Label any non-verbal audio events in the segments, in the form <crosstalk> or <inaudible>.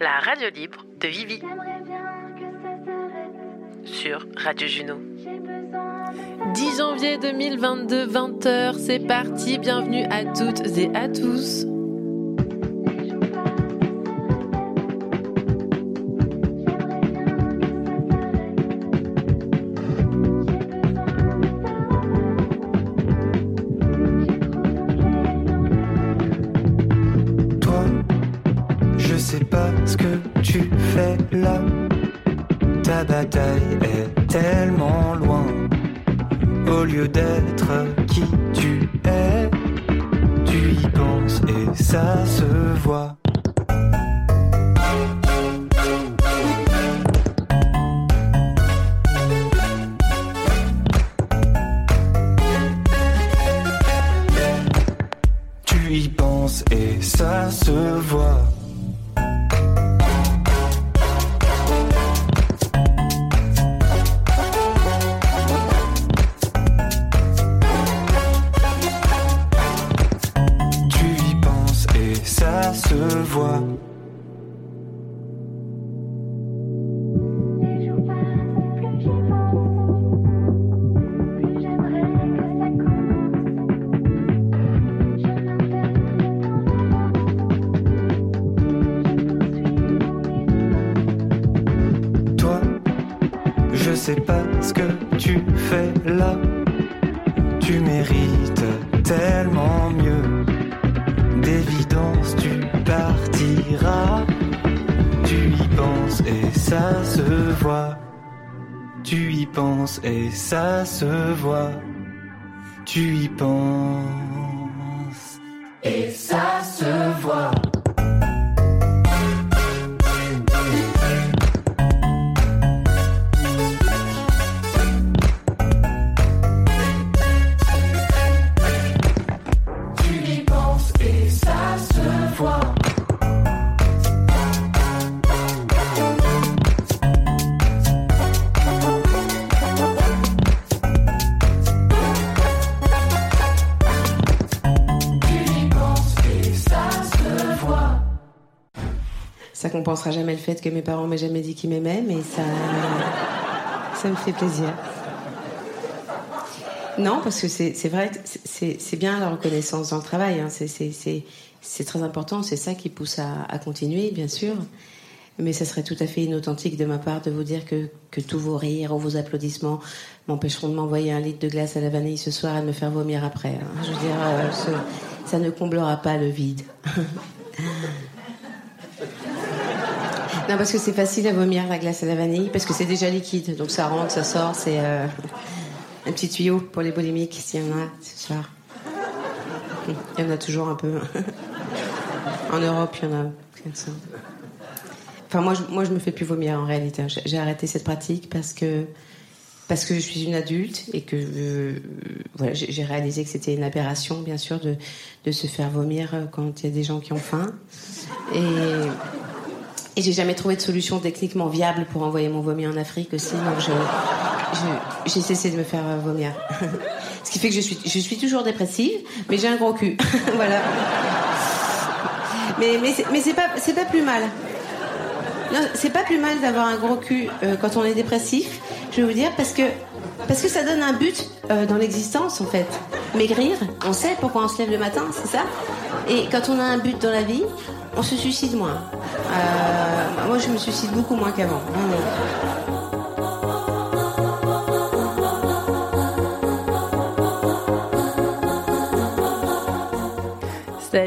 la radio libre de Vivi. Sur Radio Juno. 10 janvier 2022, 20h, c'est parti. Bienvenue à toutes et à tous. Jamais le fait que mes parents m'aient jamais dit qu'ils m'aimaient, mais ça, ça me fait plaisir. Non, parce que c'est vrai c'est bien la reconnaissance dans le travail. hein. C'est- très important. C'est ça qui pousse à, continuer, bien sûr. Mais ça serait tout à fait inauthentique de ma part de vous dire que, tous vos rires ou vos applaudissements m'empêcheront de m'envoyer un litre de glace à la vanille ce soir et de me faire vomir après. hein. Je veux dire, euh, ça ne comblera pas le vide. <laughs> Non, parce que c'est facile à vomir la glace à la vanille, parce que c'est déjà liquide, donc ça rentre, ça sort, c'est euh, un petit tuyau pour les boulimiques, s'il y en a ce soir. Il y en a toujours un peu. <laughs> En Europe, il y en a. Enfin, moi je, moi, je me fais plus vomir en réalité. J'ai- arrêté cette pratique parce que, parce que je suis une adulte et que voilà, j'ai j'ai réalisé que c'était une aberration, bien sûr, de, de se faire vomir euh, quand il y a des gens qui ont faim. Et. Et j'ai jamais trouvé de solution techniquement viable pour envoyer mon vomi en Afrique aussi, donc j'ai cessé de me faire euh, vomir. <laughs> Ce qui fait que je suis, toujours dépressive, mais j'ai un gros cul. <laughs> voilà. Mais, mais, mais c'est pas, plus mal. C'est pas plus mal d'avoir un gros cul euh, quand on est dépressif, je vais vous dire, parce que, ça donne un but euh, dans l'existence, en fait. Maigrir, on sait pourquoi on se lève le matin, c'est ça Et quand on a un but dans la vie, on se suicide moins. Moi, je me suicide beaucoup moins qu'avant.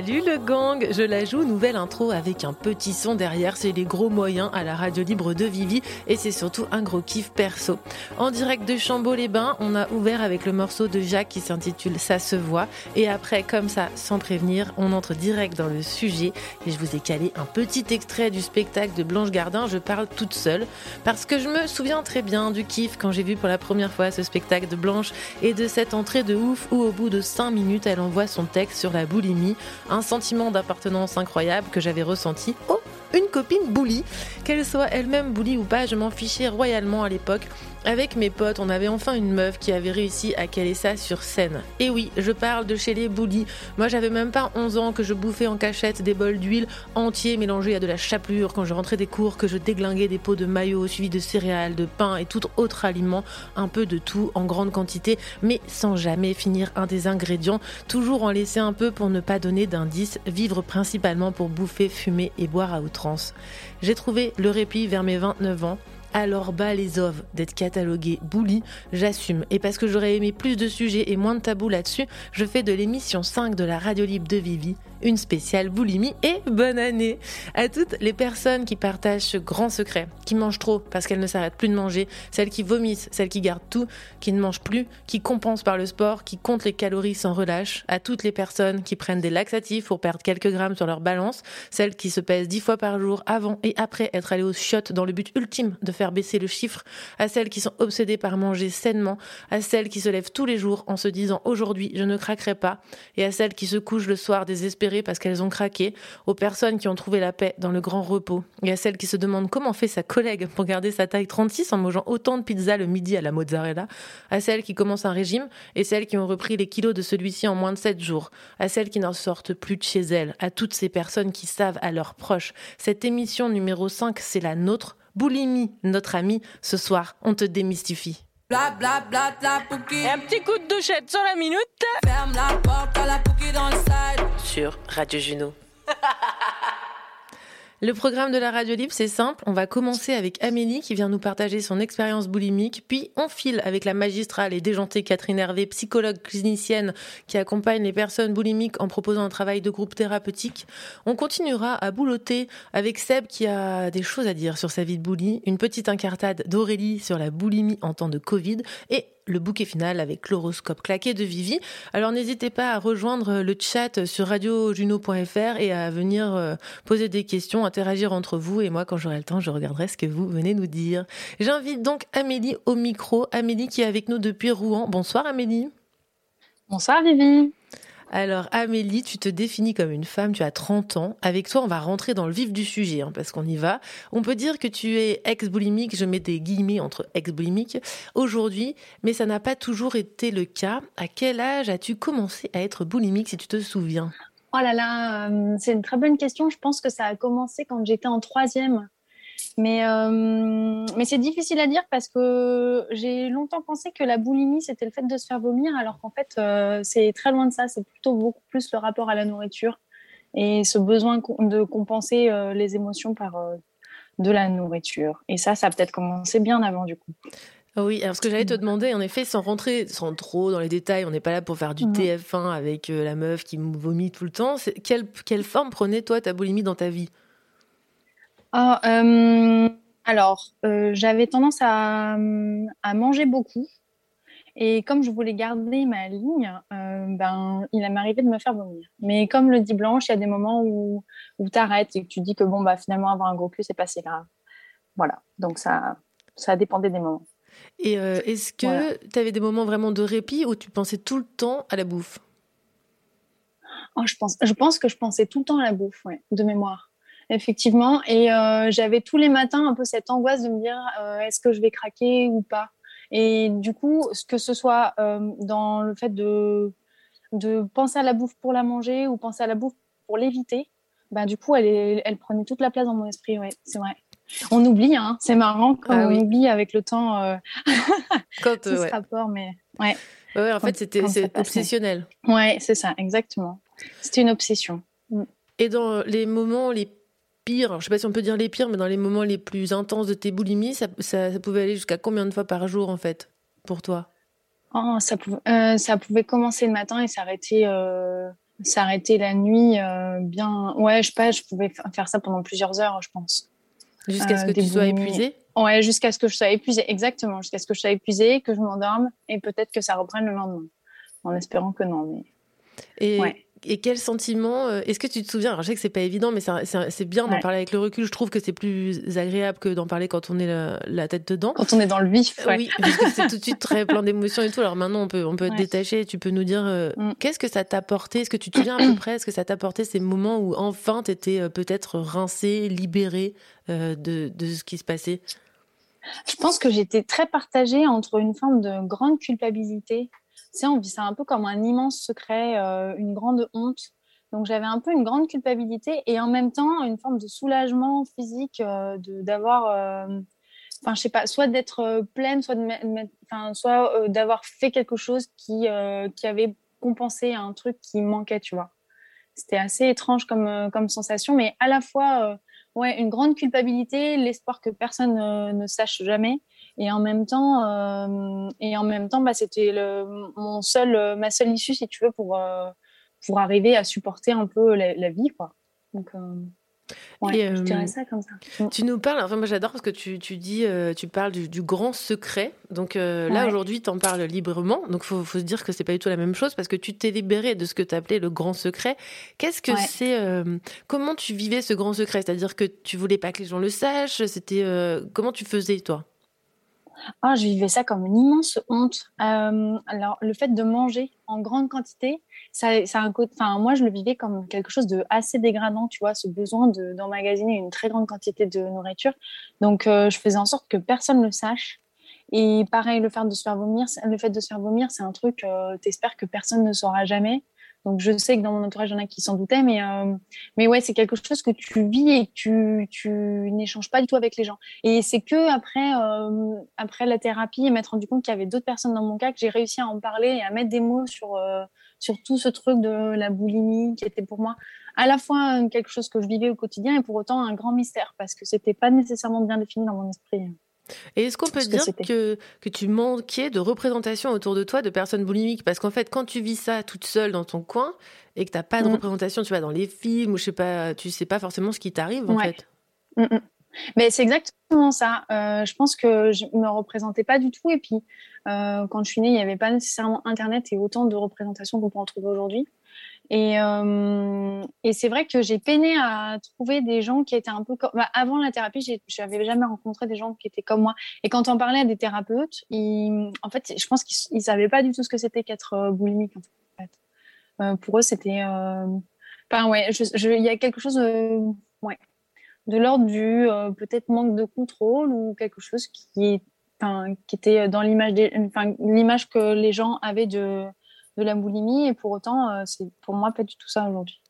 Salut le gang, je la joue, nouvelle intro avec un petit son derrière, c'est les gros moyens à la radio libre de Vivi et c'est surtout un gros kiff perso. En direct de Chambaud-les-Bains, on a ouvert avec le morceau de Jacques qui s'intitule Ça se voit et après comme ça, sans prévenir, on entre direct dans le sujet et je vous ai calé un petit extrait du spectacle de Blanche Gardin, je parle toute seule parce que je me souviens très bien du kiff quand j'ai vu pour la première fois ce spectacle de Blanche et de cette entrée de ouf où au bout de 5 minutes elle envoie son texte sur la boulimie, sentiment d'appartenance incroyable que j'avais ressenti. Oh une copine bully, qu'elle soit elle-même bully ou pas, je m'en fichais royalement à l'époque. Avec mes potes, on avait enfin une meuf qui avait réussi à caler ça sur scène. Et oui, je parle de chez les Boulis. Moi, j'avais même pas 11 ans que je bouffais en cachette des bols d'huile entiers mélangés à de la chapelure quand je rentrais des cours, que je déglinguais des pots de maillot suivis de céréales, de pain et tout autre aliment, un peu de tout en grande quantité, mais sans jamais finir un des ingrédients, toujours en laisser un peu pour ne pas donner d'indices, vivre principalement pour bouffer, fumer et boire à outrance. J'ai trouvé le répit vers mes 29 ans alors bas les oves d'être catalogué bouli, j'assume. Et parce que j'aurais aimé plus de sujets et moins de tabous là-dessus, je fais de l'émission 5 de la radio libre de Vivi une spéciale boulimie et bonne année. À toutes les personnes qui partagent ce grand secret, qui mangent trop parce qu'elles ne s'arrêtent plus de manger, celles qui vomissent, celles qui gardent tout, qui ne mangent plus, qui compensent par le sport, qui comptent les calories sans relâche, à toutes les personnes qui prennent des laxatifs pour perdre quelques grammes sur leur balance, celles qui se pèsent dix fois par jour avant et après être allées aux chiottes dans le but ultime de faire baisser le chiffre, à celles qui sont obsédées par manger sainement, à celles qui se lèvent tous les jours en se disant aujourd'hui je ne craquerai pas, et à celles qui se couchent le soir désespérées parce qu'elles ont craqué, aux personnes qui ont trouvé la paix dans le grand repos, et à celles qui se demandent comment fait sa collègue pour garder sa taille 36 en mangeant autant de pizza le midi à la mozzarella, à celles qui commencent un régime et celles qui ont repris les kilos de celui-ci en moins de 7 jours, à celles qui n'en sortent plus de chez elles, à toutes ces personnes qui savent à leurs proches. Cette émission numéro 5, c'est la nôtre. Boulimie, notre ami, ce soir, on te démystifie. Bla bla bla bla pouki. Un petit coup de douchette sur la minute. Ferme la porte à la pouki dans le side. sur Radio Juno. <laughs> Le programme de la radio libre, c'est simple. On va commencer avec Amélie qui vient nous partager son expérience boulimique. Puis on file avec la magistrale et déjantée Catherine Hervé, psychologue clinicienne qui accompagne les personnes boulimiques en proposant un travail de groupe thérapeutique. On continuera à boulotter avec Seb qui a des choses à dire sur sa vie de boulie. Une petite incartade d'Aurélie sur la boulimie en temps de Covid. Et le bouquet final avec l'horoscope claqué de Vivi. Alors n'hésitez pas à rejoindre le chat sur radiojuno.fr et à venir euh, poser des questions, interagir entre vous et moi quand j'aurai le temps, je regarderai ce que vous venez nous dire. J'invite donc Amélie au micro, Amélie qui est avec nous depuis Rouen. Bonsoir Amélie. Bonsoir Vivi. Alors Amélie, tu te définis comme une femme, tu as 30 ans. Avec toi, on va rentrer dans le vif du sujet, hein, parce qu'on y va. On peut dire que tu es ex-boulimique, je mets des guillemets entre ex-boulimique, aujourd'hui, mais ça n'a pas toujours été le cas. À quel âge as-tu commencé à être boulimique, si tu te souviens? Oh là là, euh, c'est une très bonne question. Je pense que ça a commencé quand j'étais en troisième. Mais, euh, mais c'est difficile à dire parce que j'ai longtemps pensé que la boulimie, c'était le fait de se faire vomir, alors qu'en fait, euh, c'est très loin de ça. C'est plutôt beaucoup plus le rapport à la nourriture et ce besoin de compenser euh, les émotions par de la nourriture. Et ça, ça a peut-être commencé bien avant, du coup. Ah Oui, alors ce que j'allais te demander, en effet, sans rentrer sans trop dans les détails, on n'est pas là pour faire du Mhm. TF1 avec la meuf qui vomit tout le temps. Quelle, quelle forme prenait toi ta boulimie dans ta vie? Ah, euh, alors, euh, j'avais tendance à, à manger beaucoup. Et comme je voulais garder ma ligne, euh, ben, il m'arrivait de me faire vomir. Mais comme le dit Blanche, il y a des moments où, où tu arrêtes et que tu dis que bon, bah, finalement, avoir un gros cul, c'est pas si grave. Voilà. Donc, ça, ça dépendait des moments. Et est-ce que Voilà. tu avais des moments vraiment de répit où tu pensais tout le temps à la bouffe? Oh, je, pense, je pense que je pensais tout le temps à la bouffe, ouais, de mémoire. Effectivement. Et euh, j'avais tous les matins un peu cette angoisse de me dire euh, est-ce que je vais craquer ou pas? Et du coup, ce- que ce soit euh, dans le fait de, de penser à la bouffe pour la manger ou penser à la bouffe pour l'éviter, ben, du coup, elle, est- elle prenait toute la place dans mon esprit. Ouais, c'est vrai. On oublie, hein, c'est marrant quand Ah on oui. oublie avec le temps <laughs> Quand, tout ce ouais. rapport, mais ouais, Ouais, en quand- fait, c'était quand obsessionnel. ouais c'est ça, exactement. C'était une obsession. Et dans les moments les pires, je sais pas si on peut dire les pires, mais dans les moments les plus intenses de tes boulimies, ça, ça, ça pouvait aller jusqu'à combien de fois par jour en fait pour toi? Oh, ça, pouvait, euh, ça pouvait commencer le matin et s'arrêter euh, s'arrêter la nuit euh, bien. Ouais, je sais pas, je pouvais fa- faire ça pendant plusieurs heures, je pense. Jusqu'à ce que tu sois boulimies. épuisé Ouais, jusqu'à ce que je sois épuisée, exactement, jusqu'à ce que je sois épuisée, que je m'endorme et peut-être que ça reprenne le lendemain. En espérant que non, mais Et, Ouais. Et quel sentiment euh, Est-ce que tu te souviens Alors, je sais que c'est pas évident, mais c'est c'est bien d'en Ouais. parler avec le recul. Je trouve que c'est plus agréable que d'en parler quand on est la, la tête dedans. quand on est dans le vif, ouais. Oui, parce que c'est tout de suite très plein d'émotions et tout. Alors maintenant, on peut, on peut être Ouais. détaché. Tu peux nous dire euh, Mm. qu'est-ce que ça t'a apporté Est-ce que tu te souviens à peu près Est-ce que ça t'a apporté ces moments où enfin tu étais peut-être rincé, libéré euh, de, de ce qui se passait? Je pense que j'étais très partagée entre une forme de grande culpabilité. Sais, on vit ça un peu comme un immense secret, euh, une grande honte. Donc j'avais un peu une grande culpabilité et en même temps une forme de soulagement physique euh, de d'avoir, euh, enfin je sais pas, soit d'être pleine, soit soit d'avoir fait quelque chose qui qui avait compensé un truc qui manquait, tu vois. C'était assez étrange comme comme sensation, mais à la fois ouais une grande culpabilité, l'espoir que personne ne sache jamais. Et en même temps, euh, et en même temps, bah, c'était le, mon seul, ma seule issue, si tu veux, pour, euh, pour arriver à supporter un peu la, la vie, quoi. Donc, euh, ouais, Et, je dirais ça comme ça. Mm. Tu nous parles, enfin moi j'adore parce que tu, tu dis, euh, tu parles du, du grand secret. Donc euh, là aujourd'hui tu en parles librement. Donc faut, faut se dire que c'est pas du tout la même chose parce que tu t'es libéré de ce que tu appelais le grand secret. Qu'est-ce que Ouais. c'est Comment tu vivais ce grand secret? C'est-à-dire que tu voulais pas que les gens le sachent C'était comment tu faisais toi? Ah, je vivais ça comme une immense honte. Euh, alors, le fait de manger en grande quantité, ça, ça un côté, enfin, moi, je le vivais comme quelque chose de assez dégradant, tu vois, ce besoin de, d'emmagasiner une très grande quantité de nourriture. Donc, euh, je faisais en sorte que personne ne le sache. Et pareil, le fait de se faire vomir, le fait de se faire vomir, c'est un truc, euh, t'espères que personne ne saura jamais. Donc, je sais que dans mon entourage, il y en a qui s'en doutaient, mais, euh, mais ouais, c'est quelque chose que tu vis et que tu, tu n'échanges pas du tout avec les gens. Et c'est que après, euh, après la thérapie et m'être rendu compte qu'il y avait d'autres personnes dans mon cas que j'ai réussi à en parler et à mettre des mots sur, euh, sur tout ce truc de la boulimie qui était pour moi à la fois quelque chose que je vivais au quotidien et pour autant un grand mystère parce que c'était pas nécessairement bien défini dans mon esprit. Et est-ce qu'on peut que dire que, que tu manquais de représentation autour de toi de personnes boulimiques? Parce qu'en fait, quand tu vis ça toute seule dans ton coin et que t'as pas de Mm. représentation, tu vois, dans les films ou je sais pas, tu sais pas forcément ce qui t'arrive en Ouais. fait. Mm, mm. Mais c'est exactement ça. Euh, je pense que je me représentais pas du tout. Et puis, euh, quand je suis née, il n'y avait pas nécessairement Internet et autant de représentations qu'on peut en trouver aujourd'hui. Et, euh, et c'est vrai que j'ai peiné à trouver des gens qui étaient un peu comme. bah, avant la thérapie, n'avais jamais rencontré des gens qui étaient comme moi. Et quand on parlait à des thérapeutes, ils, en fait, je pense qu'ils ne savaient pas du tout ce que c'était qu'être euh, boulimique. En fait. Euh, pour eux, c'était. euh, Enfin, ouais, il y a quelque chose. euh, ouais de l'ordre du euh, peut-être manque de contrôle ou quelque chose qui est qui était dans l'image des que les gens avaient de de la boulimie et pour autant euh, c'est pour moi pas du tout ça aujourd'hui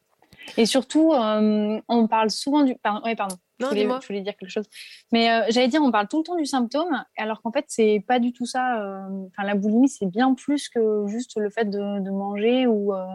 et surtout euh, on parle souvent du pardon ouais, pardon je voulais, dis-moi. je voulais dire quelque chose mais euh, j'allais dire on parle tout le temps du symptôme alors qu'en fait c'est pas du tout ça euh, enfin la boulimie c'est bien plus que juste le fait de, de manger ou euh,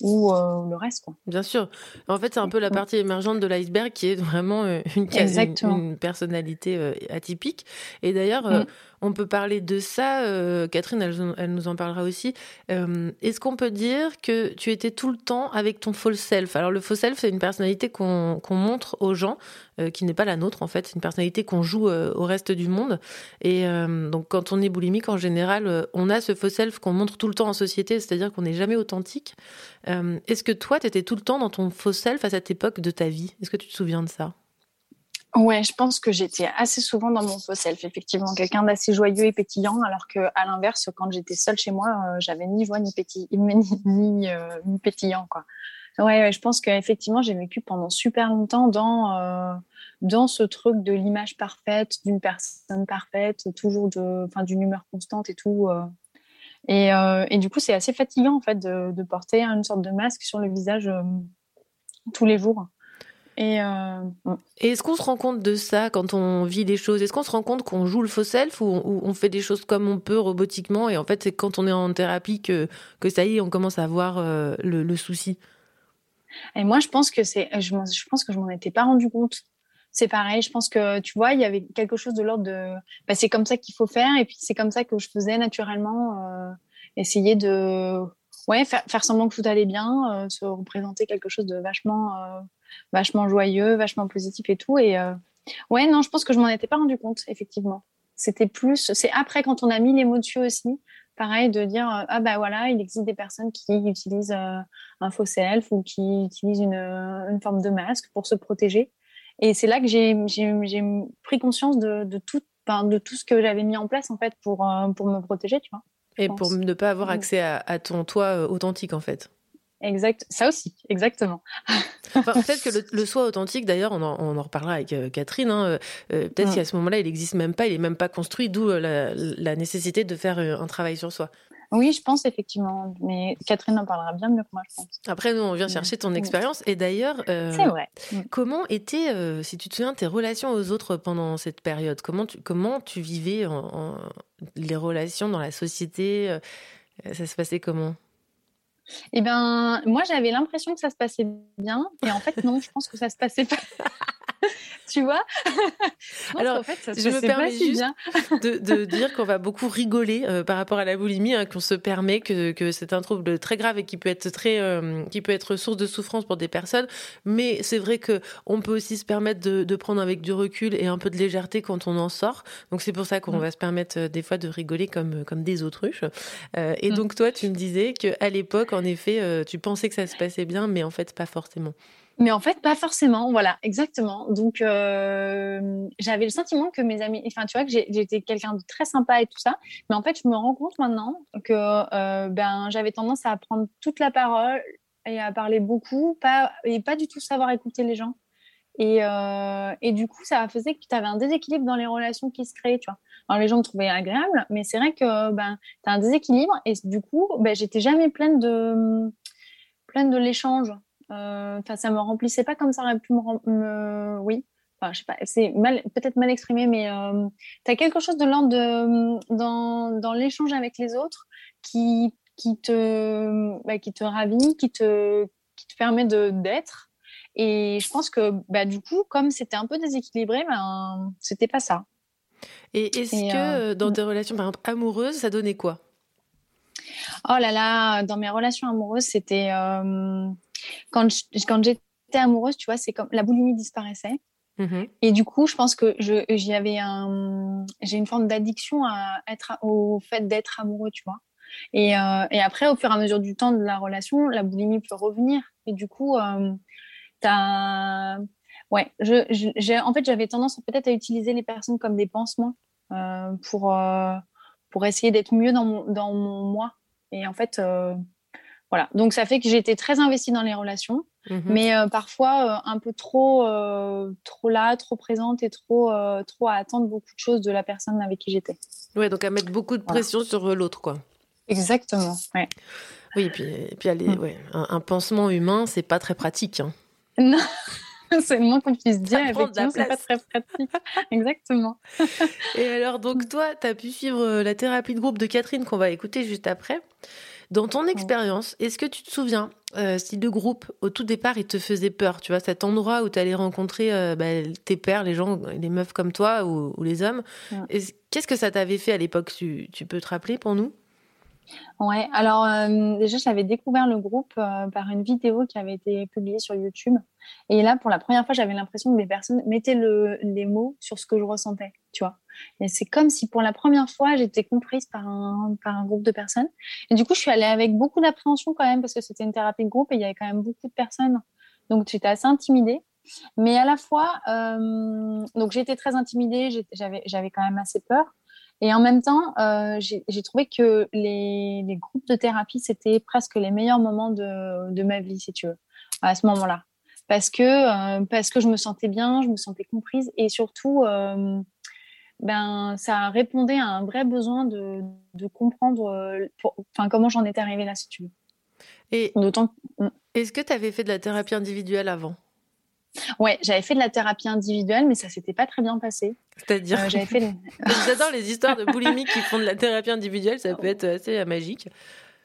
ou le reste quoi Bien sûr. En fait, c'est un peu la partie émergente de l'iceberg qui est vraiment une, une, une personnalité atypique. Et d'ailleurs, Mm. On peut parler de ça. euh, Catherine, elle, nous en parlera aussi. Euh, Est-ce qu'on peut dire que tu étais tout le temps avec ton faux self? Alors, le faux self, c'est une personnalité qu'on montre aux gens, euh, qui n'est pas la nôtre en fait. C'est une personnalité qu'on joue au reste du monde. Et donc, quand on est boulimique, en général, on a ce faux self qu'on montre tout le temps en société, c'est-à-dire qu'on n'est jamais authentique. Est-ce que toi, tu étais tout le temps dans ton faux self à cette époque de ta vie? Est-ce que tu te souviens de ça? Ouais, je pense que j'étais assez souvent dans mon faux self, effectivement, quelqu'un d'assez joyeux et pétillant, alors que à l'inverse, quand j'étais seule chez moi, euh, j'avais ni joie ni pétillant, <laughs> ni, euh, ni pétillant, quoi. Ouais, je pense qu'effectivement, j'ai vécu pendant super longtemps dans euh, dans ce truc de l'image parfaite, d'une personne parfaite, toujours de, enfin, d'une humeur constante et tout. Et, et du coup, c'est assez fatigant en fait de, porter une sorte de masque sur le visage tous les jours. Et euh, Et est-ce qu'on se rend compte de ça quand on vit les choses? Est-ce qu'on se rend compte qu'on joue le faux self ou, ou on fait des choses comme on peut robotiquement et en fait c'est quand on est en thérapie que, que ça y est on commence à voir euh, le, le souci? Et moi, je pense que c'est, je, je pense que je m'en étais pas rendu compte. C'est pareil. Je pense que tu vois, il y avait quelque chose de l'ordre de, bah, c'est comme ça qu'il faut faire, et puis c'est comme ça que je faisais naturellement, euh, essayer de, ouais, faire, faire semblant que tout allait bien, euh, se représenter quelque chose de vachement, vachement joyeux, vachement positif et tout. Et euh, ouais, non, je pense que je m'en étais pas rendu compte, effectivement. C'était plus, c'est après quand on a mis les mots dessus aussi, pareil, de dire euh, ah bah voilà, il existe des personnes qui utilisent euh, un faux self ou qui utilisent une, une forme de masque pour se protéger. Et c'est là que j'ai pris conscience de, de tout, de tout ce que j'avais mis en place en fait pour, pour me protéger, tu vois. et pense. pour ne pas avoir accès à, à ton toi authentique en fait. Exact. Ça aussi, exactement. Enfin, peut-être que le, le soi authentique, d'ailleurs, on en, on en reparlera avec euh, Catherine, hein, euh, euh, peut-être Mm. qu'à ce moment-là, il n'existe même pas, il est même pas construit, d'où la, la nécessité de faire un travail sur soi. Oui, je pense effectivement. Mais Catherine en parlera bien mieux que moi, je pense. Après, nous, on vient Mm. chercher ton Mm. expérience. Et d'ailleurs, euh, C'est vrai. comment étaient, si tu te souviens, tes relations aux autres pendant cette période? Comment tu, comment tu vivais en- en- les relations dans la société Ça se passait comment? Eh ben, moi, j'avais l'impression que ça se passait bien. Et en fait, non, je pense que ça se passait pas. <laughs> <laughs> tu vois? Alors, qu'en fait, ça je me permets si juste de, de <laughs> dire qu'on va beaucoup rigoler euh, par rapport à la boulimie, hein, qu'on se permet, que, que c'est un trouble très grave et qui peut être très, euh, qui peut être source de souffrance pour des personnes. Mais c'est vrai que on peut aussi se permettre de, de prendre avec du recul et un peu de légèreté quand on en sort. Donc c'est pour ça qu'on Mm. va se permettre euh, des fois de rigoler comme comme des autruches. Et Mm. donc toi, tu me disais que à l'époque, en effet, tu pensais que ça se passait bien, mais en fait pas forcément. Mais en fait, pas forcément. Voilà, exactement. Donc, euh, j'avais le sentiment que mes amis, enfin, tu vois, que j'étais quelqu'un de très sympa et tout ça. Mais en fait, je me rends compte maintenant que euh, ben, j'avais tendance à prendre toute la parole et à parler beaucoup, pas, et pas du tout savoir écouter les gens. Et, euh, et du coup, ça faisait que tu avais un déséquilibre dans les relations qui se créaient, tu vois. Alors, les gens me trouvaient agréable, mais c'est vrai que ben, tu as un déséquilibre. Et du coup, ben, j'étais jamais pleine de, pleine de l'échange. Euh, Enfin, ça me remplissait pas comme ça aurait pu me, rem- me- oui. Enfin, je sais pas, c'est mal, peut-être mal exprimé, mais euh, tu as quelque chose de l'ordre de dans, dans l'échange avec les autres qui qui te bah, qui te ravit, qui te qui te permet de d'être. Et je pense que bah, du coup, comme c'était un peu déséquilibré, ben c'était pas ça. Et est-ce Et, que euh, dans mm. tes relations, par exemple, amoureuses, ça donnait quoi? Oh là là, dans mes relations amoureuses, c'était euh, quand je- quand j'étais amoureuse, tu vois, c'est comme la boulimie disparaissait. Mhm. Et du coup, je pense que je j'y avais un j'ai une forme d'addiction à être au fait d'être amoureux, tu vois. Et, euh, et après, au fur et à mesure du temps de la relation, la boulimie peut revenir. Et du coup, euh, t'as ouais, je, je- j'ai en fait j'avais tendance peut-être à utiliser les personnes comme des pansements euh, pour euh, pour essayer d'être mieux dans mon dans mon moi. Et en fait, voilà. Donc ça fait que j'étais très investie dans les relations Mhm. mais euh, parfois euh, un peu trop euh, trop là, trop présente et trop trop à attendre beaucoup de choses de la personne avec qui j'étais. Ouais, donc à mettre beaucoup de Voilà. pression sur l'autre, quoi. Exactement. Ouais. Oui, et puis, et puis aller, Mm. ouais, un, un pansement humain, c'est pas très pratique. hein. <laughs> Non, c'est le moins qu'on puisse dire. Effectivement, c'est pas très pratique. <laughs> Exactement. Et alors, donc, toi, tu as pu suivre la thérapie de groupe de Catherine qu'on va écouter juste après. Dans ton expérience, est-ce que tu te souviens euh, si le groupe, au tout départ, il te faisait peur Tu vois, cet endroit où tu allais rencontrer euh, bah, tes pères, les gens, les meufs comme toi ou, ou les hommes. Mm. Est-ce- Qu'est-ce que ça t'avait fait à l'époque tu, tu peux te rappeler pour nous? Ouais. Alors euh, déjà, j'avais découvert le groupe par une vidéo qui avait été publiée sur YouTube. Et là, pour la première fois, j'avais l'impression que les personnes mettaient le, les mots sur ce que je ressentais, tu vois. C'est comme si pour la première fois, j'étais comprise par un, groupe de personnes. Et du coup, je suis allée avec beaucoup d'appréhension quand même, parce que c'était une thérapie de groupe et il y avait quand même beaucoup de personnes. Donc, j'étais assez intimidée. Mais à la fois, euh, donc j'étais très intimidée, j'avais quand même assez peur. Et en même temps, euh, j'ai trouvé que les, groupes de thérapie, c'était presque les meilleurs moments de ma vie, si tu veux, à ce moment-là. Parce que, euh, parce que je me sentais bien, je me sentais comprise et surtout, euh, ben, ça répondait à un vrai besoin de, de comprendre euh, pour- enfin, comment j'en étais arrivée là, si tu veux. Et D'autant que- est-ce que tu avais fait de la thérapie individuelle avant? Ouais, j'avais fait de la thérapie individuelle, mais ça s'était pas très bien passé. C'est-à-dire Euh, j'avais fait. <laughs> J'adore les histoires de boulimie qui font de la thérapie individuelle, ça peut être assez magique.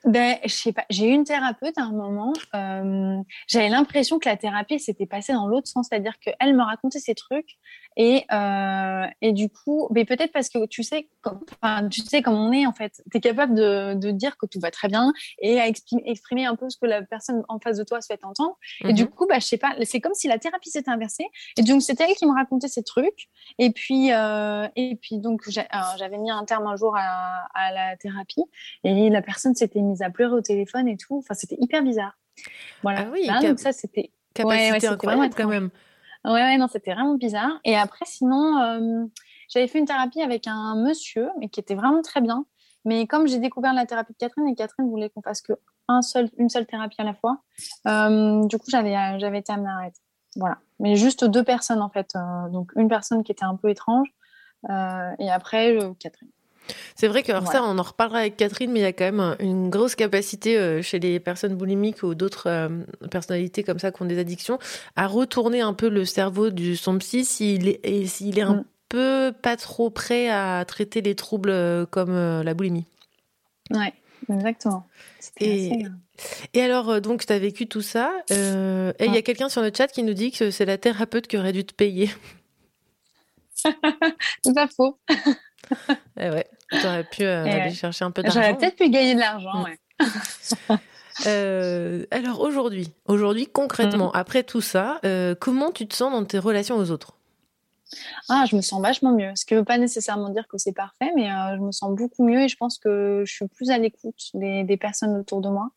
Ben, je sais pas. J'ai eu une thérapeute à un moment. euh, J'avais l'impression que la thérapie s'était passée dans l'autre sens, c'est-à-dire qu'elle me racontait ces trucs et euh, et du coup, mais peut-être parce que tu sais, comme, enfin, tu sais comme on est en fait. Tu es capable de, de dire que tout va très bien et à exprimer, exprimer un peu ce que la personne en face de toi souhaite entendre. Et du Mhm. coup, bah, je sais pas, c'est comme si la thérapie s'était inversée. Et donc, c'était elle qui me racontait ces trucs. Et puis, euh, et puis donc, alors, j'avais mis un terme un jour à, à la thérapie. Et la personne s'était mise à pleurer au téléphone et tout. Enfin, c'était hyper bizarre. Voilà. Ah oui, Là, cap- donc ça, c'était. Capacité Ouais, ouais, incroyable quand même. Ouais, ouais, non, c'était vraiment bizarre. Et après, sinon, euh, j'avais fait une thérapie avec un monsieur, mais qui était vraiment très bien. Mais comme j'ai découvert la thérapie de Catherine et Catherine voulait qu'on fasse que un seul, une seule thérapie à la fois. Euh, du coup, j'avais, euh, j'avais été amenée à arrêter. Voilà. Mais juste deux personnes, en fait. Donc, une personne qui était un peu étrange et après, Catherine. C'est vrai que alors ça, on en reparlera avec Catherine, mais il y a quand même une grosse capacité euh, chez les personnes boulimiques ou d'autres euh, personnalités comme ça qui ont des addictions à retourner un peu le cerveau de son psy s'il est, et s'il est un Mm. peu pas trop prêt à traiter les troubles euh, comme euh, la boulimie. Ouais, exactement. Et- assez, Et alors, donc, tu as vécu tout ça. et il y a quelqu'un sur le chat qui nous dit que c'est la thérapeute qui aurait dû te payer. <laughs> C'est pas faux. <laughs> Eh ouais, t'aurais pu euh, aller chercher un peu d'argent. J'aurais peut-être pu gagner de l'argent, Mm. ouais. <laughs> Euh, alors aujourd'hui, aujourd'hui concrètement, après tout ça, euh, comment tu te sens dans tes relations aux autres? Ah, je me sens vachement mieux. Ce qui ne veut pas nécessairement dire que c'est parfait, mais euh, je me sens beaucoup mieux et je pense que je suis plus à l'écoute des, des personnes autour de moi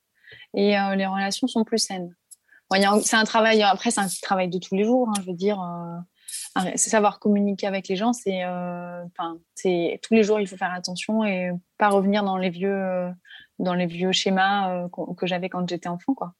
et les relations sont plus saines. Bon, c'est un travail, après, c'est un travail de tous les jours. hein, je veux dire, savoir communiquer avec les gens. C'est, euh, enfin, c'est tous les jours, il faut faire attention et pas revenir dans les vieux, euh, dans les vieux schémas euh, que j'avais quand j'étais enfant, quoi.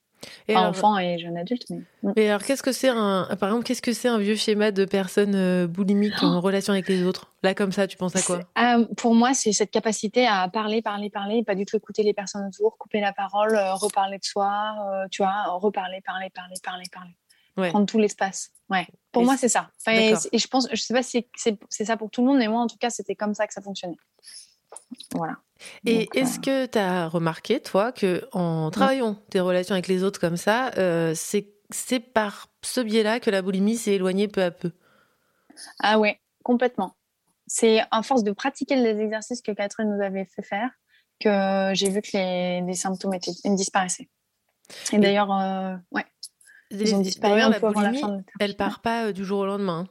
et Enfin, alors, enfant et jeune adulte, mais. Mm. mais alors, qu'est-ce que c'est un, par exemple, qu'est-ce que c'est un vieux schéma de personnes euh, boulimiques en relation avec les autres? Là, comme ça, tu penses à quoi? C'est- ah, Pour moi, c'est cette capacité à parler, parler, parler, et pas du tout écouter les personnes autour, couper la parole, euh, reparler de soi, tu vois, reparler, parler, parler, parler, parler. Ouais. Prendre tout l'espace. Ouais. Pour Et moi, c'est- ça. Enfin, et, je pense, je sais pas si c'est ça pour tout le monde, mais moi, en tout cas, c'était comme ça que ça fonctionnait. Voilà. Et Donc, euh, est-ce que tu as remarqué, toi, que en travaillant tes relations avec les autres comme ça, euh, c'est par ce biais-là que la boulimie s'est éloignée peu à peu? Ah ouais, complètement. C'est à force de pratiquer les exercices que Catherine nous avait fait faire que j'ai vu que les, les symptômes étaient, disparaissaient. Et d'ailleurs, euh, ouais, ils ont disparu D'ailleurs, un la peu avant la boulimie, fin de la elle thérapie. part pas euh, du jour au lendemain.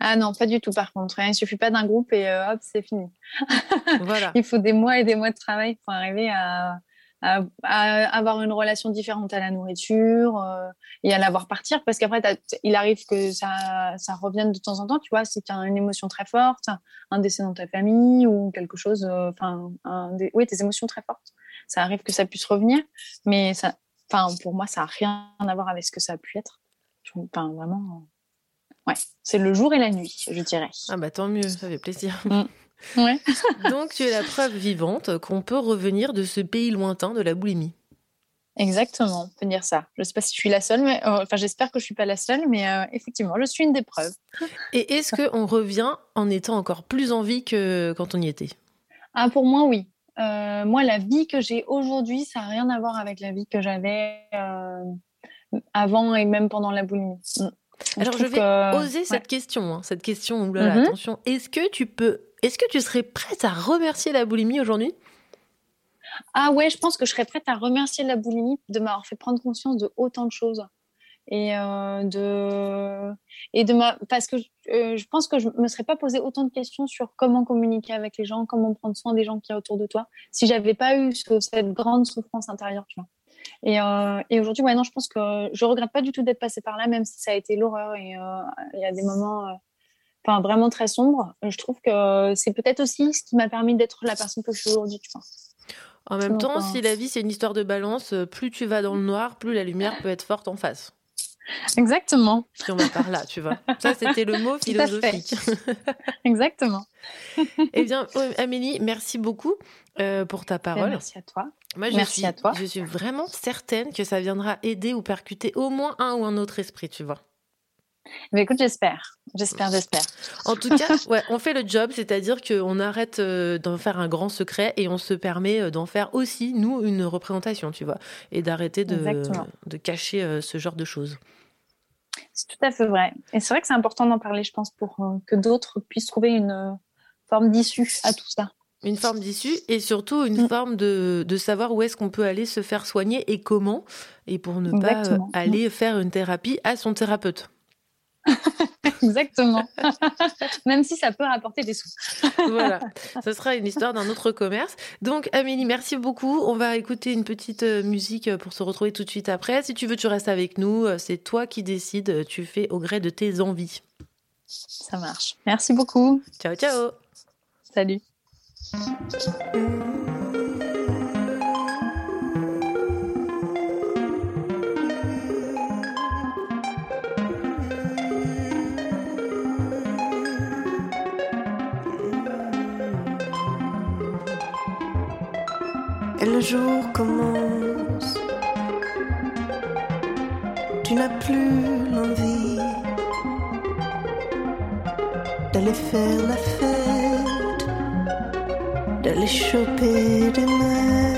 Ah non, pas du tout par contre. Il suffit pas d'un groupe et euh, hop, c'est fini. <laughs> voilà. Il faut des mois et des mois de travail pour arriver à, à- à avoir une relation différente à la nourriture euh, et à la voir partir. Parce qu'après, il arrive que ça, ça revienne de temps en temps. Tu vois, si tu as une émotion très forte, un décès dans ta famille ou quelque chose, enfin, oui, tes émotions très fortes, ça arrive que ça puisse revenir. Mais ça, enfin, pour moi, ça n'a rien à voir avec ce que ça a pu être. Enfin, vraiment. euh, Ouais, c'est le jour et la nuit, je dirais. Ah bah tant mieux, ça fait plaisir. Ouais. <laughs> Donc tu es la preuve vivante qu'on peut revenir de ce pays lointain de la boulimie. Exactement, on peut dire ça. Je ne sais pas si je suis la seule, mais euh, enfin j'espère que je suis pas la seule, mais euh, effectivement, je suis une des preuves. Et est-ce qu'on revient en étant encore plus en vie que quand on y était? Ah, pour moi, oui. Euh, moi, la vie que j'ai aujourd'hui, ça n'a rien à voir avec la vie que j'avais euh, avant et même pendant la boulimie. Mm. Alors je vais que- oser ouais. cette question, hein, cette question. Mhm. attention. Est-ce que tu peux, est-ce que tu serais prête à remercier la boulimie aujourd'hui? Ah ouais, je pense que je serais prête à remercier la boulimie de m'avoir fait prendre conscience de autant de choses. Et euh, de et de ma parce que euh, je pense que je me serais pas posé autant de questions sur comment communiquer avec les gens, comment prendre soin des gens qui y a autour de toi, si j'avais pas eu ce- cette grande souffrance intérieure, tu vois. Et, euh, et aujourd'hui, ouais, non, je pense que je regrette pas du tout d'être passée par là, même si ça a été l'horreur et il y a des moments, enfin vraiment très sombres. Je trouve que c'est peut-être aussi ce qui m'a permis d'être la personne que je suis aujourd'hui, tu vois. En même temps, si la vie c'est une histoire de balance, plus tu vas dans le noir, plus la lumière peut être forte en face. Exactement. Si on va par là, tu vois. Ça, c'était le mot <laughs> philosophique. <laughs> Exactement. <laughs> eh bien, Amélie, merci beaucoup euh, pour ta parole. Merci à toi. Moi, je Merci suis, à toi. Je suis vraiment certaine que ça viendra aider ou percuter au moins un ou un autre esprit, tu vois. Mais écoute, j'espère. J'espère, j'espère. En tout cas, <laughs> ouais, on fait le job, c'est-à-dire qu'on arrête euh, d'en faire un grand secret et on se permet euh, d'en faire aussi, nous, une représentation, tu vois, et d'arrêter de, de cacher euh, ce genre de choses. C'est tout à fait vrai. Et c'est vrai que c'est important d'en parler, je pense, pour que d'autres puissent trouver une forme d'issue à tout ça. Une forme d'issue et surtout une Mm. forme de, de savoir où est-ce qu'on peut aller se faire soigner et comment, et pour ne pas aller faire une thérapie à son thérapeute. <laughs> Exactement. <laughs> Même si ça peut rapporter des sous. voilà, <laughs> ce sera une histoire d'un autre commerce. Donc Amélie, merci beaucoup. On va écouter une petite euh, musique euh, pour se retrouver tout de suite après. Si tu veux, tu restes avec nous. Euh, C'est toi qui décides. Tu fais au gré de tes envies. Ça marche. Merci beaucoup. Ciao, ciao. Salut. Et le jour commence. Tu n'as plus l'envie d'aller faire la fête, d'aller choper des mecs.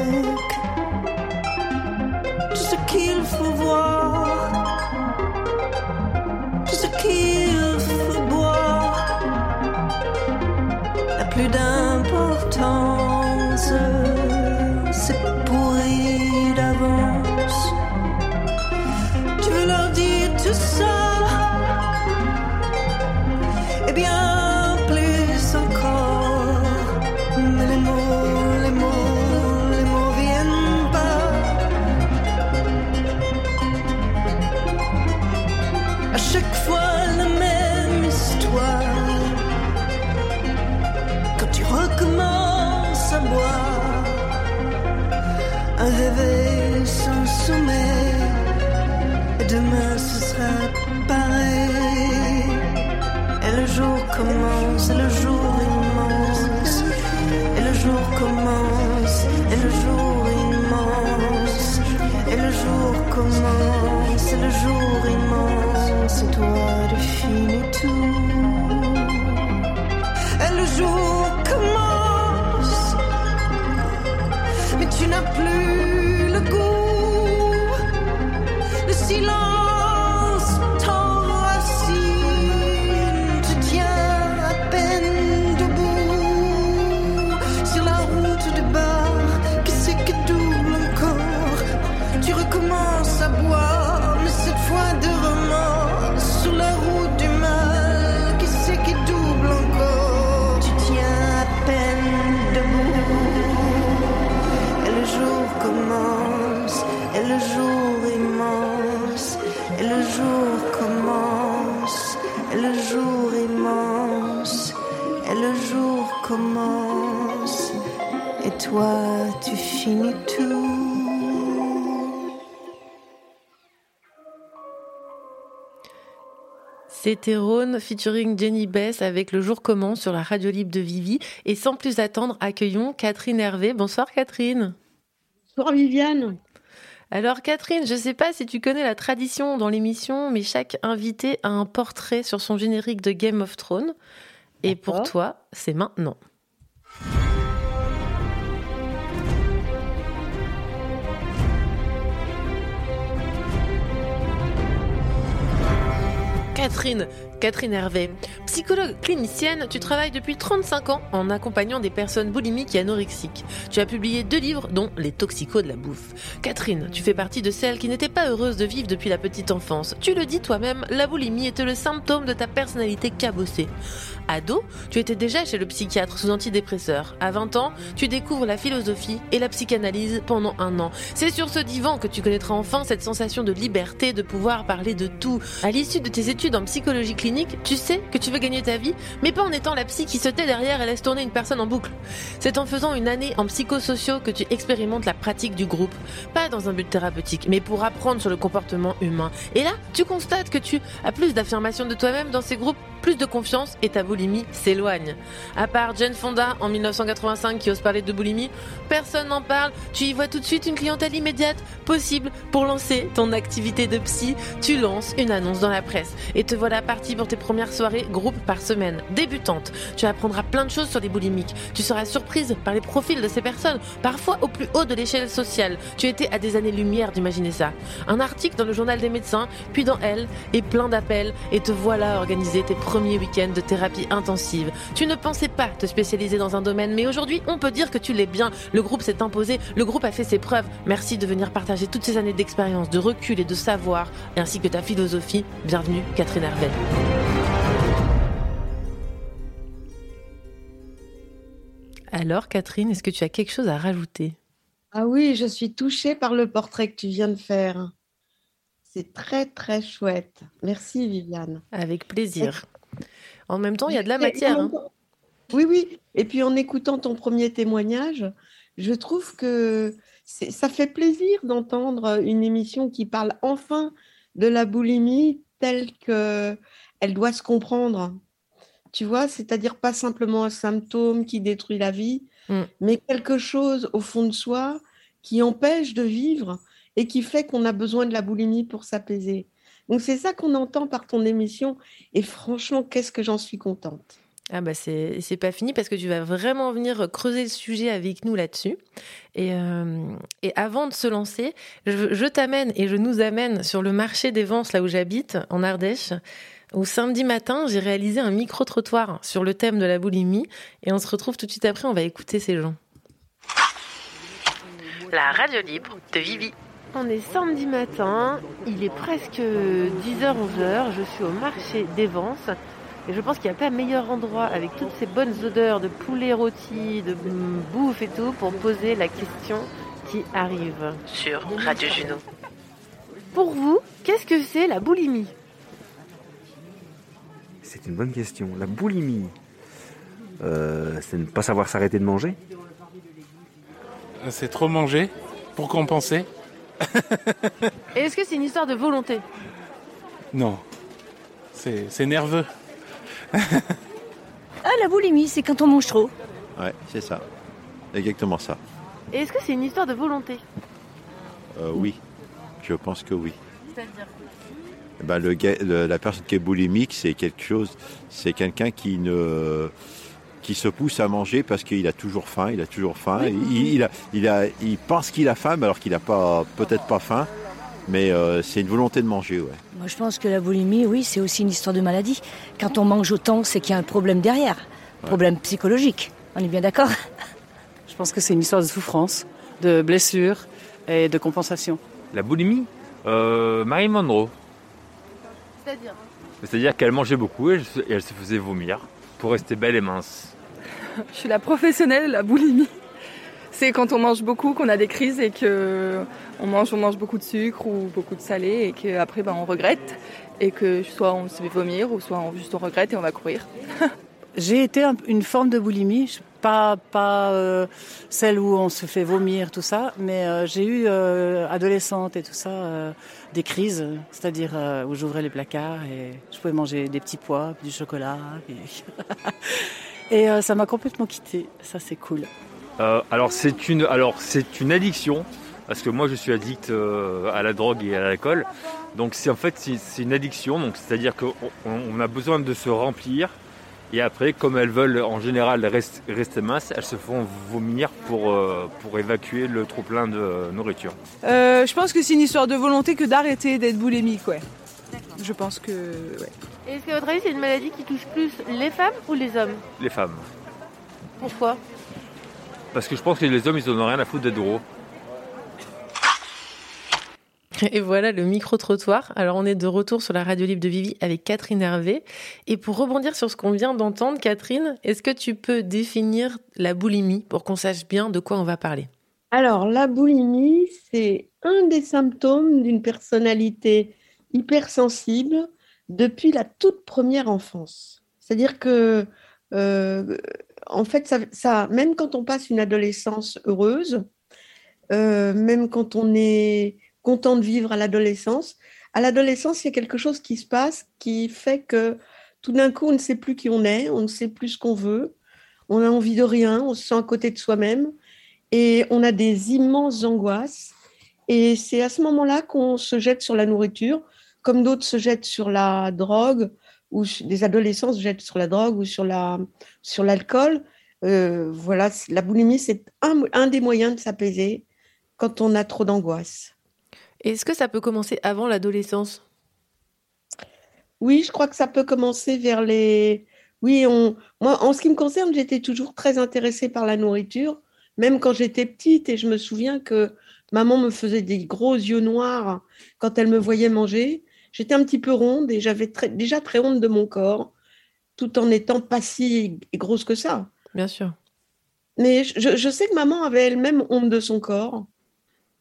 Toi tu finis tout. C'était Rhône featuring Jenny Bess avec Le jour commence sur la radio libre de Vivi. Et sans plus attendre, accueillons Catherine Hervé. Bonsoir Catherine. Bonsoir Viviane. Alors Catherine, je ne sais pas si tu connais la tradition dans l'émission, mais chaque invité a un portrait sur son générique de Game of Thrones. Et pour toi, c'est maintenant. Catherine, Catherine Hervé, psychologue clinicienne, tu travailles depuis 35 ans en accompagnant des personnes boulimiques et anorexiques. Tu as publié deux livres, dont Les toxicos de la bouffe. Catherine, tu fais partie de celles qui n'étaient pas heureuses de vivre depuis la petite enfance. Tu le dis toi-même, la boulimie était le symptôme de ta personnalité cabossée. Ado, tu étais déjà chez le psychiatre sous antidépresseur. À 20 ans, tu découvres la philosophie et la psychanalyse pendant un an. C'est sur ce divan que tu connaîtras enfin cette sensation de liberté, de pouvoir parler de tout. À l'issue de tes études en psychologie clinique, tu sais que tu veux gagner ta vie, mais pas en étant la psy qui se tait derrière et laisse tourner une personne en boucle. C'est en faisant une année en psychosociaux que tu expérimentes la pratique du groupe. Pas dans un but thérapeutique, mais pour apprendre sur le comportement humain. Et là, tu constates que tu as plus d'affirmation de toi-même dans ces groupes, plus de confiance et ta boulimie s'éloigne. À part Jane Fonda en 1985 qui ose parler de boulimie, personne n'en parle. Tu y vois tout de suite une clientèle immédiate possible pour lancer ton activité de psy. Tu lances une annonce dans la presse et te voilà parti pour tes premières soirées groupe par semaine. Débutante, tu apprendras plein de choses sur les boulimiques. Tu seras surprise par les profils de ces personnes, parfois au plus haut de l'échelle sociale. Tu étais à des années-lumière d'imaginer ça. Un article dans le journal des médecins, puis dans Elle, et plein d'appels, et te voilà organiser tes premiers week-ends de thérapie intensive. Tu ne pensais pas te spécialiser dans un domaine, mais aujourd'hui, on peut dire que tu l'es bien. Le groupe s'est imposé, le groupe a fait ses preuves. Merci de venir partager toutes ces années d'expérience, de recul et de savoir, ainsi que ta philosophie. Bienvenue, Catherine Hervé. Alors, Catherine, est-ce que tu as quelque chose à rajouter? Ah oui, je suis touchée par le portrait que tu viens de faire. C'est très très chouette. Merci Viviane. Avec plaisir. En même temps, il y a de la matière. hein. Oui, oui. Et puis en écoutant ton premier témoignage, je trouve que ça fait plaisir d'entendre une émission qui parle enfin de la boulimie telle que elle doit se comprendre. Tu vois, c'est-à-dire pas simplement un symptôme qui détruit la vie, Mm. mais quelque chose au fond de soi qui empêche de vivre et qui fait qu'on a besoin de la boulimie pour s'apaiser. Donc c'est ça qu'on entend par ton émission et franchement, qu'est-ce que j'en suis contente. Ah bah c'est c'est pas fini parce que tu vas vraiment venir creuser le sujet avec nous là-dessus. Et, euh, et avant de se lancer, je, je t'amène et je nous amène sur le marché des Vences, là où j'habite, en Ardèche, où samedi matin, j'ai réalisé un micro-trottoir sur le thème de la boulimie. Et on se retrouve tout de suite après, on va écouter ces gens. La radio libre de Vivi. On est samedi matin, il est presque 10h, 11h, je suis au marché des Vences. Et je pense qu'il n'y a pas meilleur endroit avec toutes ces bonnes odeurs de poulet rôti, de bouffe et tout pour poser la question qui arrive sur Radio Juno. Pour vous, qu'est-ce que c'est la boulimie? C'est une bonne question. La boulimie, euh, c'est ne pas savoir s'arrêter de manger? C'est trop manger pour compenser? <laughs> Et est-ce que c'est une histoire de volonté Non. C'est c'est nerveux. Ah, la boulimie, c'est quand on mange trop. Ouais, c'est ça. Exactement ça. Et est-ce que c'est une histoire de volonté Euh, oui, je pense que oui. C'est-à-dire Eh Ben, le, gars- le- la personne qui est boulimique, c'est quelque chose, c'est quelqu'un qui ne qui se pousse à manger parce qu'il a toujours faim, il a toujours faim, il, il a, il, a, il pense qu'il a faim mais alors qu'il n'a pas peut-être pas faim, mais euh, c'est une volonté de manger, ouais. Moi, je pense que la boulimie, oui, c'est aussi une histoire de maladie. Quand on mange autant, c'est qu'il y a un problème derrière. Problème psychologique. On est bien d'accord? Je pense que c'est une histoire de souffrance, de blessure et de compensation. La boulimie euh, Marie Monroe. C'est-à-dire? C'est-à-dire qu'elle mangeait beaucoup et elle se faisait vomir pour rester belle et mince. <laughs> Je suis la professionnelle la boulimie. C'est quand on mange beaucoup qu'on a des crises et que on mange, on mange beaucoup de sucre ou beaucoup de salé et qu'après ben, on regrette et que soit on se fait vomir ou soit on, juste on regrette et on va courir. <laughs> J'ai été un- une forme de boulimie, pas, pas euh, celle où on se fait vomir, tout ça, mais euh, j'ai eu, euh, adolescente et tout ça, des crises, c'est-à-dire où j'ouvrais les placards et je pouvais manger des petits pois, du chocolat. <laughs> et euh, ça m'a complètement quittée, ça c'est cool. Euh, alors c'est une, alors c'est une addiction parce que moi je suis addict euh, à la drogue et à l'alcool. Donc c'est en fait c'est c'est une addiction. Donc c'est-à-dire qu'on on- on a besoin de se remplir et après comme elles veulent en général rest- rester minces, elles se font vomir pour euh, pour évacuer le trop plein de nourriture. Euh, je pense que c'est une histoire de volonté que d'arrêter d'être boulimique, ouais. Je pense que. Ouais. Et Est-ce qu'à votre avis, c'est une maladie qui touche plus les femmes ou les hommes Les femmes. Pourquoi Parce que je pense que les hommes ils en ont rien à foutre d'être gros. Et voilà le micro-trottoir. Alors, on est de retour sur la radio libre de Vivi avec Catherine Hervé. Et pour rebondir sur ce qu'on vient d'entendre, Catherine, est-ce que tu peux définir la boulimie pour qu'on sache bien de quoi on va parler? Alors, la boulimie, c'est un des symptômes d'une personnalité hypersensible depuis la toute première enfance. C'est-à-dire que, euh, en fait, ça, même quand on passe une adolescence heureuse, euh, même quand on est content de vivre à l'adolescence, à l'adolescence, il y a quelque chose qui se passe qui fait que tout d'un coup, on ne sait plus qui on est, on ne sait plus ce qu'on veut, on a envie de rien, on se sent à côté de soi-même et on a des immenses angoisses. Et c'est à ce moment-là qu'on se jette sur la nourriture, comme d'autres se jettent sur la drogue, ou des adolescents se jettent sur la drogue ou sur la sur l'alcool. Euh, voilà, la boulimie, c'est un, un des moyens de s'apaiser quand on a trop d'angoisse. Est-ce que ça peut commencer avant l'adolescence? Oui, je crois que ça peut commencer vers les. Oui, on... moi, en ce qui me concerne, j'étais toujours très intéressée par la nourriture, même quand j'étais petite, et je me souviens que maman me faisait des gros yeux noirs quand elle me voyait manger. J'étais un petit peu ronde et j'avais très- déjà très honte de mon corps, tout en étant pas si grosse que ça. Bien sûr. Mais je, je sais que maman avait elle-même honte de son corps.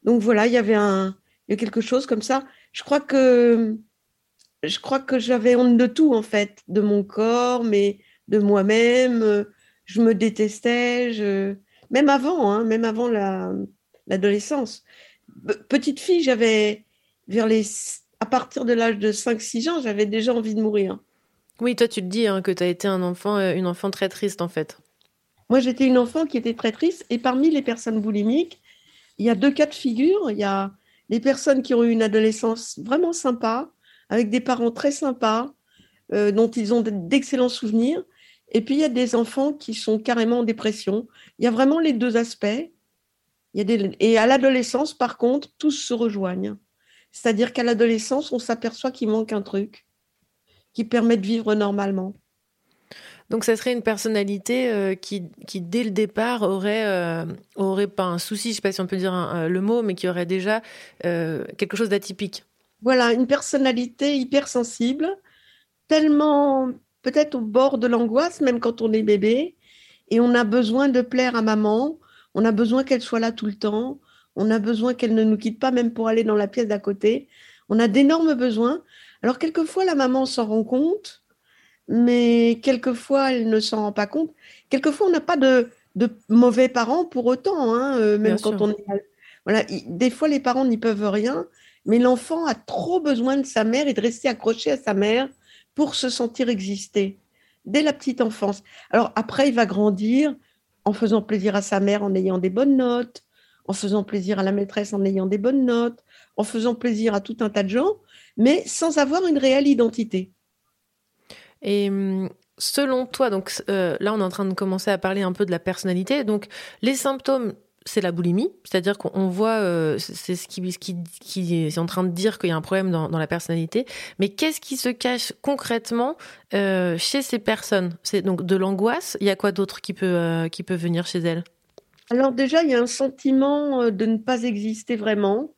Donc voilà, il y avait un, il y a quelque chose comme ça. Je crois que, je crois que j'avais honte de tout en fait, de mon corps, mais de moi-même. Je me détestais, je... même avant, hein, même avant la, l'adolescence. Pe- Petite fille, j'avais vers les, à partir de l'âge de 5-6 ans, j'avais déjà envie de mourir. Oui, toi, tu te dis hein, que tu as été un enfant, euh, une enfant très triste en fait. Moi, j'étais une enfant qui était très triste et parmi les personnes boulimiques, il y a deux cas de figure. Il y a les personnes qui ont eu une adolescence vraiment sympa, avec des parents très sympas, euh, dont ils ont d'excellents souvenirs. Et puis, il y a des enfants qui sont carrément en dépression. Il y a vraiment les deux aspects. Il y a des... Et à l'adolescence, par contre, tous se rejoignent. C'est-à-dire qu'à l'adolescence, on s'aperçoit qu'il manque un truc qui permet de vivre normalement. Donc ça serait une personnalité euh, qui, qui, dès le départ, aurait, euh, aurait pas un souci, je ne sais pas si on peut dire un- euh, le mot, mais qui aurait déjà euh, quelque chose d'atypique. Voilà, une personnalité hypersensible, tellement peut-être au bord de l'angoisse, même quand on est bébé, et on a besoin de plaire à maman, on a besoin qu'elle soit là tout le temps, on a besoin qu'elle ne nous quitte pas même pour aller dans la pièce d'à côté. On a d'énormes besoins. Alors quelquefois la maman s'en rend compte, mais quelquefois elle ne s'en rend pas compte. Quelquefois on n'a pas de, de mauvais parents pour autant, hein, euh, même Bien quand sûr. on est voilà, des fois les parents n'y peuvent rien, mais l'enfant a trop besoin de sa mère et de rester accroché à sa mère pour se sentir exister dès la petite enfance. Alors après, il va grandir en faisant plaisir à sa mère, en ayant des bonnes notes, en faisant plaisir à la maîtresse, en ayant des bonnes notes, en faisant plaisir à tout un tas de gens, mais sans avoir une réelle identité. Et hum, selon toi, donc euh, là on est en train de commencer à parler un peu de la personnalité. Donc les symptômes, c'est la boulimie, c'est-à-dire qu'on on voit, euh, c'est ce qui, est en train de dire qu'il y a un problème dans, la personnalité. Mais qu'est-ce qui se cache concrètement euh, chez ces personnes? C'est donc de l'angoisse? Il y a quoi d'autre qui peut, qui peut venir chez elles? Alors déjà, il y a un sentiment euh, de ne pas exister vraiment,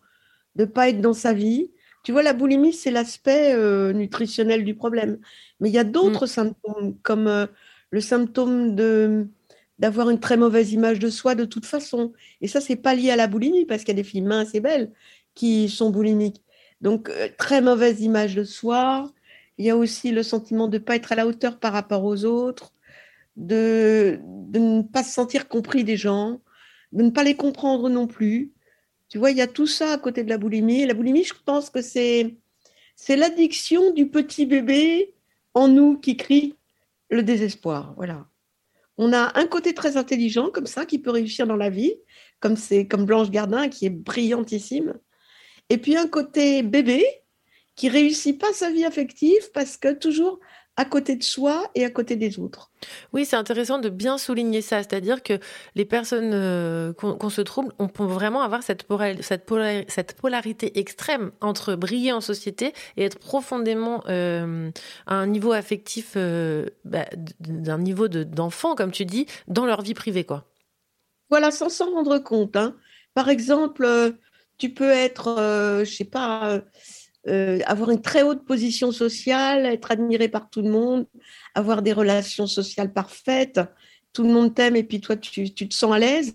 de ne pas être dans sa vie. Tu vois, la boulimie, c'est l'aspect euh, nutritionnel du problème. Mais il y a d'autres symptômes, comme euh, le symptôme de d'avoir une très mauvaise image de soi de toute façon. Et ça, c'est pas lié à la boulimie, parce qu'il y a des filles minces et belles qui sont boulimiques. Donc, euh, très mauvaise image de soi. Il y a aussi le sentiment de ne pas être à la hauteur par rapport aux autres, de, ne pas se sentir compris des gens, de ne pas les comprendre non plus. Tu vois, il y a tout ça à côté de la boulimie. Et la boulimie, je pense que c'est c'est l'addiction du petit bébé en nous qui crie le désespoir. Voilà. On a un côté très intelligent comme ça qui peut réussir dans la vie, comme c'est comme Blanche Gardin qui est brillantissime. Et puis un côté bébé qui réussit pas sa vie affective parce que toujours à côté de soi et à côté des autres. Oui, c'est intéressant de bien souligner ça, c'est-à-dire que les personnes euh, qu'on se trouble, on peut vraiment avoir cette, pora- cette, polar- cette polarité extrême entre briller en société et être profondément euh, à un niveau affectif, euh, bah, d'un niveau de- d'enfant, comme tu dis, dans leur vie privée, quoi. Voilà, sans s'en rendre compte. hein. Par exemple, euh, tu peux être, je sais pas, euh, avoir une très haute position sociale, être admiré par tout le monde, avoir des relations sociales parfaites, tout le monde t'aime et puis toi, tu, tu te sens à l'aise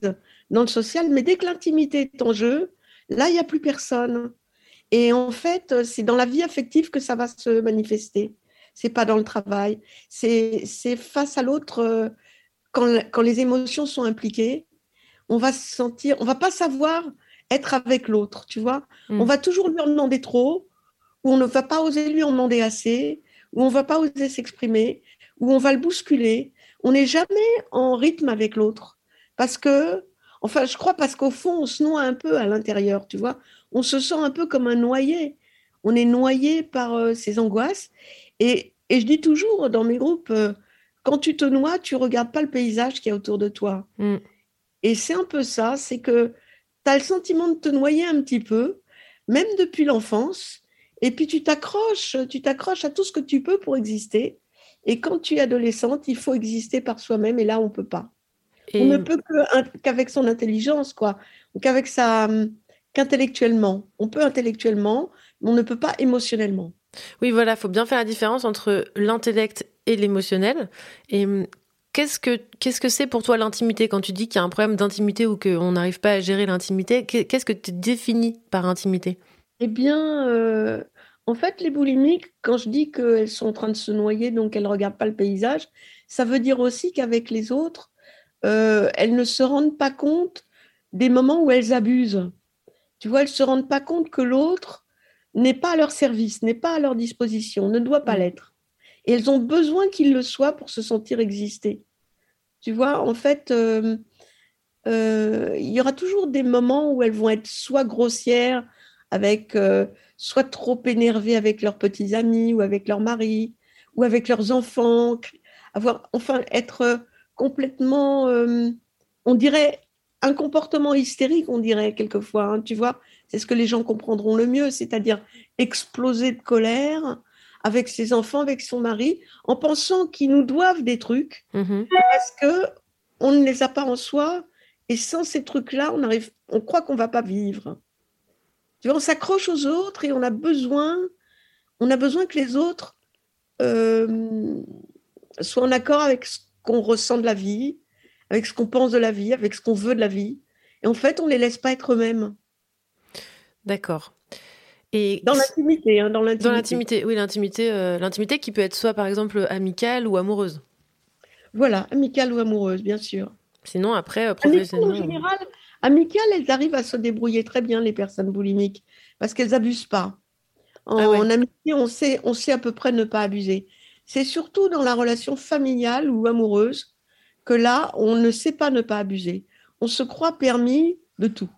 dans le social. Mais dès que l'intimité est en jeu, là, il n'y a plus personne. Et en fait, c'est dans la vie affective que ça va se manifester. C'est pas dans le travail. C'est face à l'autre, euh, quand, quand les émotions sont impliquées, on va se sentir, on va pas savoir être avec l'autre, tu vois. On va toujours lui en demander trop, ou on ne va pas oser lui en demander assez, ou on va pas oser s'exprimer, ou on va le bousculer. On n'est jamais en rythme avec l'autre. Parce que, enfin, je crois parce qu'au fond, on se noie un peu à l'intérieur, tu vois. On se sent un peu comme un noyé. On est noyé par euh, ces angoisses. Et, et je dis toujours dans mes groupes, euh, quand tu te noies, tu regardes pas le paysage qui est autour de toi. Et c'est un peu ça, c'est que tu as le sentiment de te noyer un petit peu, même depuis l'enfance, et puis tu t'accroches, tu t'accroches à tout ce que tu peux pour exister. Et quand tu es adolescente, il faut exister par soi-même, et là, on peut pas. On ne peut qu'avec son intelligence, quoi, qu'avec sa, qu'intellectuellement. On peut intellectuellement, mais on ne peut pas émotionnellement. Oui, voilà, faut bien faire la différence entre l'intellect et l'émotionnel. Et hum, qu'est-ce que qu'est-ce que c'est pour toi l'intimité? Quand tu dis qu'il y a un problème d'intimité ou qu'on n'arrive pas à gérer l'intimité qu'est- Qu'est-ce que tu définis par intimité? Eh bien, euh, en fait, les boulimiques, quand je dis qu'elles sont en train de se noyer, donc elles ne regardent pas le paysage, ça veut dire aussi qu'avec les autres, euh, elles ne se rendent pas compte des moments où elles abusent. Tu vois, elles ne se rendent pas compte que l'autre n'est pas à leur service, n'est pas à leur disposition, ne doit pas l'être. Et elles ont besoin qu'il le soit pour se sentir exister. Tu vois, en fait, euh, euh, il y aura toujours des moments où elles vont être soit grossières, avec, soit trop énervées avec leurs petits amis ou avec leur mari ou avec leurs enfants, avoir, enfin, être complètement, euh, on dirait, un comportement hystérique, on dirait quelquefois, hein, tu vois, c'est ce que les gens comprendront le mieux, c'est-à-dire exploser de colère avec ses enfants, avec son mari, en pensant qu'ils nous doivent des trucs, parce que on ne les a pas en soi, et sans ces trucs-là, on arrive, on croit qu'on va pas vivre. Tu vois, on s'accroche aux autres et on a besoin, on a besoin que les autres euh, soient en accord avec ce qu'on ressent de la vie, avec ce qu'on pense de la vie, avec ce qu'on veut de la vie. Et en fait, on les laisse pas être eux-mêmes. D'accord. Et Dans l'intimité, hein, dans l'intimité. Oui, l'intimité, euh, l'intimité qui peut être soit par exemple amicale ou amoureuse. Voilà, amicale ou amoureuse, bien sûr. Sinon, après, euh, en professionnellement. général, amicales, elles arrivent à se débrouiller très bien, les personnes boulimiques, parce qu'elles abusent pas. En, Ah ouais. en amitié, on sait, on sait à peu près ne pas abuser. C'est surtout dans la relation familiale ou amoureuse que là, on ne sait pas ne pas abuser. On se croit permis de tout.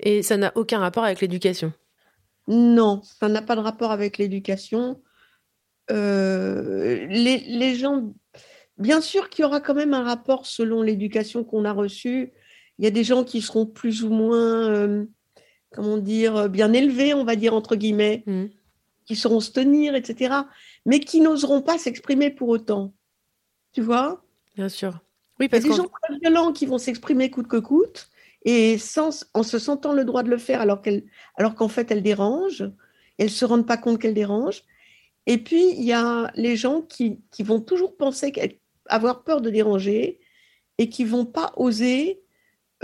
Et ça n'a aucun rapport avec l'éducation? Non, ça n'a pas de rapport avec l'éducation. Euh, les, les gens, bien sûr qu'il y aura quand même un rapport selon l'éducation qu'on a reçue. Il y a des gens qui seront plus ou moins, euh, comment dire, bien élevés, on va dire entre guillemets, qui sauront se tenir, etc., mais qui n'oseront pas s'exprimer pour autant. Tu vois? Bien sûr. Oui, Il y a parce des gens très violents qui vont s'exprimer coûte que coûte et sans, en se sentant le droit de le faire alors qu'elle, alors qu'en fait elles dérangent. Elles ne se rendent pas compte qu'elles dérangent. Et puis il y a les gens qui, qui vont toujours penser avoir peur de déranger et qui vont pas oser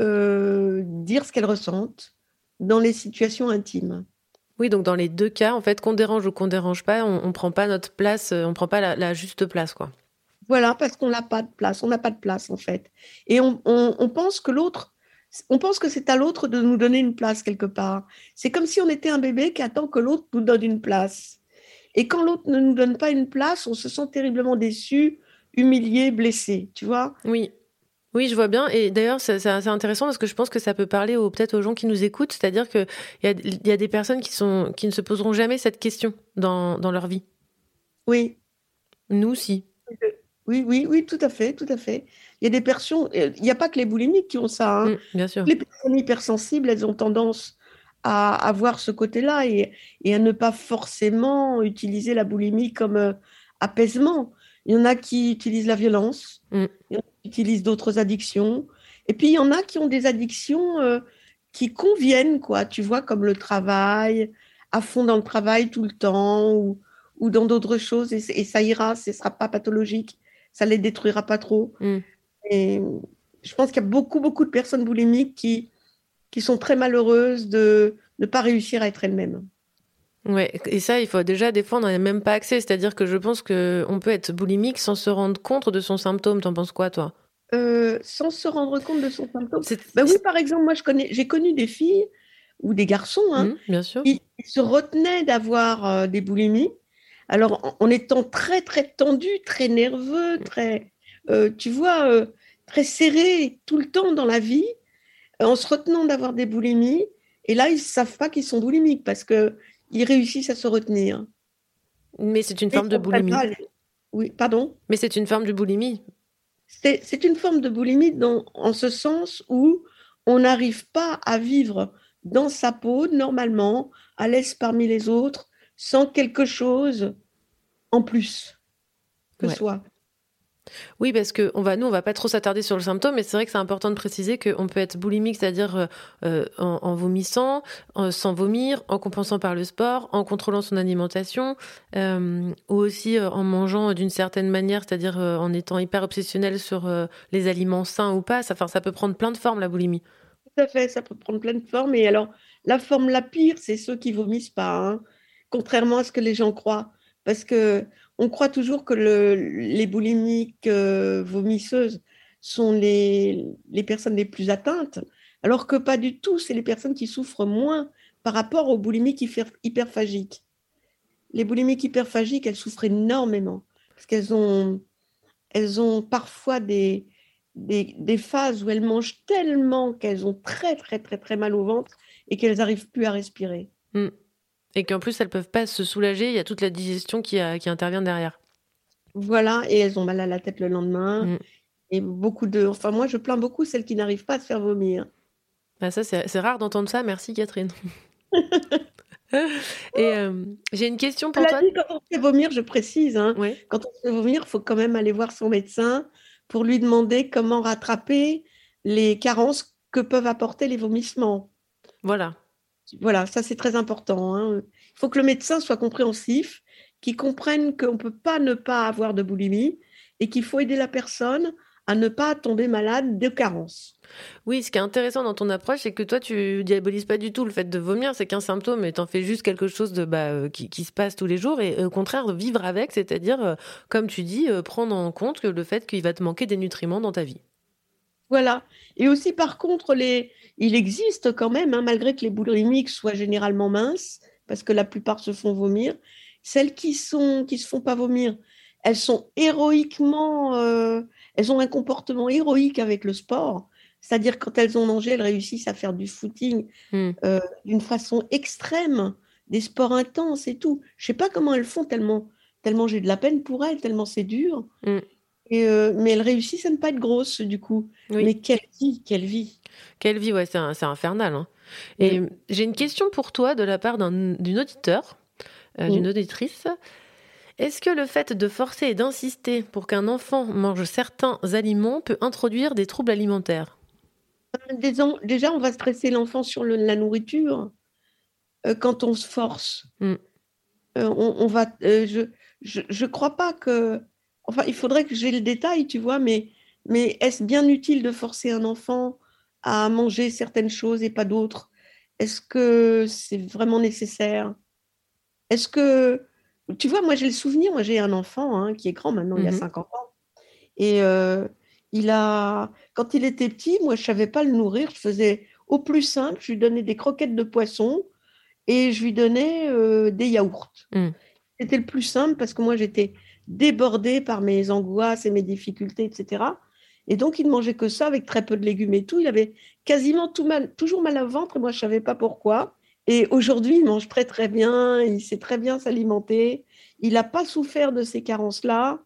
euh, dire ce qu'elles ressentent dans les situations intimes. Oui, donc dans les deux cas, en fait, qu'on dérange ou qu'on dérange pas, on, on prend pas notre place, euh, on prend pas la, la juste place, quoi. Voilà, parce qu'on n'a pas de place, on n'a pas de place en fait. Et on, on- on pense que l'autre, on pense que c'est à l'autre de nous donner une place quelque part. C'est comme si on était un bébé qui attend que l'autre nous donne une place. Et quand l'autre ne nous donne pas une place, on se sent terriblement déçu, humilié, blessé, tu vois? Oui. Oui, je vois bien. Et d'ailleurs, c'est intéressant parce que je pense que ça peut parler peut-être aux gens qui nous écoutent. C'est-à-dire qu'il y a, y a des personnes qui, sont, qui ne se poseront jamais cette question dans, dans leur vie. Oui. Nous, si. Oui, oui, oui, tout à fait, tout à fait. Il y a des personnes, il n'y a pas que les boulimiques qui ont ça. hein. bien sûr. Les personnes hypersensibles, elles ont tendance à avoir ce côté-là et, et à ne pas forcément utiliser la boulimie comme euh, apaisement. Il y en a qui utilisent la violence, Mm. il y en a utilisent d'autres addictions. Et puis, il y en a qui ont des addictions euh, qui conviennent, quoi, tu vois, comme le travail, à fond dans le travail tout le temps ou, ou dans d'autres choses et, et ça ira, ce ne sera pas pathologique, ça les détruira pas trop. Mm. Et je pense qu'il y a beaucoup, beaucoup de personnes boulimiques qui, qui sont très malheureuses de ne pas réussir à être elles-mêmes. Ouais, et ça, il faut déjà, n'en a même pas accès. C'est-à-dire que je pense qu'on peut être boulimique sans se rendre compte de son symptôme. T'en penses quoi, toi? Euh, sans se rendre compte de son symptôme. Ben oui, par exemple, moi, je connais, j'ai connu des filles ou des garçons hein, Mmh, bien sûr. qui qui se retenaient d'avoir euh, des boulimies. Alors, en, en étant très, très tendus, très nerveux, très, euh, tu vois, euh, très serrés tout le temps dans la vie, en se retenant d'avoir des boulimies. Et là, ils ne savent pas qu'ils sont boulimiques parce qu'ils réussissent à se retenir. Mais c'est une forme de ils boulimie. Oui, pardon? Mais c'est une forme de boulimie. C'est c'est une forme de boulimie dans- en ce sens où on n'arrive pas à vivre dans sa peau normalement, à l'aise parmi les autres, sans quelque chose en plus que Ouais. soi. Oui, parce que on va, nous, on va pas trop s'attarder sur le symptôme, mais c'est vrai que c'est important de préciser qu'on peut être boulimique, c'est-à-dire euh, euh, en, vomissant, sans vomir, en compensant par le sport, en contrôlant son alimentation, euh, ou aussi en mangeant d'une certaine manière, c'est-à-dire en étant hyper obsessionnel sur les aliments sains ou pas. Ça, ça peut prendre plein de formes, la boulimie. Tout à fait, ça peut prendre plein de formes. Et alors, la forme la pire, c'est ceux qui vomissent pas, hein, contrairement à ce que les gens croient. Parce que on croit toujours que le- les boulimiques euh, vomisseuses sont les, personnes les plus atteintes, alors que pas du tout, c'est les personnes qui souffrent moins par rapport aux boulimiques hyper- hyperphagiques. Les boulimiques hyperphagiques, elles souffrent énormément, parce qu'elles ont, parfois des phases où elles mangent tellement qu'elles ont très, très, très, très mal au ventre et qu'elles n'arrivent plus à respirer. Mm. Et qu'en plus, elles peuvent pas se soulager, il y a toute la digestion qui, a- qui intervient derrière. Voilà, et elles ont mal à la tête le lendemain. Mm. Et beaucoup de. Enfin, moi, je plains beaucoup celles qui n'arrivent pas à se faire vomir. Ah, ça, c'est rare d'entendre ça. Merci, Catherine. <laughs> Et euh, j'ai une question pour toi. quand on se fait vomir, je précise, hein, quand on se fait vomir, il faut quand même aller voir son médecin pour lui demander comment rattraper les carences que peuvent apporter les vomissements. Voilà. Voilà, ça c'est très important. hein. Il faut que le médecin soit compréhensif, qu'il comprenne qu'on ne peut pas ne pas avoir de boulimie et qu'il faut aider la personne à ne pas tomber malade de carence. Oui, ce qui est intéressant dans ton approche, c'est que toi, tu diabolises pas du tout le fait de vomir. C'est qu'un symptôme et t'en fais juste quelque chose de bah, euh, qui, qui se passe tous les jours. Et euh, au contraire, vivre avec, c'est-à-dire, euh, comme tu dis, euh, prendre en compte que le fait qu'il va te manquer des nutriments dans ta vie. Voilà. Et aussi, par contre, les... il existe quand même, hein, malgré que les boulimiques soient généralement minces, parce que la plupart se font vomir, celles qui sont qui se font pas vomir, elles sont héroïquement, euh, elles ont un comportement héroïque avec le sport. C'est-à-dire quand elles ont mangé, elles réussissent à faire du footing euh, d'une façon extrême, des sports intenses et tout. Je sais pas comment elles font tellement, tellement j'ai de la peine pour elles, tellement c'est dur. Et, euh, mais elles réussissent à ne pas être grosses du coup. Mais quelle vie, quelle vie. Quelle vie, ouais, c'est un- infernal. hein. Et j'ai une question pour toi de la part d'un- d'une auditeur, euh, d'une auditrice. Est-ce que le fait de forcer et d'insister pour qu'un enfant mange certains aliments peut introduire des troubles alimentaires? En- Déjà, on va stresser l'enfant sur le- la nourriture euh, quand on se force. Mm. Euh, on, on va, euh, je, je crois pas que. Enfin, il faudrait que j'ai le détail, tu vois, mais, mais est-ce bien utile de forcer un enfant à manger certaines choses et pas d'autres? Est-ce que c'est vraiment nécessaire? Est-ce que. Tu vois, moi j'ai le souvenir, moi j'ai un enfant hein, qui est grand maintenant, il a Mhm. 50 ans. Et euh, il a, quand il était petit, moi, je savais pas le nourrir. Je faisais au plus simple. Je lui donnais des croquettes de poisson et je lui donnais euh, des yaourts. Mm. C'était le plus simple parce que moi, j'étais débordée par mes angoisses et mes difficultés, etc. Et donc, il ne mangeait que ça avec très peu de légumes et tout. Il avait quasiment tout mal, toujours mal au ventre et moi, je savais pas pourquoi. Et aujourd'hui, il mange très, très bien. Il sait très bien s'alimenter. Il n'a pas souffert de ces carences-là.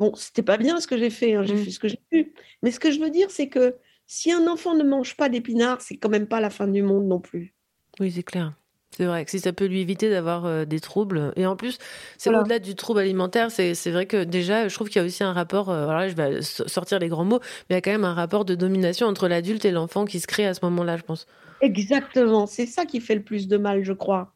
Bon, c'était pas bien ce que j'ai fait, hein, j'ai fait ce que j'ai pu. Mais ce que je veux dire, c'est que si un enfant ne mange pas d'épinards, c'est quand même pas la fin du monde non plus. Oui, c'est clair. C'est vrai que si ça peut lui éviter d'avoir euh, des troubles. Et en plus, c'est Voilà. au-delà du trouble alimentaire, c'est c'est vrai que déjà, je trouve qu'il y a aussi un rapport, euh, je vais sortir les grands mots, mais il y a quand même un rapport de domination entre l'adulte et l'enfant qui se crée à ce moment-là, je pense. Exactement, c'est ça qui fait le plus de mal, je crois.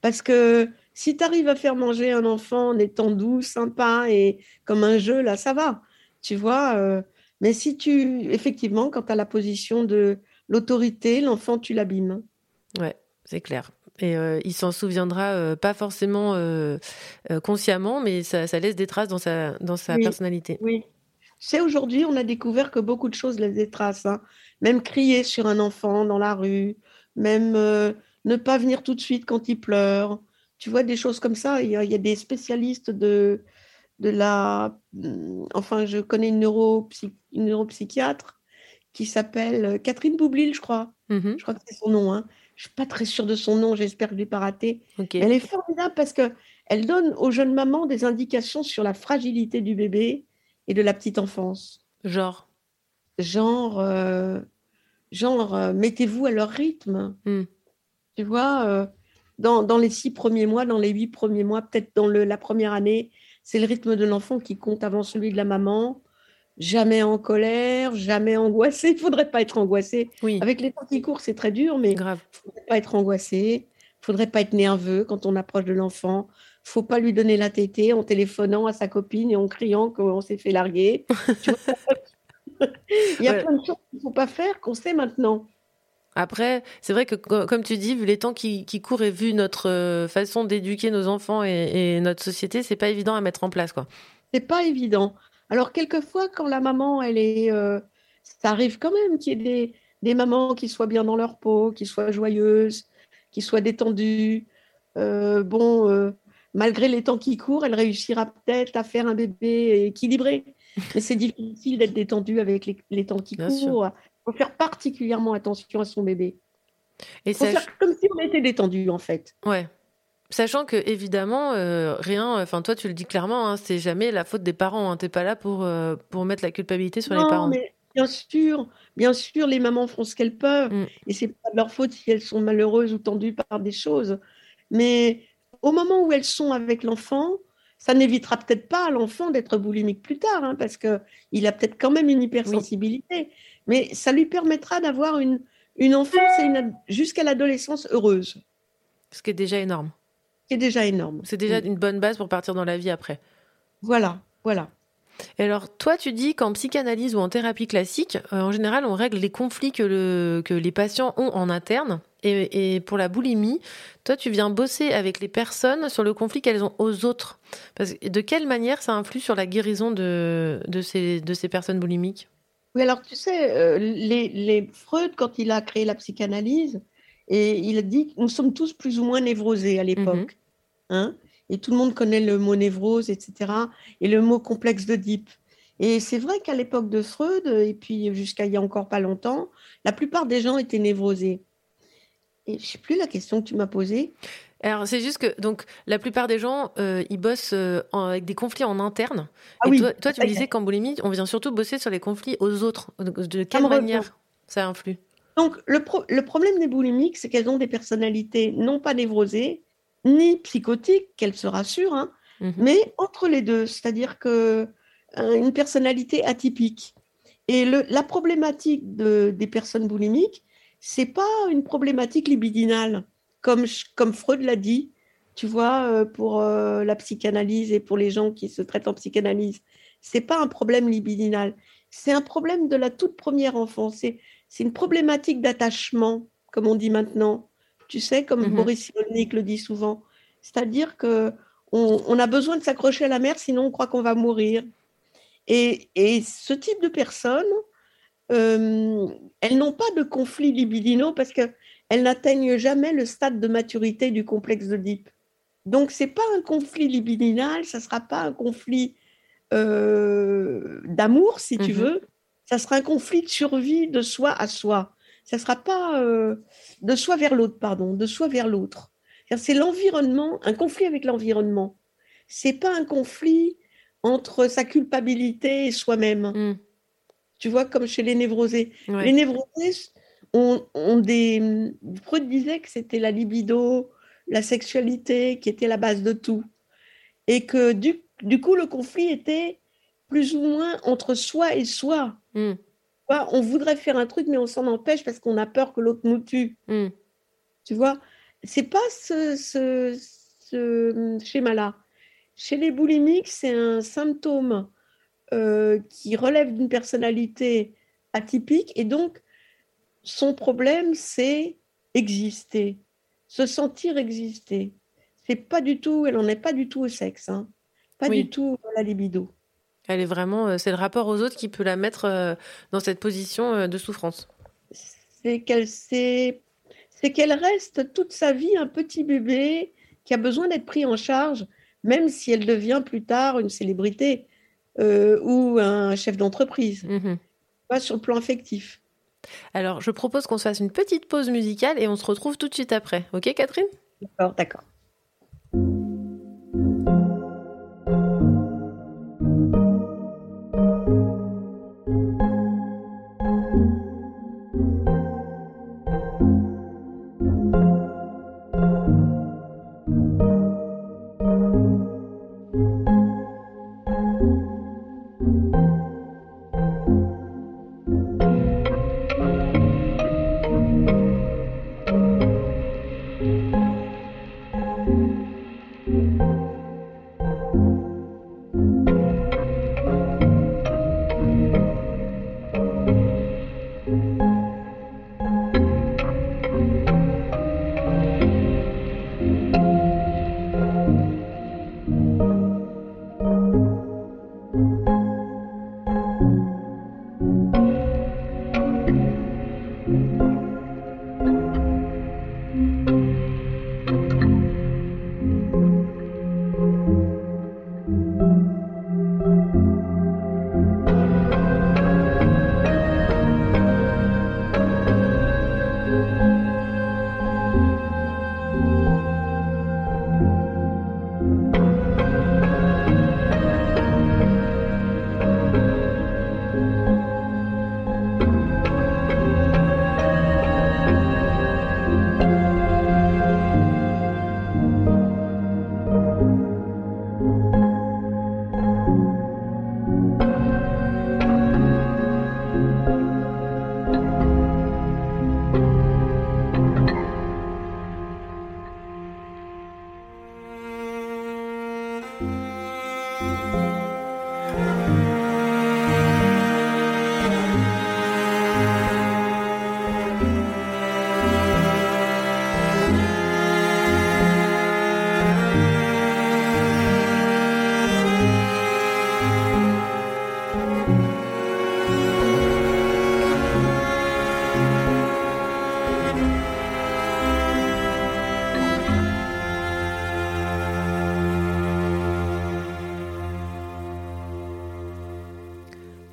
Parce que si tu arrives à faire manger un enfant en étant doux, sympa et comme un jeu, là, ça va. Tu vois, euh, mais si tu, effectivement, quand tu as la position de l'autorité, l'enfant, tu l'abîmes. Ouais, c'est clair. Et euh, il s'en souviendra euh, pas forcément euh, euh, consciemment, mais ça, ça laisse des traces dans sa, dans sa Oui, personnalité. Oui. Sais, aujourd'hui, on a découvert que beaucoup de choses laissent des traces. hein. Même crier sur un enfant dans la rue, même ne pas venir tout de suite quand il pleure. Tu vois, des choses comme ça. Il y a, il y a des spécialistes de, de la... hum, Enfin, je connais une, neuropsy- une neuropsychiatre qui s'appelle Catherine Boublil, je crois. Mhm. Je crois que c'est son nom. Hein. Je suis pas très sûre de son nom, j'espère que je ne l'ai pas raté. Elle est formidable parce que elle donne aux jeunes mamans des indications sur la fragilité du bébé et de la petite enfance. Genre Genre, euh, genre euh, mettez-vous à leur rythme. Hmm. Tu vois, euh, dans, dans les six premiers mois, dans les huit premiers mois, peut-être dans le, la première année, c'est le rythme de l'enfant qui compte avant celui de la maman. Jamais en colère, jamais angoissé. Il faudrait pas être angoissé. Avec les temps qui courent, c'est très dur, mais il faudrait pas être angoissé. Il faudrait pas être nerveux quand on approche de l'enfant. faut pas lui donner la tétée en téléphonant à sa copine et en criant qu'on s'est fait larguer. <laughs> Tu vois, Il y a Ouais. plein de choses qu'il faut pas faire qu'on sait maintenant. Après, c'est vrai que co- comme tu dis, vu les temps qui, qui courent et vu notre euh, façon d'éduquer nos enfants et, et notre société, c'est pas évident à mettre en place, quoi. C'est pas évident. Alors, quelquefois, quand la maman, elle est. euh, ça arrive quand même qu'il y ait des, des mamans qui soient bien dans leur peau, qui soient joyeuses, qui soient détendues. Euh, bon, euh, malgré les temps qui courent, elle réussira peut-être à faire un bébé équilibré. Mais c'est difficile d'être détendu avec les, les temps qui Bien courent. Il faut faire particulièrement attention à son bébé. Et faut faire comme si on était détendu, en fait. Ouais. Sachant que évidemment, euh, rien. Enfin, toi, tu le dis clairement, hein, c'est jamais la faute des parents. Hein, T'es pas là pour euh, pour mettre la culpabilité sur les parents. mais bien sûr, bien sûr, les mamans font ce qu'elles peuvent. Mm. Et c'est pas leur faute si elles sont malheureuses ou tendues par des choses. Mais au moment où elles sont avec l'enfant, ça n'évitera peut-être pas à l'enfant d'être boulimique plus tard, hein, parce qu'il a peut-être quand même une hypersensibilité. Mais ça lui permettra d'avoir une, une enfance et une jusqu'à l'adolescence heureuse, Ce qui est déjà énorme. Qui est déjà énorme. C'est déjà Mm. une bonne base pour partir dans la vie après. Voilà, voilà. Et alors, toi, tu dis qu'en psychanalyse ou en thérapie classique, euh, en général, on règle les conflits que, le, que les patients ont en interne. Et, et pour la boulimie, toi, tu viens bosser avec les personnes sur le conflit qu'elles ont aux autres. Parce, de quelle manière ça influe sur la guérison de, de, ces, de ces personnes boulimiques? Oui, alors tu sais, euh, les, les- Freud, quand il a créé la psychanalyse, et il a dit que nous sommes tous plus ou moins névrosés à l'époque. Hein, et tout le monde connaît le mot névrose, etc. Et le mot complexe d'Oedipe. Et c'est vrai qu'à l'époque de Freud, et puis jusqu'à il y a encore pas longtemps, la plupart des gens étaient névrosés. Et je sais plus la question que tu m'as posée. Alors, c'est juste que donc la plupart des gens, euh, ils bossent euh, en- avec des conflits en interne. Ah et oui, toi, toi, tu me disais qu'en boulimie, on vient surtout bosser sur les conflits aux autres. De quelle revient. manière ça influe? Donc, le, pro- le problème des boulimiques, c'est qu'elles ont des personnalités non pas névrosées, ni psychotiques, qu'elles se rassurent, hein, Mhm. mais entre les deux, c'est-à-dire que euh, une personnalité atypique. Et le- la problématique de- des personnes boulimiques, c'est pas une problématique libidinale, comme, comme Freud l'a dit, tu vois, euh, pour euh, la psychanalyse et pour les gens qui se traitent en psychanalyse. C'est pas un problème libidinal, c'est un problème de la toute première enfance. C'est une problématique d'attachement, comme on dit maintenant. Tu sais, comme Mhm. Boris Cyrulnik le dit souvent. C'est-à-dire que on, on a besoin de s'accrocher à la mer, sinon on croit qu'on va mourir. Et, et ce type de personnes, euh, elles n'ont pas de conflits libidinaux parce qu'elles n'atteignent jamais le stade de maturité du complexe d'Oedipe. Donc, ce n'est pas un conflit libidinal, ça ne sera pas un conflit euh, d'amour, si tu Mhm. veux. Ça sera un conflit de survie de soi à soi. Ça ne sera pas euh, de soi vers l'autre, pardon, de soi vers l'autre. C'est l'environnement, un conflit avec l'environnement. C'est pas un conflit entre sa culpabilité et soi-même. Tu vois, comme chez les névrosés. Ouais. Les névrosés ont, ont des. Freud disait que c'était la libido, la sexualité qui était la base de tout. Et que du, du coup, le conflit était plus ou moins entre soi et soi. Mm. Vois, on voudrait faire un truc, mais on s'en empêche parce qu'on a peur que l'autre nous tue. Mm. Tu vois, c'est pas ce, ce, ce schéma-là. Chez les boulimiques, c'est un symptôme euh, qui relève d'une personnalité atypique et donc son problème, c'est exister, se sentir exister. C'est pas du tout, elle n'en est pas du tout au sexe, hein. pas Oui. du tout à la libido. Elle est vraiment, euh, c'est le rapport aux autres qui peut la mettre euh, dans cette position euh, de souffrance. c'est qu'elle c'est qu'elle reste toute sa vie un petit bébé qui a besoin d'être pris en charge, même si elle devient plus tard une célébrité euh, ou un chef d'entreprise, pas sur le plan affectif. Alors, je propose qu'on se fasse une petite pause musicale et on se retrouve tout de suite après. Ok, Catherine? D'accord, d'accord.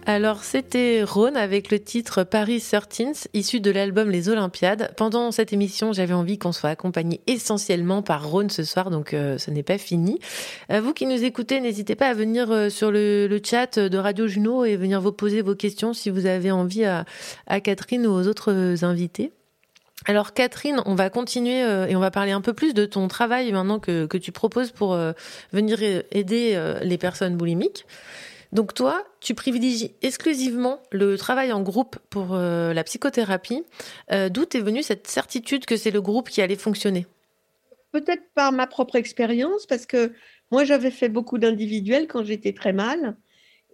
Alors, c'était Rhône avec le titre Paris 13, issu de l'album Les Olympiades. Pendant cette émission, j'avais envie qu'on soit accompagné essentiellement par Rhône ce soir, donc euh, ce n'est pas fini. Euh, vous qui nous écoutez, n'hésitez pas à venir euh, sur le, chat de Radio Juno et venir vous poser vos questions si vous avez envie à, Catherine ou aux autres invités. Alors Catherine, on va continuer et on va parler un peu plus de ton travail maintenant que, tu proposes pour venir aider les personnes boulimiques. Donc toi, tu privilégies exclusivement le travail en groupe pour la psychothérapie. D'où est venue cette certitude que c'est le groupe qui allait fonctionner? Peut-être par ma propre expérience, parce que moi j'avais fait beaucoup d'individuels quand j'étais très mal.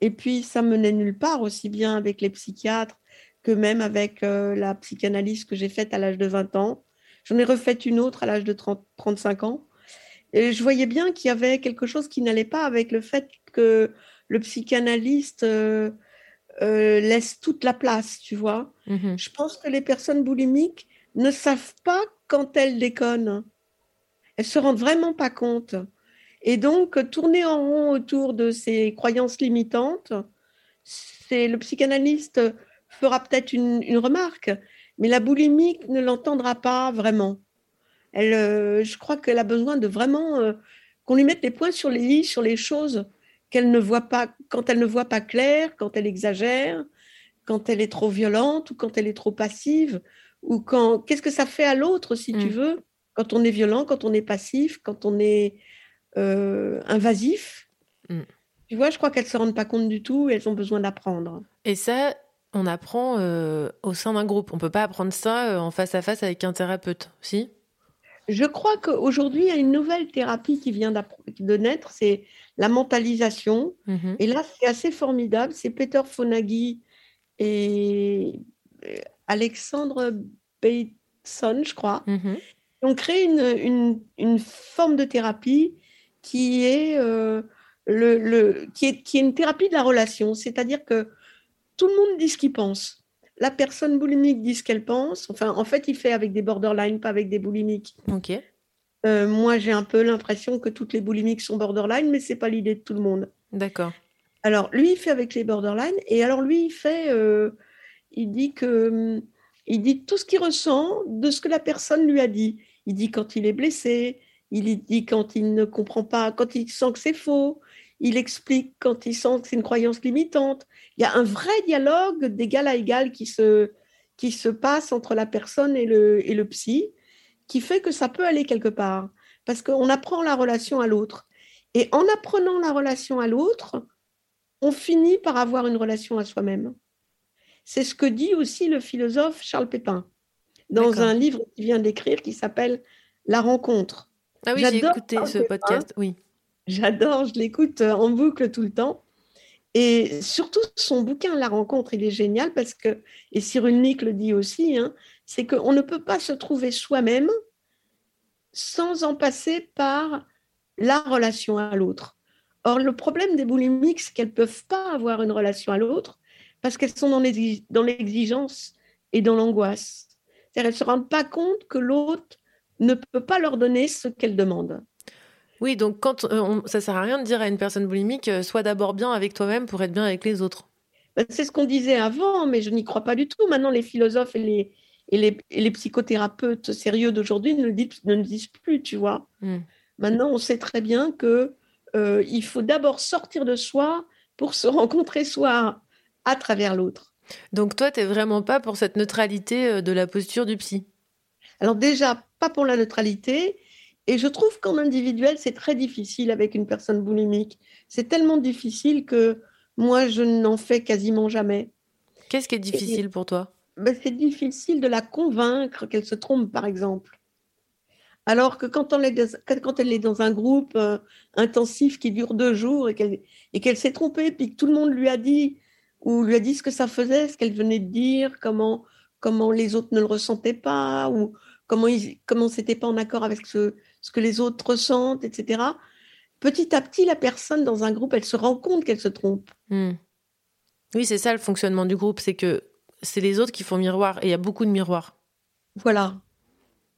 Et puis ça menait nulle part, aussi bien avec les psychiatres que même avec euh, la psychanalyse que j'ai faite à l'âge de 20 ans. J'en ai refait une autre à l'âge de 30, 35 ans. Et je voyais bien qu'il y avait quelque chose qui n'allait pas avec le fait que le psychanalyste euh, euh, laisse toute la place, tu vois. Mhm. Je pense que les personnes boulimiques ne savent pas quand elles déconnent. Elles se rendent vraiment pas compte. Et donc, tourner en rond autour de ces croyances limitantes, c'est le psychanalyste fera peut-être une, une remarque, mais la boulimique ne l'entendra pas vraiment. Elle, euh, je crois qu'elle a besoin de vraiment euh, qu'on lui mette les points sur les i sur les choses qu'elle ne voit pas, quand elle ne voit pas clair, quand elle exagère, quand elle est trop violente ou quand elle est trop passive, ou quand qu'est-ce que ça fait à l'autre, si tu Mm. veux, quand on est violent, quand on est passif, quand on est euh, invasif? Mm. Tu vois, je crois qu'elles ne se rendent pas compte du tout et elles ont besoin d'apprendre. Et ça, on apprend euh, au sein d'un groupe. On peut pas apprendre ça euh, en face à face avec un thérapeute, si? Je crois qu'aujourd'hui, il y a une nouvelle thérapie qui vient de naître, c'est la mentalisation. Mhm. Et là, c'est assez formidable. C'est Peter Fonagy et euh, Alexandre Bateson, je crois, Mhm. qui ont créé une, une- une forme de thérapie qui est, euh, le, le- qui, est, qui est une thérapie de la relation. C'est-à-dire que tout le monde dit ce qu'il pense. La personne boulimique dit ce qu'elle pense. Enfin, en fait, il fait avec des borderline, pas avec des boulimiques. Ok. Euh, moi, j'ai un peu l'impression que toutes les boulimiques sont borderline, mais c'est pas l'idée de tout le monde. D'accord. Alors, lui, il fait avec les borderline, et alors lui, il fait, euh, il dit que, hum, il dit tout ce qu'il ressent de ce que la personne lui a dit. Il dit quand il est blessé, il dit quand il ne comprend pas, quand il sent que c'est faux, il explique quand il sent que c'est une croyance limitante. Il y a un vrai dialogue d'égal à égal qui se, qui se passe entre la personne et le, et le psy, qui fait que ça peut aller quelque part, parce qu'on apprend la relation à l'autre. Et en apprenant la relation à l'autre, on finit par avoir une relation à soi-même. C'est ce que dit aussi le philosophe Charles Pépin dans un livre qu'il vient d'écrire qui s'appelle La rencontre. Ah oui, j'ai J'adore écouté Charles ce Pépin. podcast. Oui. J'adore, je l'écoute euh, en boucle tout le temps. Et surtout, son bouquin La rencontre, il est génial parce que, et Cyrulnik le dit aussi, hein, c'est qu'on ne peut pas se trouver soi-même sans en passer par la relation à l'autre. Or, le problème des boulimiques, c'est qu'elles ne peuvent pas avoir une relation à l'autre parce qu'elles sont dans l'exi- dans l'exigence et dans l'angoisse. C'est-à-dire, elles ne se rendent pas compte que l'autre ne peut pas leur donner ce qu'elles demandent. Oui, donc quand euh, on- ça sert à rien de dire à une personne boulimique, euh, sois d'abord bien avec toi-même pour être bien avec les autres. Ben, C'est ce qu'on disait avant, mais je n'y crois pas du tout. Maintenant, les philosophes et les, et les, et les psychothérapeutes sérieux d'aujourd'hui ne, le disent- ne le disent plus, tu vois. Hmm. Maintenant, on sait très bien que euh, il faut d'abord sortir de soi pour se rencontrer soi à travers l'autre. Donc toi, t'es vraiment pas pour cette neutralité euh, de la posture du psy? Alors déjà, pas pour la neutralité. Et je trouve qu'en individuel, c'est très difficile avec une personne boulimique. C'est tellement difficile que moi, je n'en fais quasiment jamais. Qu'est-ce qui est difficile pour toi? Ben, c'est difficile de la convaincre qu'elle se trompe, par exemple. Alors que quand, on est dans, quand- quand elle est dans un groupe euh, intensif qui dure deux jours et qu'elle et qu'elle s'est trompée, puis que tout le monde lui a dit ou lui a dit ce que ça faisait, ce qu'elle venait de dire, comment, comment les autres ne le ressentaient pas, ou comment ils comment c'était pas en accord avec ce, ce que les autres ressentent, etc. Petit à petit, la personne dans un groupe, elle se rend compte qu'elle se trompe. Hmm. Oui, c'est ça le fonctionnement du groupe, c'est que c'est les autres qui font miroir et il y a beaucoup de miroirs. Voilà.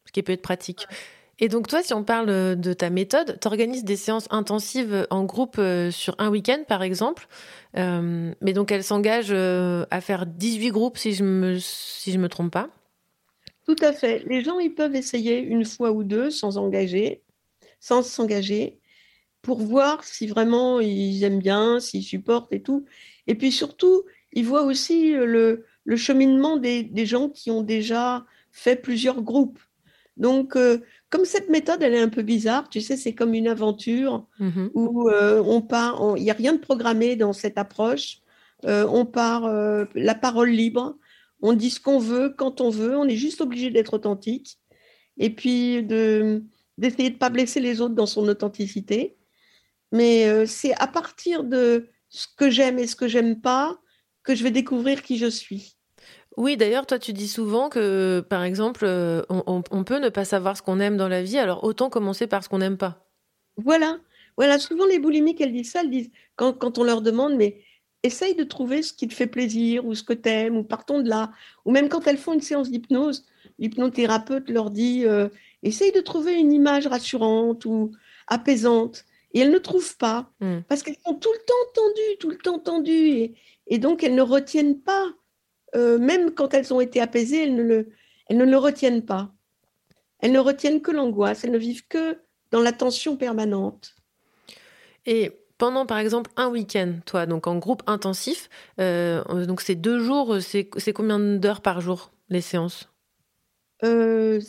Ce qui peut être pratique. Et donc toi, si on parle euh, de ta méthode, tu organises des séances intensives en groupe euh, sur un week-end, par exemple. Euh, mais donc elle s'engage à faire 18 groupes, si je me, si je me trompe pas. Tout à fait. Les gens, ils peuvent essayer une fois ou deux sans engager, sans s'engager, pour voir si vraiment ils aiment bien, s'ils supportent et tout. Et puis surtout, ils voient aussi le, le cheminement des, des gens qui ont déjà fait plusieurs groupes. Donc, euh, comme cette méthode, elle est un peu bizarre, tu sais, c'est comme une aventure où euh, on part, il n'y a rien de programmé dans cette approche. Euh, on part la parole libre, on dit ce qu'on veut quand on veut, on est juste obligé d'être authentique et puis de d'essayer de pas blesser les autres dans son authenticité. Mais euh, c'est à partir de ce que j'aime et ce que j'aime pas que je vais découvrir qui je suis. Oui, d'ailleurs, toi, tu dis souvent que, par exemple, euh, on, on- on peut ne pas savoir ce qu'on aime dans la vie, alors autant commencer par ce qu'on n'aime pas. Voilà, voilà. Souvent, les boulimiques, elles disent ça. Elles disent, quand, quand on leur demande, mais essaye de trouver ce qui te fait plaisir ou ce que tu aimes, ou partons de là. Ou même quand elles font une séance d'hypnose, l'hypnothérapeute leur dit, euh, essaye de trouver une image rassurante ou apaisante. Et elles ne trouvent pas, parce qu'elles sont tout le temps tendues, tout le temps tendues. Et, et donc, elles ne retiennent pas, euh, même quand elles ont été apaisées, elles ne le, elles ne le retiennent pas. Elles ne retiennent que l'angoisse, elles ne vivent que dans la tension permanente. Et pendant, par exemple, un week-end, toi, donc en groupe intensif, euh, donc c'est deux jours, c'est combien d'heures par jour, les séances? Euh,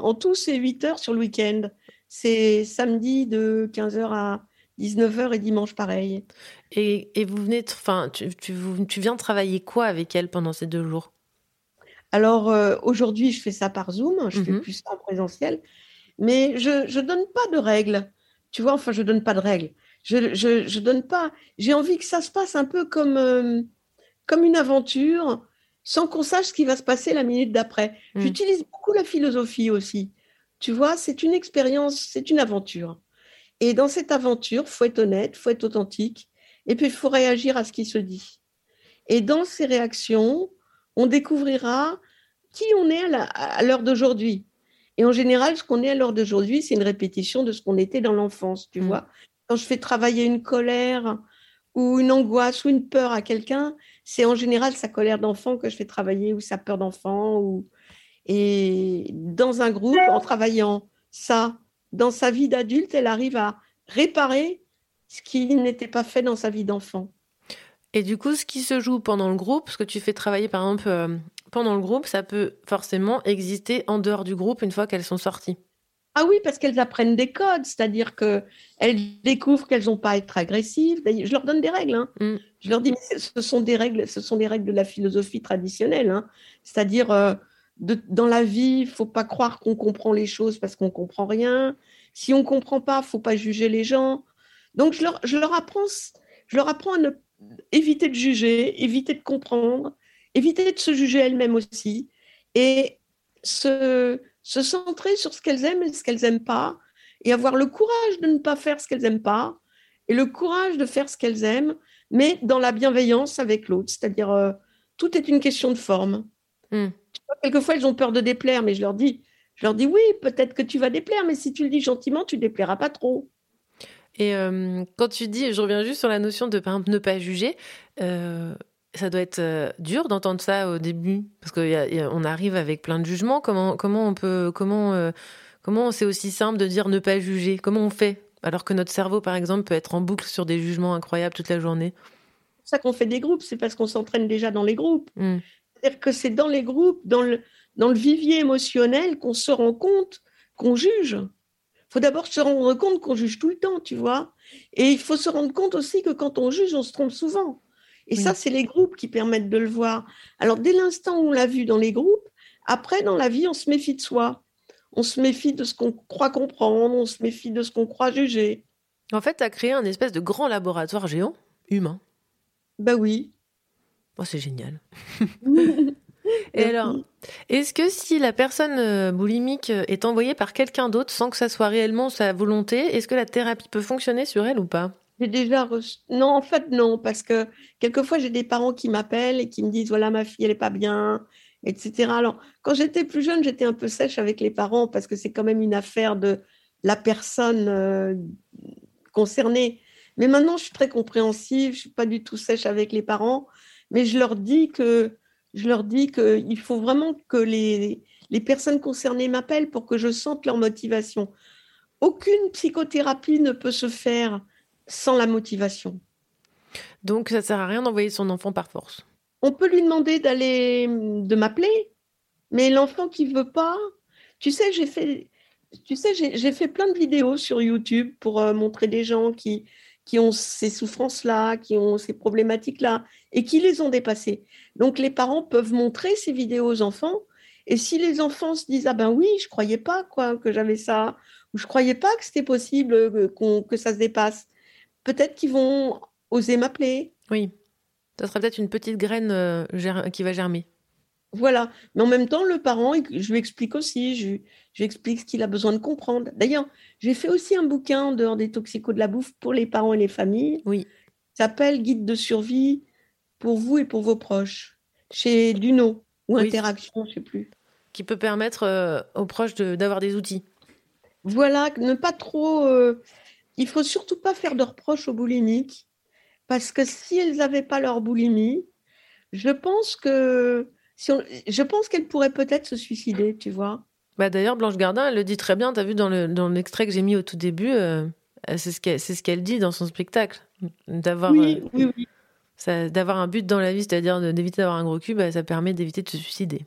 en tout, c'est 8 heures sur le week-end. C'est samedi de 15h à 19h et dimanche pareil. Et, et vous venez, enfin, tu, tu, viens travailler quoi avec elle pendant ces deux jours? Alors euh, aujourd'hui, je fais ça par Zoom, je fais Mhm. plus ça en présentiel, mais je je donne pas de règles. Tu vois, enfin, je donne pas de règles. Je je, je donne pas. J'ai envie que ça se passe un peu comme euh, comme une aventure, sans qu'on sache ce qui va se passer la minute d'après. Mm. J'utilise beaucoup la philosophie aussi. Tu vois, c'est une expérience, c'est une aventure. Et dans cette aventure, faut être honnête, faut être authentique, et puis il faut réagir à ce qui se dit. Et dans ces réactions, on découvrira qui on est à l'heure d'aujourd'hui. Et en général, ce qu'on est à l'heure d'aujourd'hui, c'est une répétition de ce qu'on était dans l'enfance, tu vois. Quand je fais travailler une colère ou une angoisse ou une peur à quelqu'un, c'est en général sa colère d'enfant que je fais travailler ou sa peur d'enfant. Ou... Et dans un groupe, en travaillant ça, dans sa vie d'adulte, elle arrive à réparer ce qui n'était pas fait dans sa vie d'enfant. Et du coup, ce qui se joue pendant le groupe, ce que tu fais travailler par exemple euh, pendant le groupe, ça peut forcément exister en dehors du groupe une fois qu'elles sont sorties. Ah oui, parce qu'elles apprennent des codes, c'est-à-dire qu'elles découvrent qu'elles n'ont pas à être agressives. D'ailleurs, Je leur donne des règles. hein. Je leur dis, mais ce- sont des règles, ce sont des règles de la philosophie traditionnelle. hein. C'est-à-dire, euh, dans la vie, il faut pas croire qu'on comprend les choses parce qu'on comprend rien. Si on comprend pas, faut pas juger les gens. Donc, je leur, je leur apprends, je leur apprends à ne, éviter de juger, éviter de comprendre, éviter de se juger elles-mêmes aussi, et se, se centrer sur ce qu'elles aiment et ce qu'elles n'aiment pas, et avoir le courage de ne pas faire ce qu'elles n'aiment pas, et le courage de faire ce qu'elles aiment, mais dans la bienveillance avec l'autre. C'est-à-dire, euh, tout est une question de forme. Vois, Quelquefois, elles ont peur de déplaire, mais je leur dis, je leur dis oui, peut-être que tu vas déplaire, mais si tu le dis gentiment, tu déplairas pas trop. Et euh, quand tu dis, je reviens juste sur la notion de par exemple, ne pas juger, euh, ça doit être euh, dur d'entendre ça au début, parce qu'on arrive avec plein de jugements. Comment, comment on peut, comment, euh, comment c'est aussi simple de dire ne pas juger? Comment on fait? Alors que notre cerveau, par exemple, peut être en boucle sur des jugements incroyables toute la journée C'est pour ça qu'on fait des groupes, c'est parce qu'on s'entraîne déjà dans les groupes. Mm. C'est-à-dire que c'est dans les groupes, dans le, dans le vivier émotionnel qu'on se rend compte qu'on juge. Il faut d'abord se rendre compte qu'on juge tout le temps, tu vois. Et il faut se rendre compte aussi que quand on juge, on se trompe souvent. Et ça, c'est les groupes qui permettent de le voir. Alors, dès l'instant où on l'a vu dans les groupes, après, dans la vie, on se méfie de soi. On se méfie de ce qu'on croit comprendre, on se méfie de ce qu'on croit juger. En fait, tu as créé un espèce de grand laboratoire géant, humain. Ben oui. Oh, c'est génial. <laughs> Et alors, est-ce que si la personne euh, boulimique euh, est envoyée par quelqu'un d'autre sans que ça soit réellement sa volonté, est-ce que la thérapie peut fonctionner sur elle ou pas? J'ai déjà reçu... Non, en fait, non, parce que quelquefois, j'ai des parents qui m'appellent et qui me disent, voilà, ma fille, elle n'est pas bien, etc. Alors, quand j'étais plus jeune, j'étais un peu sèche avec les parents parce que c'est quand même une affaire de la personne euh, concernée. Mais maintenant, je suis très compréhensive, je suis pas du tout sèche avec les parents, mais je leur dis que je leur dis qu'il faut vraiment que les, les personnes concernées m'appellent pour que je sente leur motivation. Aucune psychothérapie ne peut se faire sans la motivation. Donc ça sert à rien d'envoyer son enfant par force. On peut lui demander d'aller de m'appeler, mais l'enfant qui veut pas, tu sais, j'ai fait tu sais, j'ai fait plein de vidéos sur YouTube pour euh, montrer des gens qui, qui ont ces souffrances-là, qui ont ces problématiques-là, et qui les ont dépassées. Donc, les parents peuvent montrer ces vidéos aux enfants, et si les enfants se disent, ah ben oui, je croyais pas quoi, que j'avais ça, ou je croyais pas que c'était possible euh, que ça se dépasse, peut-être qu'ils vont oser m'appeler. Oui. Ça serait peut-être une petite graine euh, qui va germer. Voilà. Mais en même temps, le parent, je lui explique aussi, je, je lui explique ce qu'il a besoin de comprendre. D'ailleurs, j'ai fait aussi un bouquin en dehors des toxicos de la bouffe pour les parents et les familles. Oui. Ça s'appelle Guide de survie pour vous et pour vos proches, chez Duno ou Oui. Interaction, je sais plus. Qui peut permettre euh, aux proches de- d'avoir des outils. Voilà, ne pas trop. euh, il faut surtout pas faire de reproches aux boulimiques, parce que si elles n'avaient pas leur boulimie, je pense que si on- je pense qu'elles pourraient peut-être se suicider, tu vois. Bah, D'ailleurs, Blanche Gardin, elle le dit très bien. Tu as vu dans le- dans l'extrait que j'ai mis au tout début, euh, c'est ce qu'elle c'est ce qu'elle dit dans son spectacle. D'avoir Oui, euh, oui, oui. ça- d'avoir un but dans la vie, c'est-à-dire d'éviter d'avoir un gros cul, bah, ça permet d'éviter de se suicider.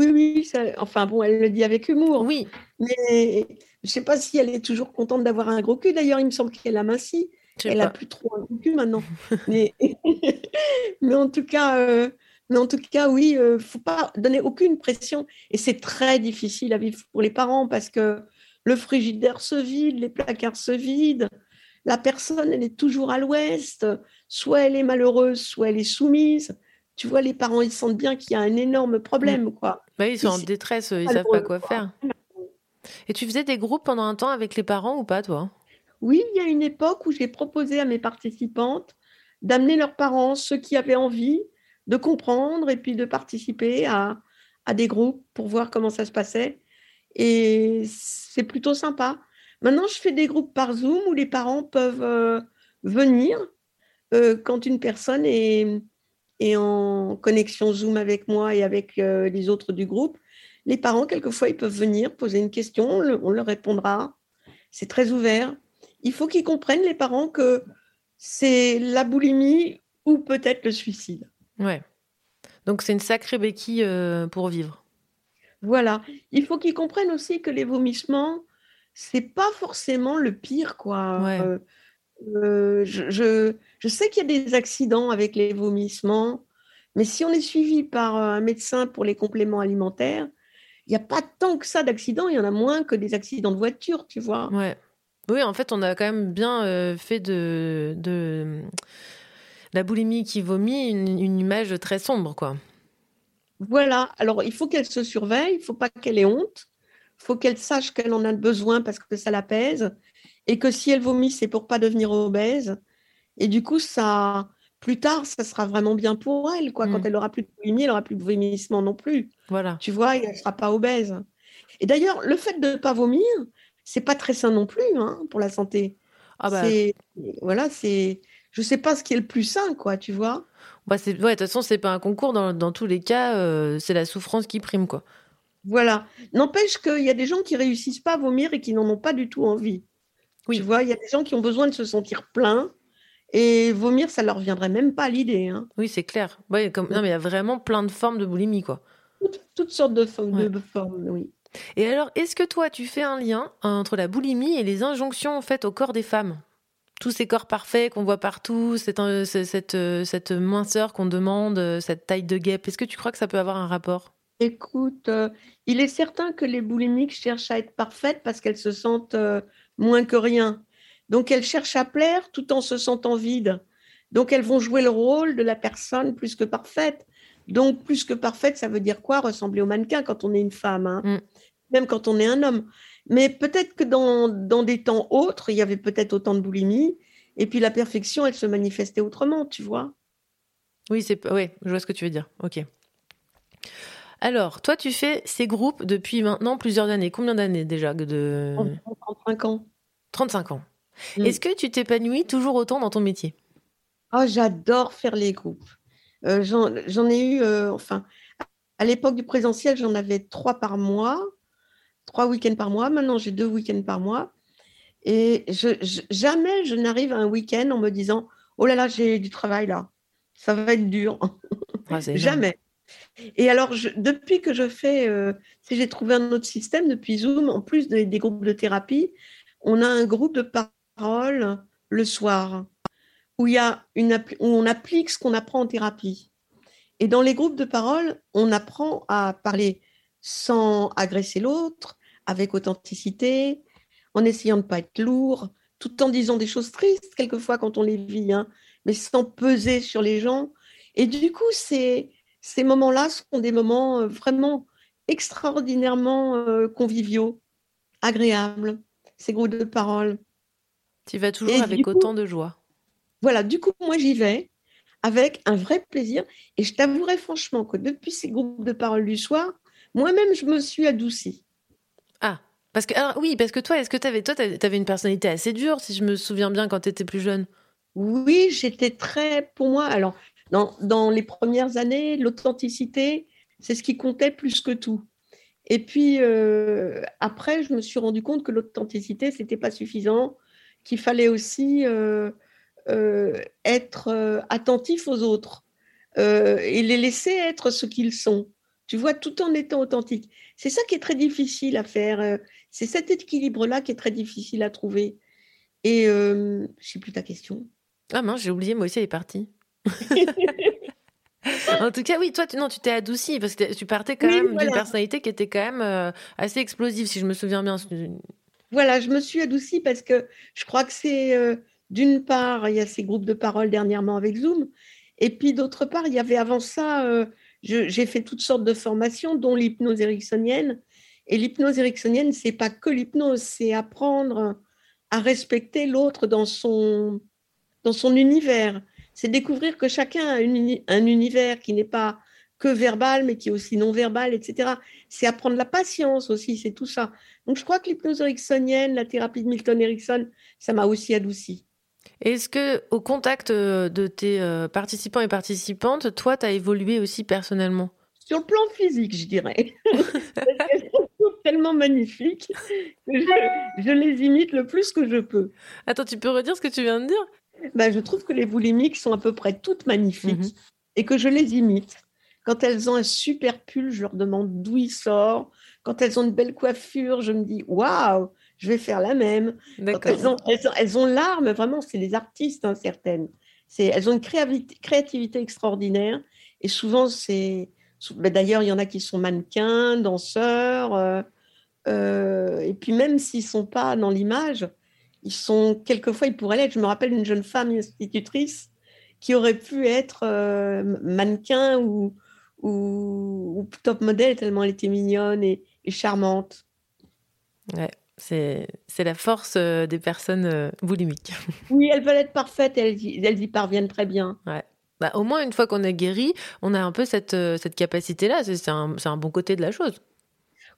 Oui, oui, ça- enfin bon, elle le dit avec humour. Oui. Mais je sais pas si elle est toujours contente d'avoir un gros cul. D'ailleurs, il me semble qu'elle a minci. Elle a pas. plus trop un gros cul maintenant. <laughs> mais, <laughs> mais en tout cas, euh, mais en tout cas, oui, euh, faut pas donner aucune pression. Et c'est très difficile à vivre pour les parents parce que le frigidaire se vide, les placards se vident. La personne, elle est toujours à l'ouest. Soit elle est malheureuse, soit elle est soumise. Tu vois, les parents, ils sentent bien qu'il y a un énorme problème, quoi. Bah, ils sont en détresse, ils savent pas quoi faire. Et tu faisais des groupes pendant un temps avec les parents ou pas, toi? Oui, il y a une époque où j'ai proposé à mes participantes d'amener leurs parents, ceux qui avaient envie de comprendre et puis de participer à, à des groupes pour voir comment ça se passait. Et c'est plutôt sympa. Maintenant, je fais des groupes par Zoom où les parents peuvent euh, venir euh, quand une personne est, est en connexion Zoom avec moi et avec euh, les autres du groupe. Les parents, quelquefois, ils peuvent venir poser une question, on, le- on leur répondra. C'est très ouvert. Il faut qu'ils comprennent, les parents, que c'est la boulimie ou peut-être le suicide. Ouais. Donc c'est une sacrée béquille euh, pour vivre. Voilà. Il faut qu'ils comprennent aussi que les vomissements, c'est pas forcément le pire, quoi. Ouais. Euh, euh, je, je, je sais qu'il y a des accidents avec les vomissements, mais si on est suivi par euh, un médecin pour les compléments alimentaires, il n'y a pas tant que ça d'accidents, il y en a moins que des accidents de voiture, tu vois. Ouais. Oui, en fait, on a quand même bien euh, fait de, de la boulimie qui vomit une, une image très sombre, quoi. Voilà, alors il faut qu'elle se surveille, il ne faut pas qu'elle ait honte, il faut qu'elle sache qu'elle en a besoin parce que ça l'apaise, et que si elle vomit, c'est pour pas devenir obèse. Et du coup, ça, plus tard, ça sera vraiment bien pour elle, quoi. Quand Mm. elle aura plus de boulimie, elle aura plus de vomissement non plus. Voilà. Tu vois, et elle sera pas obèse. Et d'ailleurs, le fait de ne pas vomir, c'est pas très sain non plus, hein, pour la santé. Ah bah, voilà, c'est, je sais pas ce qui est le plus sain, quoi, tu vois. bah, c'est- ouais, de toute façon, c'est pas un concours. Dans, dans tous les cas, euh, c'est la souffrance qui prime, quoi. Voilà. N'empêche qu'il y a des gens qui réussissent pas à vomir et qui n'en ont pas du tout envie. Tu vois, il y a des gens qui ont besoin de se sentir pleins et vomir, ça leur viendrait même pas à l'idée. hein. Oui, c'est clair. Ouais, comme... Non, mais il y a vraiment plein de formes de boulimie, quoi. Toutes, toutes sortes de, formes, Ouais. de formes, oui. Et alors, est-ce que toi, tu fais un lien entre la boulimie et les injonctions faites au corps des femmes? Tous ces corps parfaits qu'on voit partout, cette, euh, ce- cette, euh, cette minceur qu'on demande, euh, cette taille de guêpe, est-ce que tu crois que ça peut avoir un rapport? Écoute, euh, il est certain que les boulimiques cherchent à être parfaites parce qu'elles se sentent euh, moins que rien. Donc elles cherchent à plaire tout en se sentant vides. Donc elles vont jouer le rôle de la personne plus que parfaite. Donc plus que parfaite, ça veut dire quoi Ressembler au mannequin quand on est une femme, hein? même quand on est un homme. Mais peut-être que dans, dans des temps autres, il y avait peut-être autant de boulimie, et puis la perfection, elle se manifestait autrement, tu vois? Oui, c'est ouais, je vois ce que tu veux dire. Ok. Alors, toi, tu fais ces groupes depuis maintenant plusieurs années. Combien d'années déjà de... 35 ans. 35 ans. Mm. Est-ce que tu t'épanouis toujours autant dans ton métier? Oh, j'adore faire les groupes. Euh, J'en ai eu, euh, enfin, à l'époque du présentiel, j'en avais trois par mois, trois week-ends par mois. Maintenant, j'ai deux week-ends par mois. Et je, je- jamais je n'arrive à un week-end en me disant, oh là là, j'ai du travail là. Ça va être dur. Ah. Jamais. Et alors, je- depuis que je fais, euh, si j'ai trouvé un autre système depuis Zoom, en plus des, des groupes de thérapie, on a un groupe de parole le soir où, y a où on applique ce qu'on apprend en thérapie. Et dans les groupes de parole, on apprend à parler sans agresser l'autre, avec authenticité, en essayant de ne pas être lourd, tout en disant des choses tristes quelquefois quand on les vit, hein, mais sans peser sur les gens. Et du coup, ces moments-là sont des moments euh, vraiment extraordinairement euh, conviviaux, agréables, ces groupes de parole. Tu vas toujours Et avec coup- autant de joie. Voilà, du coup, moi, j'y vais avec un vrai plaisir. Et je t'avouerai franchement que depuis ces groupes de parole du soir, moi-même, je me suis adoucie. Ah, parce que, alors, oui, parce que toi, est-ce que t'avais, toi, t'avais t'avais une personnalité assez dure, si je me souviens bien, quand tu étais plus jeune? Oui, j'étais très, pour moi, alors, dans, dans les premières années, l'authenticité, c'est ce qui comptait plus que tout. Et puis, euh, après, je me suis rendu compte que l'authenticité, c'était pas suffisant, qu'il fallait aussi euh, euh, être attentif aux autres et les laisser être ce qu'ils sont. Tu vois, tout en étant authentique. C'est ça qui est très difficile à faire. C'est cet équilibre-là qui est très difficile à trouver. Et je sais plus ta question. Ah mince, j'ai oublié, moi aussi, elle est partie. <laughs> <laughs> en tout cas, oui, toi, tu, non, tu t'es adouci parce que tu partais quand Oui, même d'une personnalité qui était quand même euh, assez explosive, si je me souviens bien. Voilà, je me suis adoucie parce que je crois que c'est euh, d'une part, il y a ces groupes de parole dernièrement avec Zoom, et puis d'autre part, il y avait avant ça, euh, j'ai fait toutes sortes de formations, dont l'hypnose ericksonienne. Et l'hypnose ericksonienne, c'est pas que l'hypnose, c'est apprendre à respecter l'autre dans son, dans son univers. C'est découvrir que chacun a une un univers qui n'est pas que verbal, mais qui est aussi non verbal, etc. C'est apprendre la patience aussi, c'est tout ça. Donc je crois que l'hypnose ericksonienne, la thérapie de Milton Erickson, ça m'a aussi adouci. Est-ce que, au contact euh, de tes euh, participants et participantes, toi, tu as évolué aussi personnellement? Sur le plan physique, je dirais. <laughs> Parce tellement magnifiques que je, je les imite le plus que je peux. Attends, tu peux redire ce que tu viens de dire? Ben, Je trouve que les boulimiques sont à peu près toutes magnifiques et que je les imite. Quand elles ont un super pull, je leur demande d'où il sort. Quand elles ont une belle coiffure, je me dis waouh, je vais faire la même. Quand elles ont, elles ont, elles ont l'art, mais vraiment, c'est des artistes, hein, certaines. Elles ont une créativité, créativité extraordinaire. Et souvent, c'est. ben, D'ailleurs, il y en a qui sont mannequins, danseurs. euh, euh, et puis, même s'ils ne sont pas dans l'image, ils sont. Quelquefois, ils pourraient l'être. Je me rappelle une jeune femme institutrice qui aurait pu être euh, mannequin ou, ou, ou top modèle tellement elle était mignonne et, et charmante. Ouais, c'est c'est la force euh, des personnes euh, boulimiques. <laughs> Oui, elles veulent être parfaites, elles, y- elles y parviennent très bien. Ouais. Bah, au moins, une fois qu'on est guéri, on a un peu cette, euh, cette capacité-là. C'est c'est un, c'est un bon côté de la chose.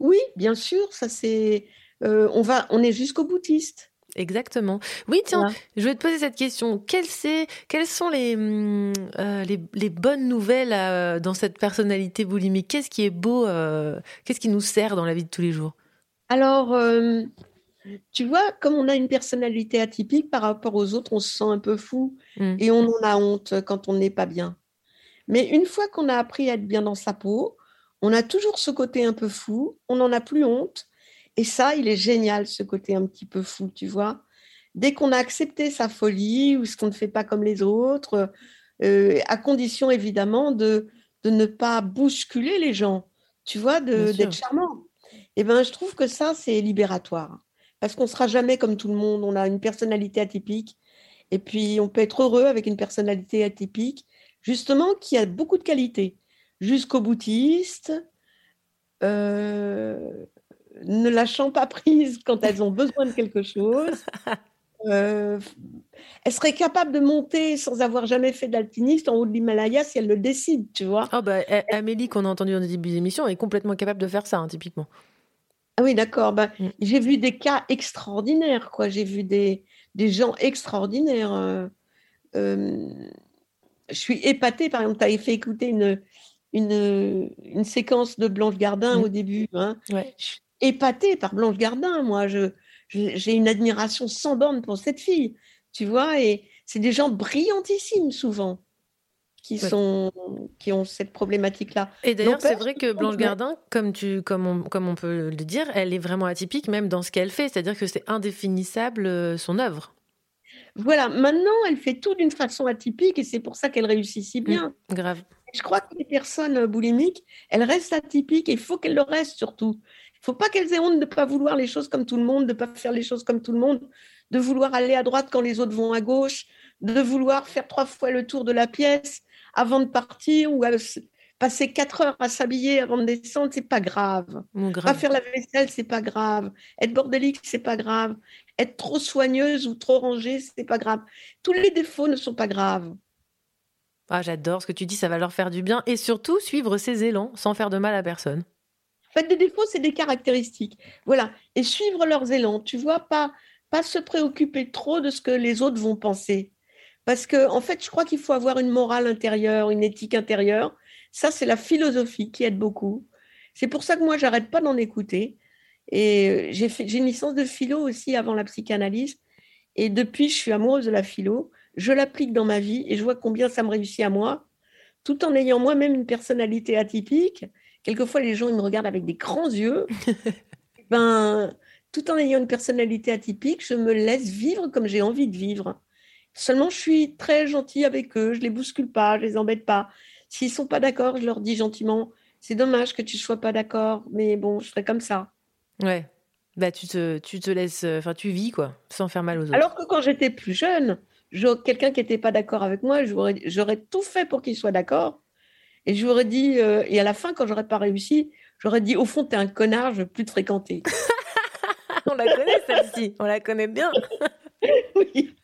Oui, bien sûr, ça c'est. on va, on est jusqu'au boutiste. Exactement. Oui, tiens, je vais te poser cette question. Quelles, sont les, hum, euh, les, les bonnes nouvelles euh, dans cette personnalité boulimique? Qu'est-ce qui est beau euh, Qu'est-ce qui nous sert dans la vie de tous les jours? Alors, tu vois, comme on a une personnalité atypique par rapport aux autres, on se sent un peu fou Mm. et on en a honte quand on n'est pas bien. Mais une fois qu'on a appris à être bien dans sa peau, on a toujours ce côté un peu fou, on n'en a plus honte. Et ça, il est génial, ce côté un petit peu fou, tu vois. Dès qu'on a accepté sa folie ou ce qu'on ne fait pas comme les autres, euh, à condition évidemment de, de ne pas bousculer les gens, tu vois, d'être charmant. Eh ben, je trouve que ça, c'est libératoire. Parce qu'on ne sera jamais comme tout le monde. On a une personnalité atypique. Et puis, on peut être heureux avec une personnalité atypique, justement, qui a beaucoup de qualités. Jusqu'au boutiste, euh, ne lâchant pas prise quand elles ont besoin de quelque chose. <laughs> euh, elle serait capable de monter sans avoir jamais fait d'alpiniste en haut de l'Himalaya si elle le décide, tu vois. Oh bah, Amélie, qu'on a entendu au début de l'émission, est complètement capable de faire ça, hein, typiquement. Ah oui, d'accord. Bah, Mm. J'ai vu des cas extraordinaires, quoi. J'ai vu des, des gens extraordinaires. euh, euh, je suis épatée, par exemple, tu avais fait écouter une, une, une séquence de Blanche Gardin Mm. au début. Hein. Ouais. Je suis épatée par Blanche Gardin, moi. Je, j'ai une admiration sans borne pour cette fille, tu vois. Et c'est des gens brillantissimes, souvent, qui, Ouais. sont, qui ont cette problématique-là. Et d'ailleurs, c'est vrai que Blanche Gardin, comme, tu, comme, on, comme on peut le dire, elle est vraiment atypique, même dans ce qu'elle fait. C'est-à-dire que c'est indéfinissable euh, son œuvre. Voilà, maintenant, elle fait tout d'une façon atypique et c'est pour ça qu'elle réussit si bien. Mm, grave. Je crois que les personnes boulimiques, elles restent atypiques et il faut qu'elles le restent surtout. Il ne faut pas qu'elles aient honte de ne pas vouloir les choses comme tout le monde, de ne pas faire les choses comme tout le monde, de vouloir aller à droite quand les autres vont à gauche, de vouloir faire trois fois le tour de la pièce avant de partir ou à passer quatre heures à s'habiller avant de descendre, c'est pas grave. Mon Pas faire la vaisselle, c'est pas grave. Être bordélique, c'est pas grave. Être trop soigneuse ou trop rangée, c'est pas grave. Tous les défauts ne sont pas graves. Ah, j'adore ce que tu dis, ça va leur faire du bien. Et surtout, suivre ses élans sans faire de mal à personne. En fait, des défauts, c'est des caractéristiques. Voilà. Et suivre leurs élans, tu vois, pas, pas se préoccuper trop de ce que les autres vont penser. Parce que, en fait, je crois qu'il faut avoir une morale intérieure, une éthique intérieure. Ça, c'est la philosophie qui aide beaucoup. C'est pour ça que moi, j'arrête pas d'en écouter. Et euh, j'ai une licence de philo aussi avant la psychanalyse. Et depuis, je suis amoureuse de la philo. Je l'applique dans ma vie et je vois combien ça me réussit à moi, tout en ayant moi-même une personnalité atypique. Quelquefois, les gens ils me regardent avec des grands yeux. <laughs> ben, tout en ayant une personnalité atypique, je me laisse vivre comme j'ai envie de vivre. Seulement, je suis très gentille avec eux, je les bouscule pas, je les embête pas. S'ils sont pas d'accord, je leur dis gentiment, c'est dommage que tu sois pas d'accord, mais bon, je ferai comme ça. Ouais. Bah, tu te, tu te laisses. euh, Enfin, tu vis, quoi, sans faire mal aux autres. Alors que quand j'étais plus jeune, je- quelqu'un qui n'était pas d'accord avec moi, j'aurais tout fait pour qu'il soit d'accord. Et j'aurais dit, euh, et à la fin, quand j'aurais pas réussi, j'aurais dit, au fond, t'es un connard, je veux plus te fréquenter. <laughs> On la connaît, celle-ci. On la connaît bien. <laughs> oui.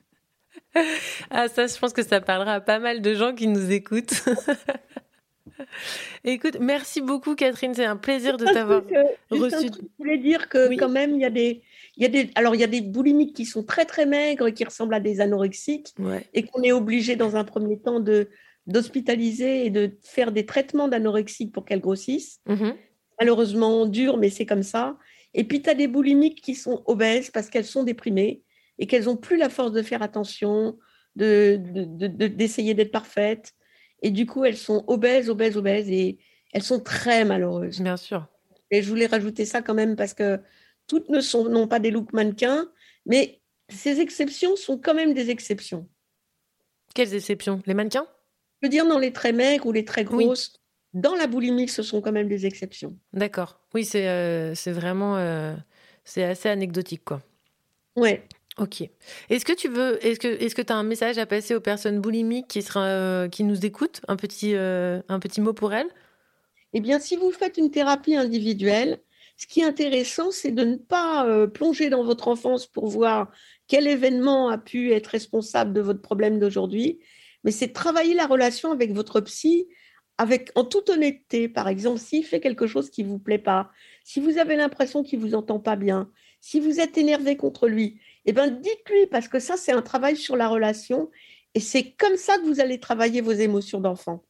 Ah, ça, je pense que ça parlera à pas mal de gens qui nous écoutent. <laughs> Écoute, merci beaucoup, Catherine. C'est un plaisir de t'avoir euh, juste un reçu. truc, Je voulais dire que quand même, il y a des, il y a des, alors il y a des boulimiques qui sont très très maigres, et qui ressemblent à des anorexiques, Ouais. et qu'on est obligé dans un premier temps de d'hospitaliser et de faire des traitements d'anorexie pour qu'elles grossissent. Mhm. Malheureusement dur, mais c'est comme ça. Et puis tu as des boulimiques qui sont obèses parce qu'elles sont déprimées et qu'elles n'ont plus la force de faire attention, de, de- de- de- d'essayer d'être parfaites. Et du coup, elles sont obèses, obèses, obèses et elles sont très malheureuses. Bien sûr. Et je voulais rajouter ça quand même parce que toutes ne sont n'ont pas des looks mannequins, mais ces exceptions sont quand même des exceptions. Quelles exceptions? Les mannequins? Je veux dire, dans les très maigres ou les très grosses, dans la boulimie, ce sont quand même des exceptions. D'accord. Oui, c'est euh, vraiment. euh, c'est assez anecdotique, quoi. Ouais. Ok. Est-ce que tu veux. Est-ce que est-ce que tu as un message à passer aux personnes boulimiques qui, sera, euh, qui nous écoutent? Un petit, un petit mot pour elles? Eh bien, si vous faites une thérapie individuelle, ce qui est intéressant, c'est de ne pas euh, plonger dans votre enfance pour voir quel événement a pu être responsable de votre problème d'aujourd'hui, mais c'est travailler la relation avec votre psy avec, en toute honnêteté. Par exemple, s'il fait quelque chose qui ne vous plaît pas, si vous avez l'impression qu'il ne vous entend pas bien, si vous êtes énervé contre lui, eh ben, dites-lui, parce que ça, c'est un travail sur la relation, et c'est comme ça que vous allez travailler vos émotions d'enfant.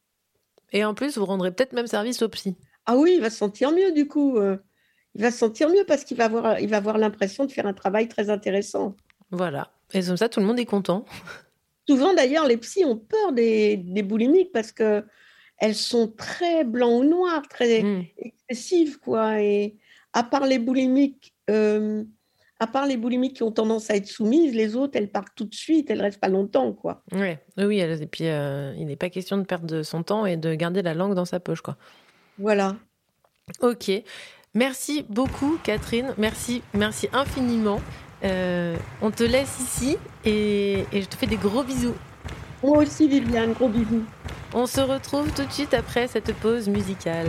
Et en plus, vous rendrez peut-être même service au psy. Ah oui, il va se sentir mieux du coup. euh, il va se sentir mieux parce qu'il va avoir, il va avoir l'impression de faire un travail très intéressant. Voilà. Et comme ça, tout le monde est content. Souvent d'ailleurs, les psys ont peur des, des boulimiques parce que elles sont très blanc ou noir, très Mm. excessives quoi. Et à part les boulimiques, euh, à part les boulimiques qui ont tendance à être soumises, les autres elles partent tout de suite, elles restent pas longtemps quoi. Ouais. Oui, oui. Et puis, euh, il n'est pas question de perdre de son temps et de garder la langue dans sa poche, quoi. Voilà. Ok. Merci beaucoup, Catherine. Merci, merci infiniment. Euh, on te laisse ici et, et je te fais des gros bisous. Moi aussi, Viviane, gros bisous. On se retrouve tout de suite après cette pause musicale.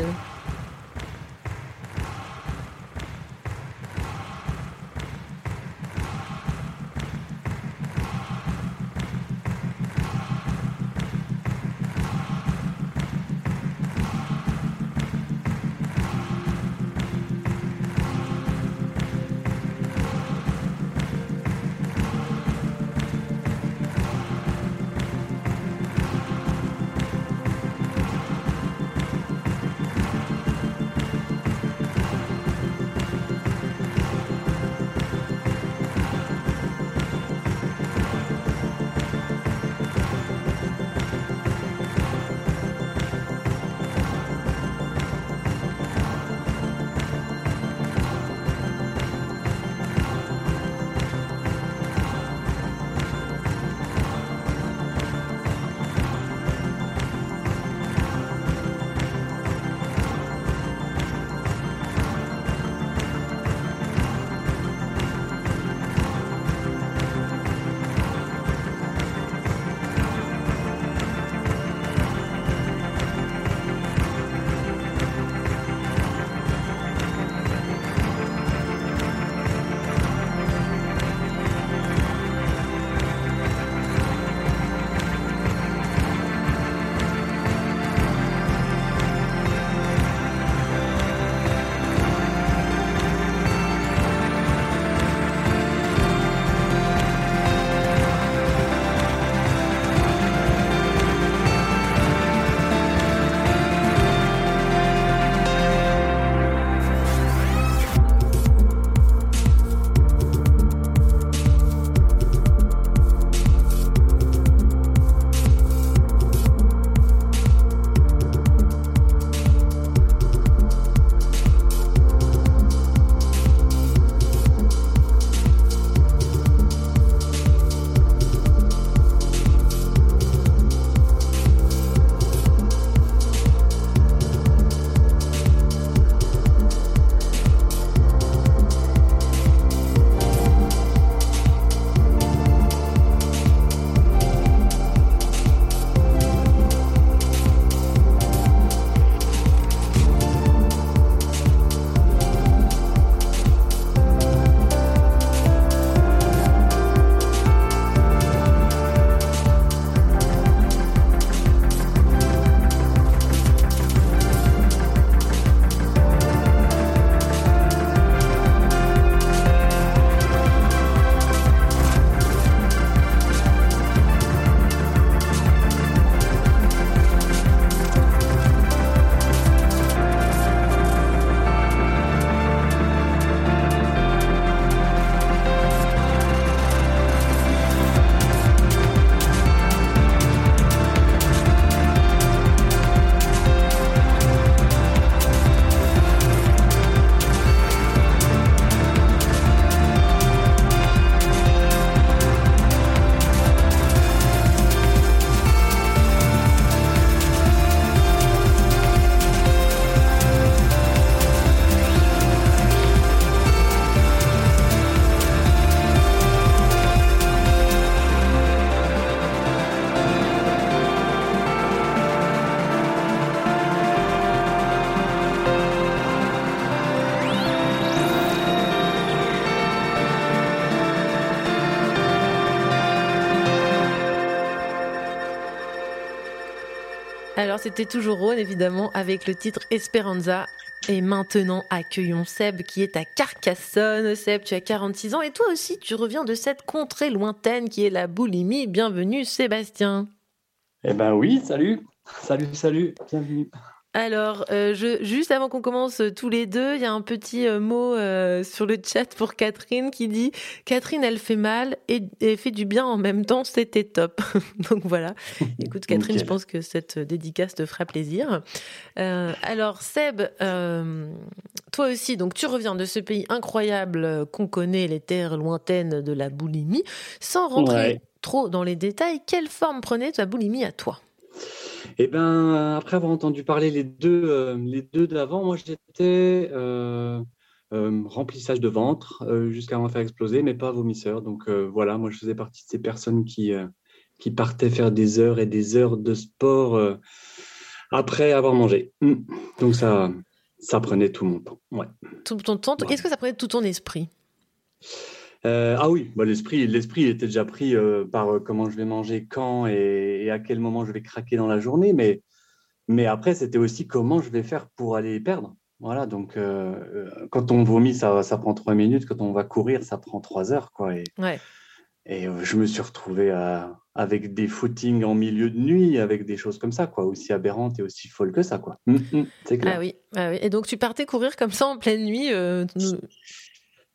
Alors c'était toujours Rhône évidemment avec le titre Esperanza. Et maintenant accueillons Seb qui est à Carcassonne. Seb, tu as 46 ans et toi aussi tu reviens de cette contrée lointaine qui est la boulimie. Bienvenue Sébastien. Eh ben oui, salut. Salut, salut, bienvenue. Alors, euh, je, juste avant qu'on commence euh, tous les deux, il y a un petit euh, mot sur le chat pour Catherine qui dit Catherine, elle fait mal et, et fait du bien en même temps, c'était top. <laughs> Donc voilà. Écoute, <laughs> Catherine, je pense que cette dédicace te fera plaisir. Alors, Seb, toi aussi, donc tu reviens de ce pays incroyable qu'on connaît, les terres lointaines de la boulimie. Sans rentrer Ouais. trop dans les détails, quelle forme prenait ta boulimie à toi? Eh ben, après avoir entendu parler les deux, euh, les deux d'avant, moi j'étais euh, euh, remplissage de ventre euh, jusqu'à m'en faire exploser, mais pas vomisseur. Donc voilà, moi je faisais partie de ces personnes qui, qui partaient faire des heures et des heures de sport après avoir mangé. Mm. Donc ça, ça prenait tout mon temps. Ouais. Tout ton temps, est-ce que ça prenait tout ton esprit? Euh, ah oui, bah, l'esprit, l'esprit était déjà pris euh, par euh, comment je vais manger, quand et, et à quel moment je vais craquer dans la journée. Mais, mais après, c'était aussi comment je vais faire pour aller perdre. Voilà, donc quand on vomit, ça, ça prend trois minutes. Quand on va courir, ça prend trois heures. Quoi, et, Ouais. et je me suis retrouvé à- avec des footings en milieu de nuit, avec des choses comme ça, quoi, aussi aberrantes et aussi folles que ça. Quoi. C'est clair. Ah oui, ah oui. Et donc tu partais courir comme ça en pleine nuit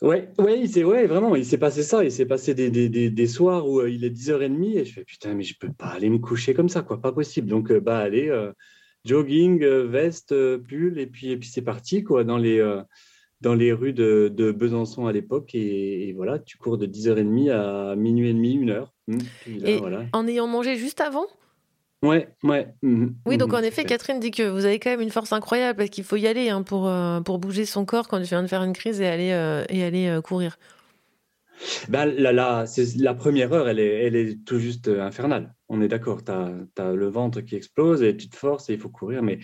Ouais, ouais, il s'est, ouais, vraiment, il s'est passé ça. Il s'est passé des, des, des, des soirs où euh, il est 10h30 et je fais putain, mais je peux pas aller me coucher comme ça, quoi, pas possible. Donc, euh, bah, allez, euh, jogging, veste, pull, et puis, et puis c'est parti, quoi, dans les, dans les rues de, de Besançon à l'époque. Et, et voilà, tu cours de 10h30 à minuit et demi, une heure. Hum, puis là, Et voilà. en ayant mangé juste avant? Ouais, ouais. mhm, Oui, donc mhm, en effet. Catherine dit que vous avez quand même une force incroyable parce qu'il faut y aller hein, pour, euh, pour bouger son corps quand tu viens de faire une crise et aller, euh, et aller euh, courir. Bah, là, là, c'est la première heure, elle est, elle est tout juste infernale. On est d'accord. Tu as, le ventre qui explose et tu te forces et il faut courir. Mais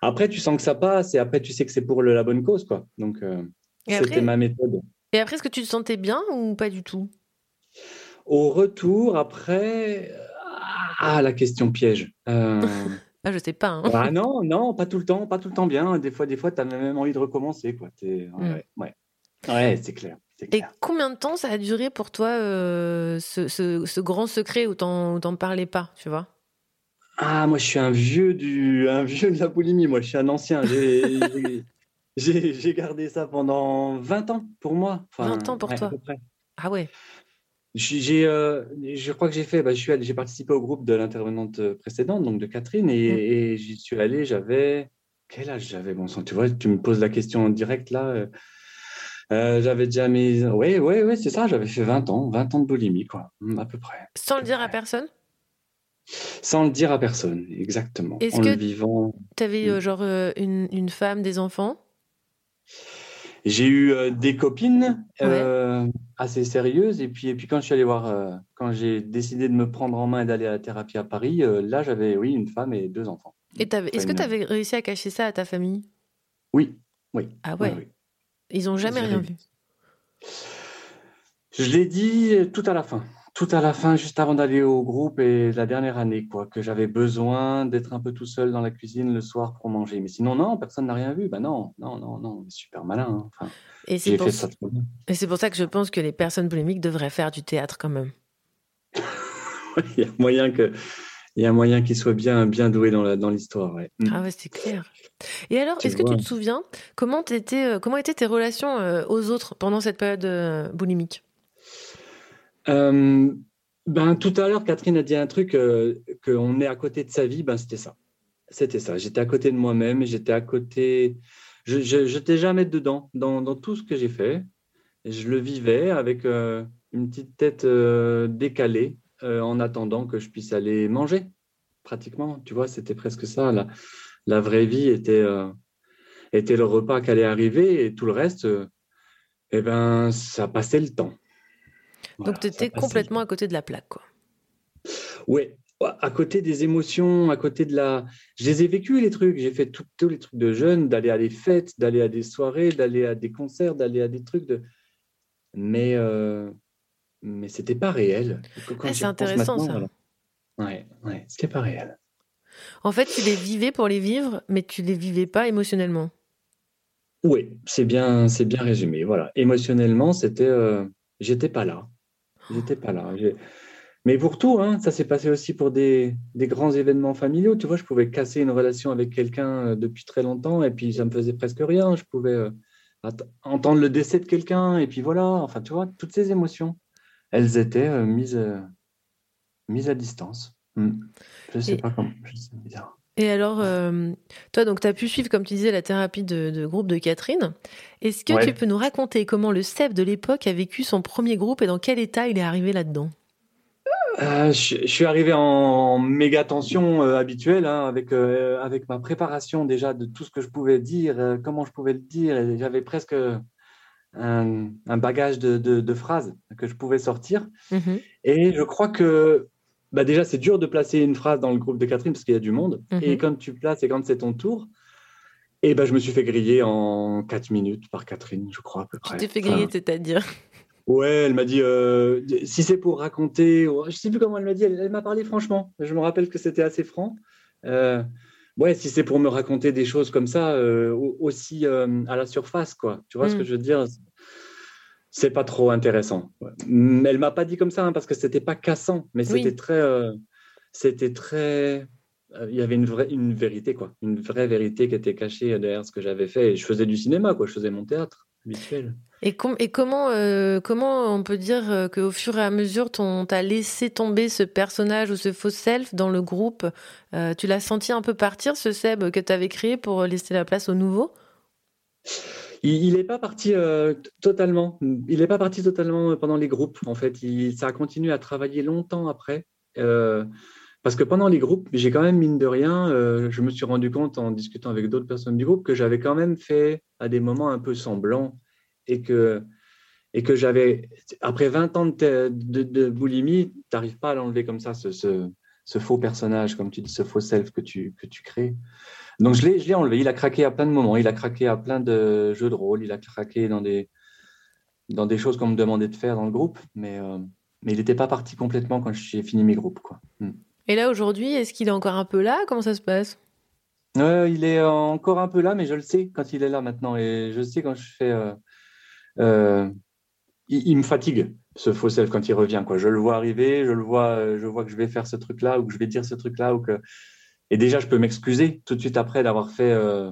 après, tu sens que ça passe et après, tu sais que c'est pour le- la bonne cause. Quoi. Donc, euh, c'était ma méthode. Et après, est-ce que tu te sentais bien ou pas du tout? Au retour, après, euh, ah, la question piège. Euh, <laughs> Ah, je sais pas. hein. ah non, non, pas tout le temps, pas tout le temps bien. Des fois, des fois, tu as même envie de recommencer. Quoi. T'es- Mm. ouais, ouais. Ouais, c'est clair. Et combien de temps ça a duré pour toi euh, ce, ce- ce grand secret où t'en parlais pas, tu vois? Ah, moi, je suis un vieux, du, un vieux de la boulimie. Moi, je suis un ancien. J'ai- <laughs> gardé ça pendant 20 ans pour moi. Enfin, 20 ans pour ouais, à toi. peu près. Ah ouais. J'ai, euh, je crois que j'ai fait, bah, je suis allé, j'ai participé au groupe de l'intervenante précédente, donc de Catherine, et, Mm. et j'y suis allé, j'avais, quel âge j'avais, bon sang, tu vois, tu me poses la question en direct là, euh, euh, j'avais déjà mis, ouais, ouais, ouais, c'est ça, j'avais fait 20 ans, 20 ans de boulimie, quoi, mm, à peu près, Sans le dire à personne? Sans le dire à personne, exactement, Est-ce en que le vivant. T'avais euh, genre euh, une, une femme, des enfants? J'ai eu euh, des copines euh, assez sérieuses et puis, et puis quand je suis allé voir, euh, quand j'ai décidé de me prendre en main et d'aller à la thérapie à Paris, là j'avais oui une femme et deux enfants. Et est-ce que tu avais réussi à cacher ça à ta famille? Oui, oui. Ah ouais. oui, oui. Ils ont jamais rien vu. Je l'ai dit tout à la fin, tout à la fin, juste avant d'aller au groupe et la dernière année, quoi, que j'avais besoin d'être un peu tout seul dans la cuisine le soir pour manger. Mais sinon, non, personne n'a rien vu. Ben non, non, non, non, super malin. hein. Enfin, Et c'est j'ai pour, fait ça trop bien. et c'est pour ça que je pense que les personnes polémiques devraient faire du théâtre quand même. <laughs> Il y a moyen que, il y a moyen qu'il soit bien, bien doué dans l'histoire. Ouais. Mm. Ah ouais, c'est clair. Et alors, est-ce que tu te souviens comment, t'étais, euh, comment étaient tes relations euh, aux autres pendant cette période euh, boulimique? Euh, ben, tout à l'heure, Catherine a dit un truc, euh, qu'on est à côté de sa vie, ben, c'était ça. C'était ça. J'étais à côté de moi-même, j'étais à côté. Je n'étais jamais dedans, dans, tout ce que j'ai fait. Je le vivais avec euh, une petite tête euh, décalée en attendant que je puisse aller manger, pratiquement. Tu vois, c'était presque ça. La, vraie vie était, était le repas qui allait arriver et tout le reste, eh ben, ça passait le temps. Donc tu étais complètement à côté de la plaque, quoi. Ouais, à côté des émotions, à côté de la. Je les ai vécus, les trucs. J'ai fait tous les trucs de jeunes, d'aller à des fêtes, d'aller à des soirées, d'aller à des concerts, d'aller à des trucs de. Mais, euh... mais c'était pas réel. Ah, c'est intéressant, ça. voilà. Ouais, ouais, c'était pas réel. En fait, tu les vivais pour les vivre, mais tu les vivais pas émotionnellement. Oui, c'est bien, c'est bien résumé. Voilà. Émotionnellement, c'était, euh, j'étais pas là. J'étais pas là. Mais pour tout, hein, ça s'est passé aussi pour des, des grands événements familiaux. Tu vois, je pouvais casser une relation avec quelqu'un euh, depuis très longtemps et puis ça me faisait presque rien. Je pouvais euh, entendre le décès de quelqu'un et puis voilà. Enfin, tu vois, toutes ces émotions, elles étaient euh, mises, euh, mises à distance. Hmm. Je sais Et- pas comment. sais pas dire. Et alors, euh, toi, donc, tu as pu suivre, comme tu disais, la thérapie de, de groupe de Catherine. Est-ce que Ouais. tu peux nous raconter comment le Seb de l'époque a vécu son premier groupe et dans quel état il est arrivé là-dedans? Euh, je, je suis arrivé en méga tension euh, habituelle hein, avec, avec ma préparation déjà de tout ce que je pouvais dire, comment je pouvais le dire. J'avais presque un, un bagage de, de- de phrases que je pouvais sortir. Mhm. Et je crois que bah déjà, c'est dur de placer une phrase dans le groupe de Catherine parce qu'il y a du monde. Mhm. Et quand tu places et quand c'est ton tour, et ben, je me suis fait griller en 4 minutes par Catherine, je crois à peu Tu près. t'es fait Enfin, griller, c'est-à-dire Ouais, elle m'a dit euh, si c'est pour raconter, ou- je sais plus comment elle m'a dit, elle, elle m'a parlé franchement. Je me rappelle que c'était assez franc. Euh, ouais, si c'est pour me raconter des choses comme ça, euh, au- aussi à la surface, quoi. Tu vois ce Mm. que je veux dire? C'est pas trop intéressant. Ouais. Mm, Elle m'a pas dit comme ça hein, parce que c'était pas cassant, mais Oui. c'était très, euh, c'était très. euh, Il y avait une vraie, une vérité, quoi, une vraie vérité qui était cachée derrière ce que j'avais fait. Et je faisais du cinéma, quoi. Je faisais mon théâtre habituel. Et, com- et comment, euh, comment on peut dire qu'au fur et à mesure, ton, t'as laissé tomber ce personnage ou ce faux self dans le groupe Euh, Tu l'as senti un peu partir, ce Seb que tu avais créé pour laisser la place au nouveau? Il n'est pas parti euh, totalement. Il n'est pas parti totalement euh, pendant les groupes. En fait, il, ça a continué à travailler longtemps après. Euh, parce que pendant les groupes, j'ai quand même mine de rien, euh, je me suis rendu compte en discutant avec d'autres personnes du groupe que j'avais quand même fait à des moments un peu semblant et que et que j'avais après 20 ans de, boulimie, tu n'arrives pas à l'enlever comme ça, ce, ce, ce faux personnage, comme tu dis, ce faux self que tu, que tu crées. Donc je l'ai, enlevé. Il a craqué à plein de moments. Il a craqué à plein de jeux de rôle. Il a craqué dans des, dans des choses qu'on me demandait de faire dans le groupe. Mais, euh, mais il n'était pas parti complètement quand j'ai fini mes groupes. Quoi. Mm. Et là, aujourd'hui, est-ce qu'il est encore un peu là? Comment ça se passe? Euh, il est encore un peu là, mais je le sais quand il est là maintenant. Et je sais quand je fais. euh, il, il me fatigue, ce faux self, quand il revient. Quoi. Je le vois arriver, je le vois, je vois que je vais faire ce truc-là ou que je vais dire ce truc-là. Ou que... Et déjà, je peux m'excuser tout de suite après d'avoir fait euh,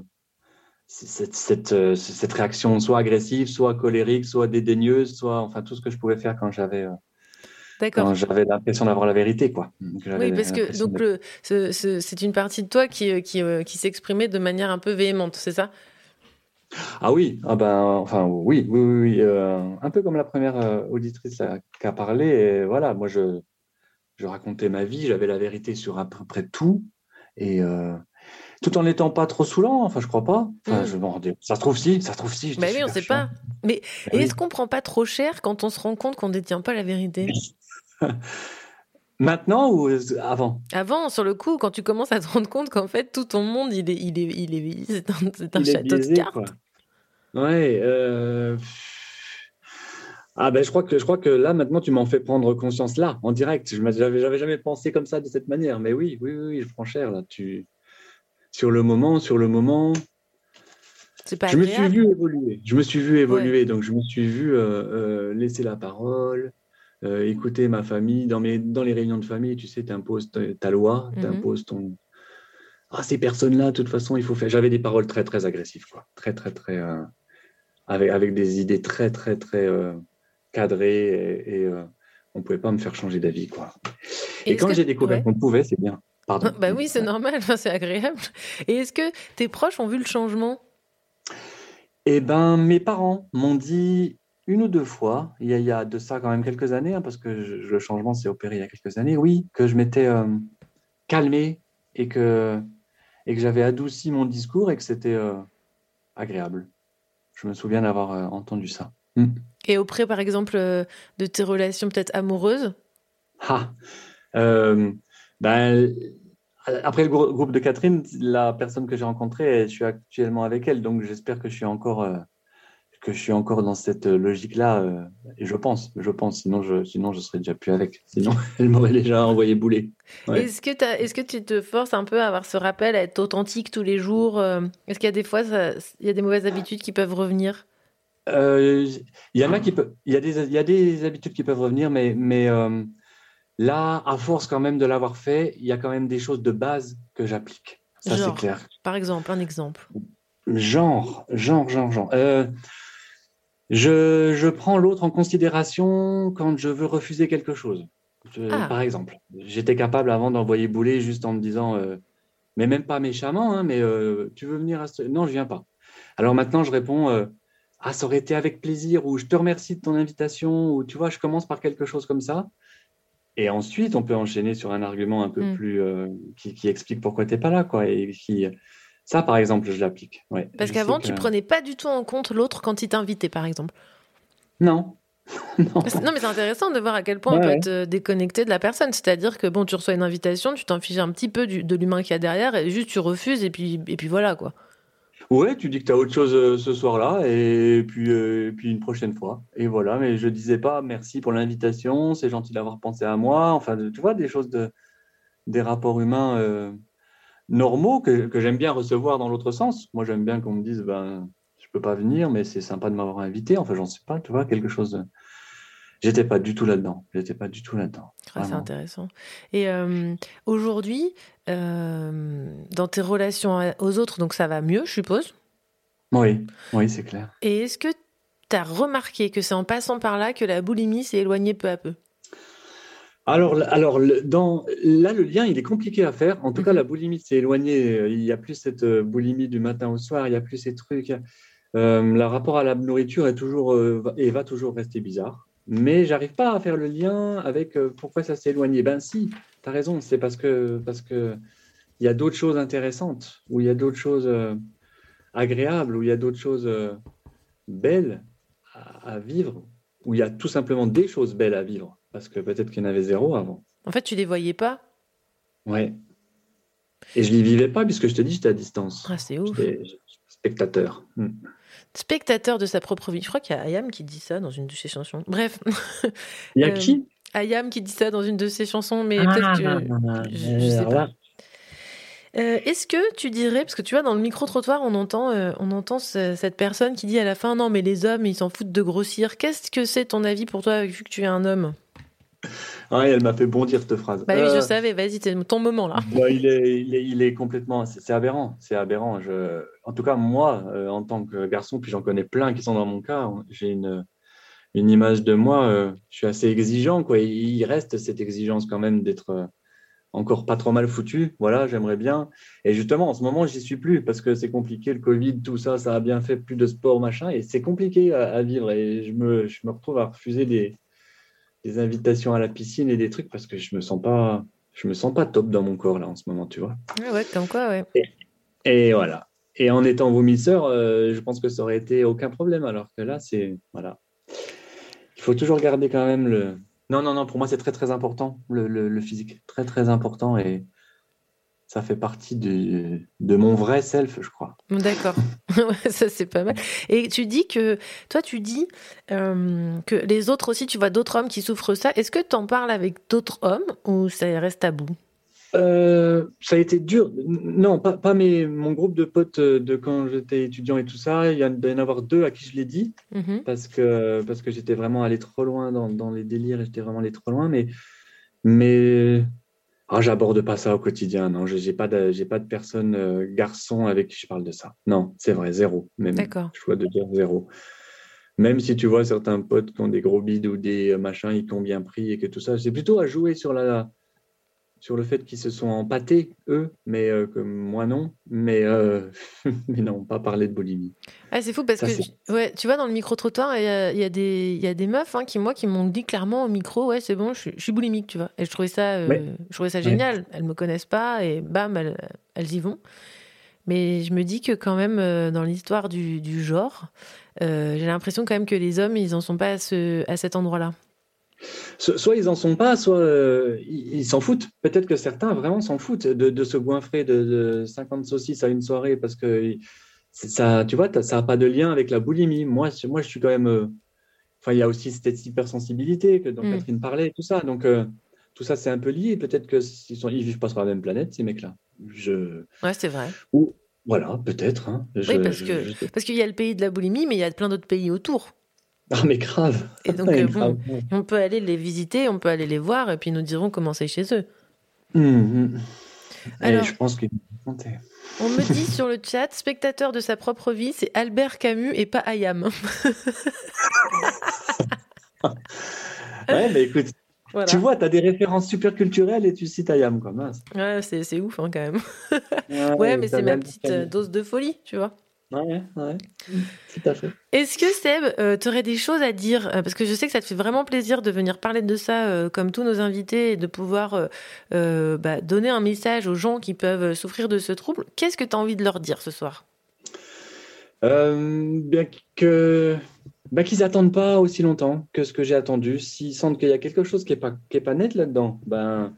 cette, cette, euh, cette réaction soit agressive, soit colérique, soit dédaigneuse, soit enfin tout ce que je pouvais faire quand j'avais. euh, D'accord. j'avais l'impression d'avoir la vérité, quoi. Oui, parce que donc de- le, ce- ce- c'est une partie de toi qui, qui, qui s'exprimait de manière un peu véhémente, c'est ça? Ah oui, ah ben, enfin oui, oui, oui, oui, euh, un peu comme la première euh, auditrice qui a parlé. Et voilà, moi je, je racontais ma vie, j'avais la vérité sur à peu près tout, et euh, tout en n'étant pas trop saoulant. Enfin, je crois pas. Enfin, Mm. je m'en rendais- Ça se trouve si, ça se trouve si. j'étais Bah oui, on sait chiant. pas. Mais Bah et oui. est-ce qu'on prend pas trop cher quand on se rend compte qu'on détient pas la vérité? <laughs> Maintenant ou avant? Avant, sur le coup, quand tu commences à te rendre compte qu'en fait tout ton monde, il est, il est, il est, c'est un, Il château biaisé, de cartes. quoi. Ouais. euh, Ah ben je crois que je crois que là maintenant tu m'en fais prendre conscience là en direct. Je j'avais jamais pensé comme ça de cette manière. Mais oui oui oui, oui, je prends cher là. Tu sur le moment sur le moment. C'est pas je me suis vu évoluer. Je me suis vu évoluer. Donc je me suis vu euh, euh, laisser la parole, euh, écouter ma famille dans mes dans les réunions de famille. Tu sais, tu imposes ta, loi, Mhm. tu imposes ton ah, ces personnes-là, de toute façon, il faut faire. J'avais des paroles très, très agressives, quoi. Très, très, très. avec, avec des idées très, très, très cadrées et, et, euh, on ne pouvait pas me faire changer d'avis, quoi. Et quand que- j'ai découvert ouais. qu'on pouvait, c'est bien. Pardon. <laughs> Bah oui, c'est normal, <laughs> c'est agréable. Et est-ce que tes proches ont vu le changement? Eh ben, mes parents m'ont dit une ou deux fois, il y a, il y a de ça quand même quelques années, hein, parce que je- le changement s'est opéré il y a quelques années, oui, que je m'étais euh, calmé et que, et que j'avais adouci mon discours et que c'était euh, agréable. Je me souviens d'avoir euh, entendu ça. Hmm. Et auprès, par exemple, euh, de tes relations peut-être amoureuses Ah, euh, ben, après le grou- groupe de Catherine, la personne que j'ai rencontrée, je suis actuellement avec elle, donc j'espère que je suis encore, euh, que je suis encore dans cette logique-là. euh, et je pense, je pense. Sinon, je, sinon, je serais déjà plus avec. Sinon, <laughs> elle m'aurait déjà envoyé bouler. Ouais. Est-ce que, que tu te forces un peu à avoir ce rappel, à être authentique tous les jours Est-ce qu'il y a des fois, il y a des mauvaises habitudes qui peuvent revenir? Euh, Il y en a qui peuvent, il y a des, il y a des habitudes qui peuvent revenir, mais, mais euh, là, à force quand même de l'avoir fait, il y a quand même des choses de base que j'applique. Ça, c'est clair. Par exemple, un exemple. Genre, genre, genre, genre. Euh, je, je prends l'autre en considération quand je veux refuser quelque chose. Je- Ah. Par exemple, j'étais capable avant d'envoyer bouler juste en me disant, euh, mais même pas méchamment, hein, mais tu veux venir à ce... Non, je viens pas. Alors maintenant, je réponds, ah, ça aurait été avec plaisir, ou je te remercie de ton invitation, ou tu vois, je commence par quelque chose comme ça. Et ensuite, on peut enchaîner sur un argument un peu Mm. plus euh, qui, qui explique pourquoi tu n'es pas là, quoi. Et qui, ça, par exemple, je l'applique. Ouais, Parce qu'avant, sais tu que- prenais pas du tout en compte l'autre quand il t'invitait, par exemple. Non. <laughs> Non, mais c'est intéressant de voir à quel point on peut ouais. être déconnecté de la personne. C'est-à-dire que bon, tu reçois une invitation, tu t'en fiches un petit peu du- de l'humain qu'il y a derrière, et juste tu refuses, et puis, et puis voilà quoi. Ouais, tu dis que tu as autre chose euh, ce soir-là, et puis, euh, puis une prochaine fois. Et voilà, mais je disais pas merci pour l'invitation, c'est gentil d'avoir pensé à moi. Enfin, tu vois, des choses de, des rapports humains euh, normaux que, que j'aime bien recevoir dans l'autre sens. Moi, j'aime bien qu'on me dise, ben, je peux pas venir, mais c'est sympa de m'avoir invité. Enfin, j'en sais pas, tu vois, quelque chose. de- J'étais pas du tout là-dedans. J'étais pas du tout là-dedans. Ah, c'est intéressant. Et euh, aujourd'hui, euh, dans tes relations aux autres, donc ça va mieux, je suppose? Oui, oui, c'est clair. Et est-ce que tu as remarqué que c'est en passant par là que la boulimie s'est éloignée peu à peu? Alors, alors dans, là, le lien, il est compliqué à faire. En tout cas, Mhm. la boulimie s'est éloignée. Il n'y a plus cette euh, boulimie du matin au soir, il n'y a plus ces trucs. Euh, le rapport à la nourriture est toujours, et va toujours rester bizarre. Mais j'arrive pas à faire le lien avec euh, pourquoi ça s'est éloigné. Ben si, tu as raison, c'est parce que parce que il y a d'autres choses intéressantes, ou il y a d'autres choses euh, agréables, ou il y a d'autres choses euh, belles à, à vivre, ou il y a tout simplement des choses belles à vivre, parce que peut-être qu'il y en avait zéro avant. En fait, tu les voyais pas Ouais. Et je les vivais pas puisque je te dis, j'étais à distance. Ah, c'est ouf. J'étais spectateur. Hmm. Spectateur de sa propre vie. Je crois qu'il y a Ayam qui dit ça dans une de ses chansons. Bref. Il y a Euh, qui? Ayam qui dit ça dans une de ses chansons, mais Ah, peut-être que. ah, je, je sais pas. Euh, Est-ce que tu dirais, parce que tu vois, dans le micro-trottoir, on entend, euh, on entend ce- cette personne qui dit à la fin Non, mais les hommes, ils s'en foutent de grossir. Qu'est-ce que c'est ton avis pour toi, vu que tu es un homme? Ah, elle m'a fait bondir cette phrase. Bah oui, je Euh, savais, vas-y, c'est ton moment là. bah, il, est, il, est, il est complètement. C'est aberrant. C'est aberrant. Je, en tout cas, moi, euh, en tant que garçon, puis j'en connais plein qui sont dans mon cas, j'ai une, une image de moi. euh, je suis assez exigeant. Quoi. Il reste cette exigence quand même d'être encore pas trop mal foutu. Voilà, j'aimerais bien. Et justement, en ce moment, j'y suis plus parce que c'est compliqué. Le Covid, tout ça, ça a bien fait plus de sport, machin. Et c'est compliqué à, à vivre. Et je me, je me retrouve à refuser des, des invitations à la piscine et des trucs parce que je me sens pas. Je me sens pas top dans mon corps là en ce moment, tu vois. Ouais, ouais, comme quoi, ouais. Et voilà. Et en étant vomisseur, euh, je pense que ça aurait été aucun problème. Alors que là, c'est. Voilà. Il faut toujours garder quand même le. Non, non, non, pour moi, c'est très, très important, le, le- le physique. Très, très important. Et ça fait partie du- de mon vrai self, je crois. D'accord, <laughs> ça c'est pas mal. Et tu dis que, toi tu dis euh, que les autres aussi, tu vois d'autres hommes qui souffrent ça. Est-ce que tu en parles avec d'autres hommes ou ça reste tabou? Euh, ça a été dur. Non, pas, pas mes, mon groupe de potes euh, de quand j'étais étudiant et tout ça. Il y en a avoir deux à qui je l'ai dit Mhm. parce que, parce que j'étais vraiment allé trop loin dans, dans les délires et j'étais vraiment allé trop loin. Mais, mais ah, j'aborde pas ça au quotidien. Non, j'ai pas de, j'ai pas de personne euh, garçon avec qui je parle de ça. Non, c'est vrai, zéro. Même, D'accord. dois de dire zéro. Même si tu vois certains potes qui ont des gros bides ou des euh, machins, ils qui ont bien pris et que tout ça, c'est plutôt à jouer sur la, sur le fait qu'ils se sont empâtés, eux, mais euh, que moi non. Mais, euh, <laughs> mais non, pas parler de boulimie. Ah, c'est fou parce Ça, que, ouais, tu vois, dans le micro-trottoir, il y a, il y, a des- il y a des meufs hein, qui, moi, qui m'ont dit clairement au micro, ouais, c'est bon, je, suis- je suis boulimique, tu vois. Et je trouvais ça, euh, Ouais. je trouvais ça Ouais. génial. Elles me connaissent pas et bam, elles, elles y vont. Mais je me dis que quand même, euh, dans l'histoire du, du genre, j'ai l'impression quand même que les hommes, ils en sont pas à, ce, à cet endroit-là. So- Soit ils en sont pas, soit euh, ils s'en foutent. Peut-être que certains vraiment s'en foutent de, de se goinfrer de, de 50 saucisses à une soirée parce que ça, tu vois, ça n'a pas de lien avec la boulimie. Moi, je- moi, je suis quand même. euh, Enfin, il y a aussi cette hypersensibilité que dont Mm. Catherine parlait, tout ça. Donc, euh, tout ça, c'est un peu lié. Peut-être qu'ils sont, ils vivent pas sur la même planète, ces mecs-là. Je. Ouais, c'est vrai. Ou voilà, peut-être. hein. Oui, je- parce qu'il y a le pays de la boulimie, mais il y a plein d'autres pays autour. Ah, mais grave. Et donc, euh, grave. bon, on peut aller les visiter, on peut aller les voir, et puis ils nous diront comment c'est chez eux. Mhm. Et Alors- je pense qu'il compter. On me dit <laughs> sur le chat, spectateur de sa propre vie, c'est Albert Camus et pas Ayam. <laughs> Ouais, mais écoute, Voilà. tu vois, tu as des références super culturelles et tu cites Ayam, quoi. mince. Ouais, c'est ouf hein, quand même. Ouais, Ouais, mais c'est ma petite euh, dose de folie, tu vois. Ouais, ouais, tout à fait. Est-ce que Seb, tu aurais des choses à dire Euh, Parce que je sais que ça te fait vraiment plaisir de venir parler de ça, euh, comme tous nos invités, et de pouvoir euh, euh, bah, donner un message aux gens qui peuvent euh, souffrir de ce trouble. Qu'est-ce que tu as envie de leur dire ce soir? Euh, bien que bah, qu'ils attendent pas aussi longtemps que ce que j'ai attendu. S'ils sentent qu'il y a quelque chose qui est pas qui est pas net là-dedans, ben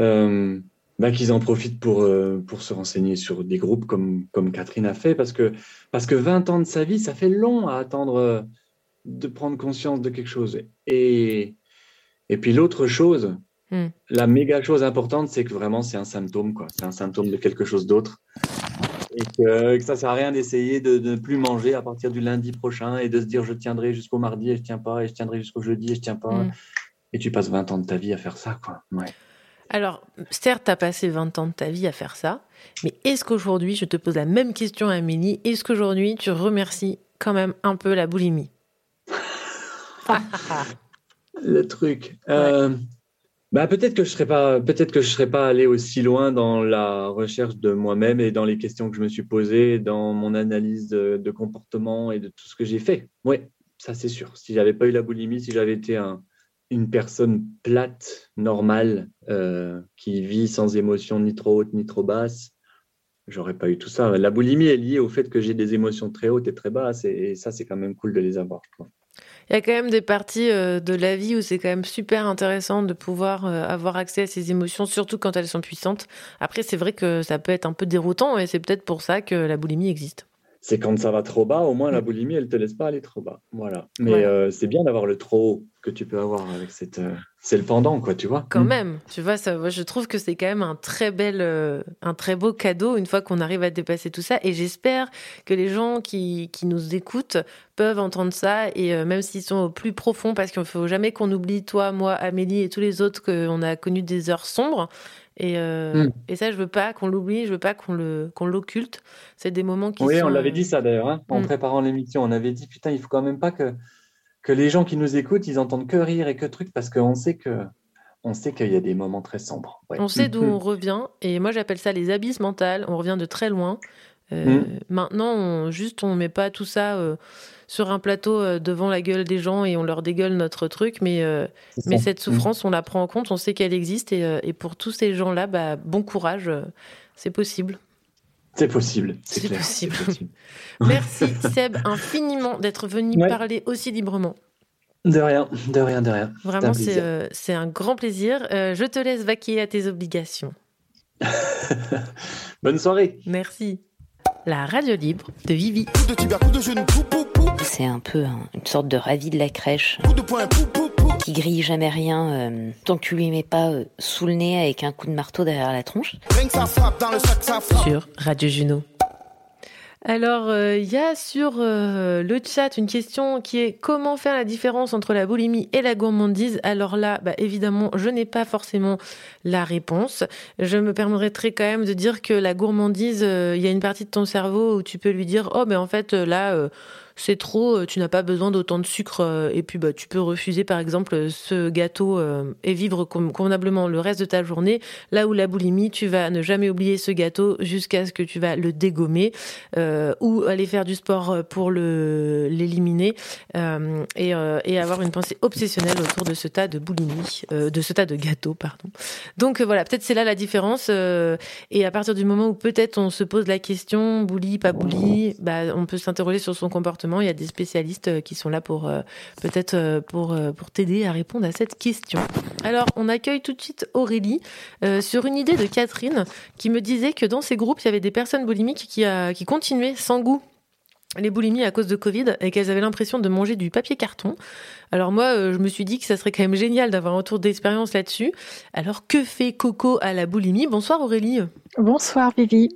euh, ben, qu'ils en profitent pour euh, pour se renseigner sur des groupes comme comme Catherine a fait parce que parce que 20 ans de sa vie, ça fait long à attendre euh, de prendre conscience de quelque chose. Et et puis l'autre chose, Hmm. la méga chose importante, c'est que vraiment c'est un symptôme quoi. C'est un symptôme de quelque chose d'autre et que, que ça sert à rien d'essayer de, de ne plus manger à partir du lundi prochain et de se dire je tiendrai jusqu'au mardi et je tiens pas et je tiendrai jusqu'au jeudi et je tiens pas Mm. et tu passes 20 ans de ta vie à faire ça quoi ouais. Alors, certes, tu as passé 20 ans de ta vie à faire ça, mais est-ce qu'aujourd'hui, je te pose la même question à Amélie, est-ce qu'aujourd'hui, tu remercies quand même un peu la boulimie le truc. Euh, bah, peut-être que je serais pas peut-être que je serais pas allé aussi loin dans la recherche de moi-même et dans les questions que je me suis posées dans mon analyse de, de comportement et de tout ce que j'ai fait. Oui ça c'est sûr. Si j'avais pas eu la boulimie si j'avais été un une personne plate, normale, euh, qui vit sans émotion ni trop haute ni trop basse, j'aurais pas eu tout ça. La boulimie est liée au fait que j'ai des émotions très hautes et très basses, et, ça, c'est quand même cool de les avoir. Il y a quand même des parties euh, de la vie où c'est quand même super intéressant de pouvoir euh, avoir accès à ces émotions, surtout quand elles sont puissantes. Après, c'est vrai que ça peut être un peu déroutant, et c'est peut-être pour ça que la boulimie existe. C'est quand ça va trop bas, au moins la boulimie, elle te laisse pas aller trop bas. Voilà. Mais euh, c'est bien d'avoir le trop haut que tu peux avoir avec cette. euh, c'est le pendant, quoi, tu vois. Quand Mm. même, tu vois, ça, je trouve que c'est quand même un très bel, euh, un très beau cadeau une fois qu'on arrive à dépasser tout ça. Et j'espère que les gens qui, qui nous écoutent peuvent entendre ça et même s'ils sont au plus profond, parce qu'il ne faut jamais qu'on oublie toi, moi, Amélie et tous les autres qu'on a connu des heures sombres. Et, euh, Mm. et ça, je veux pas qu'on l'oublie, je veux pas qu'on le, qu'on l'occulte. C'est des moments qui Oui, sont. on l'avait euh, dit ça d'ailleurs, hein, en Mm. préparant l'émission. On avait dit, putain, il faut quand même pas que, que les gens qui nous écoutent, ils entendent que rire et que trucs, parce qu'on sait que on sait qu'il y a des moments très sombres. Ouais. On sait d'où <laughs> on revient, et moi j'appelle ça les abysses mentales. On revient de très loin. Euh, Mm. Maintenant, on, juste, on met pas tout ça euh, sur un plateau euh, devant la gueule des gens et on leur dégueule notre truc, mais, mais cette souffrance, on la prend en compte, on sait qu'elle existe, et, et pour tous ces gens-là, bah, bon courage, c'est possible. C'est possible, c'est possible. <laughs> Merci Seb infiniment d'être venu Ouais. parler aussi librement. De rien, de rien, de rien. Vraiment, c'est euh, un grand plaisir. Euh, je te laisse vaquer à tes obligations. <laughs> Bonne soirée. Merci. La radio libre de Vivi. C'est un peu un- une sorte de ravi de la crèche qui grille jamais rien euh, tant que tu lui mets pas euh, sous le nez avec un coup de marteau derrière la tronche. sur Radio Juno. Alors, euh, il y a sur euh, le chat une question qui est comment faire la différence entre la boulimie et la gourmandise? Alors là, bah, évidemment, je n'ai pas forcément la réponse. Je me permettrai quand même de dire que la gourmandise, euh, il y a une partie de ton cerveau où tu peux lui dire oh mais en fait là euh, c'est trop, euh, tu n'as pas besoin d'autant de sucre euh, et puis bah tu peux refuser par exemple ce gâteau euh, et vivre convenablement le reste de ta journée. Là où la boulimie, tu vas ne jamais oublier ce gâteau jusqu'à ce que tu vas le dégommer ou aller faire du sport pour l'éliminer et, avoir une pensée obsessionnelle autour de ce tas de boulimie, de ce tas de gâteaux, pardon. Donc voilà, peut-être c'est là la différence. et à partir du moment où peut-être on se pose la question, bouli, pas bouli, bah, on peut s'interroger sur son comportement Il y a des spécialistes euh, qui sont là pour euh, peut-être euh, pour, pour t'aider à répondre à cette question. Alors, on accueille tout de suite Aurélie sur une idée de Catherine qui me disait que dans ces groupes, il y avait des personnes boulimiques qui, qui continuaient sans goût les boulimies à cause de Covid et qu'elles avaient l'impression de manger du papier carton. Alors moi, je me suis dit que ça serait quand même génial d'avoir un retour d'expérience là-dessus. Alors que fait Coco à la boulimie? Bonsoir Aurélie. Bonsoir Vivi.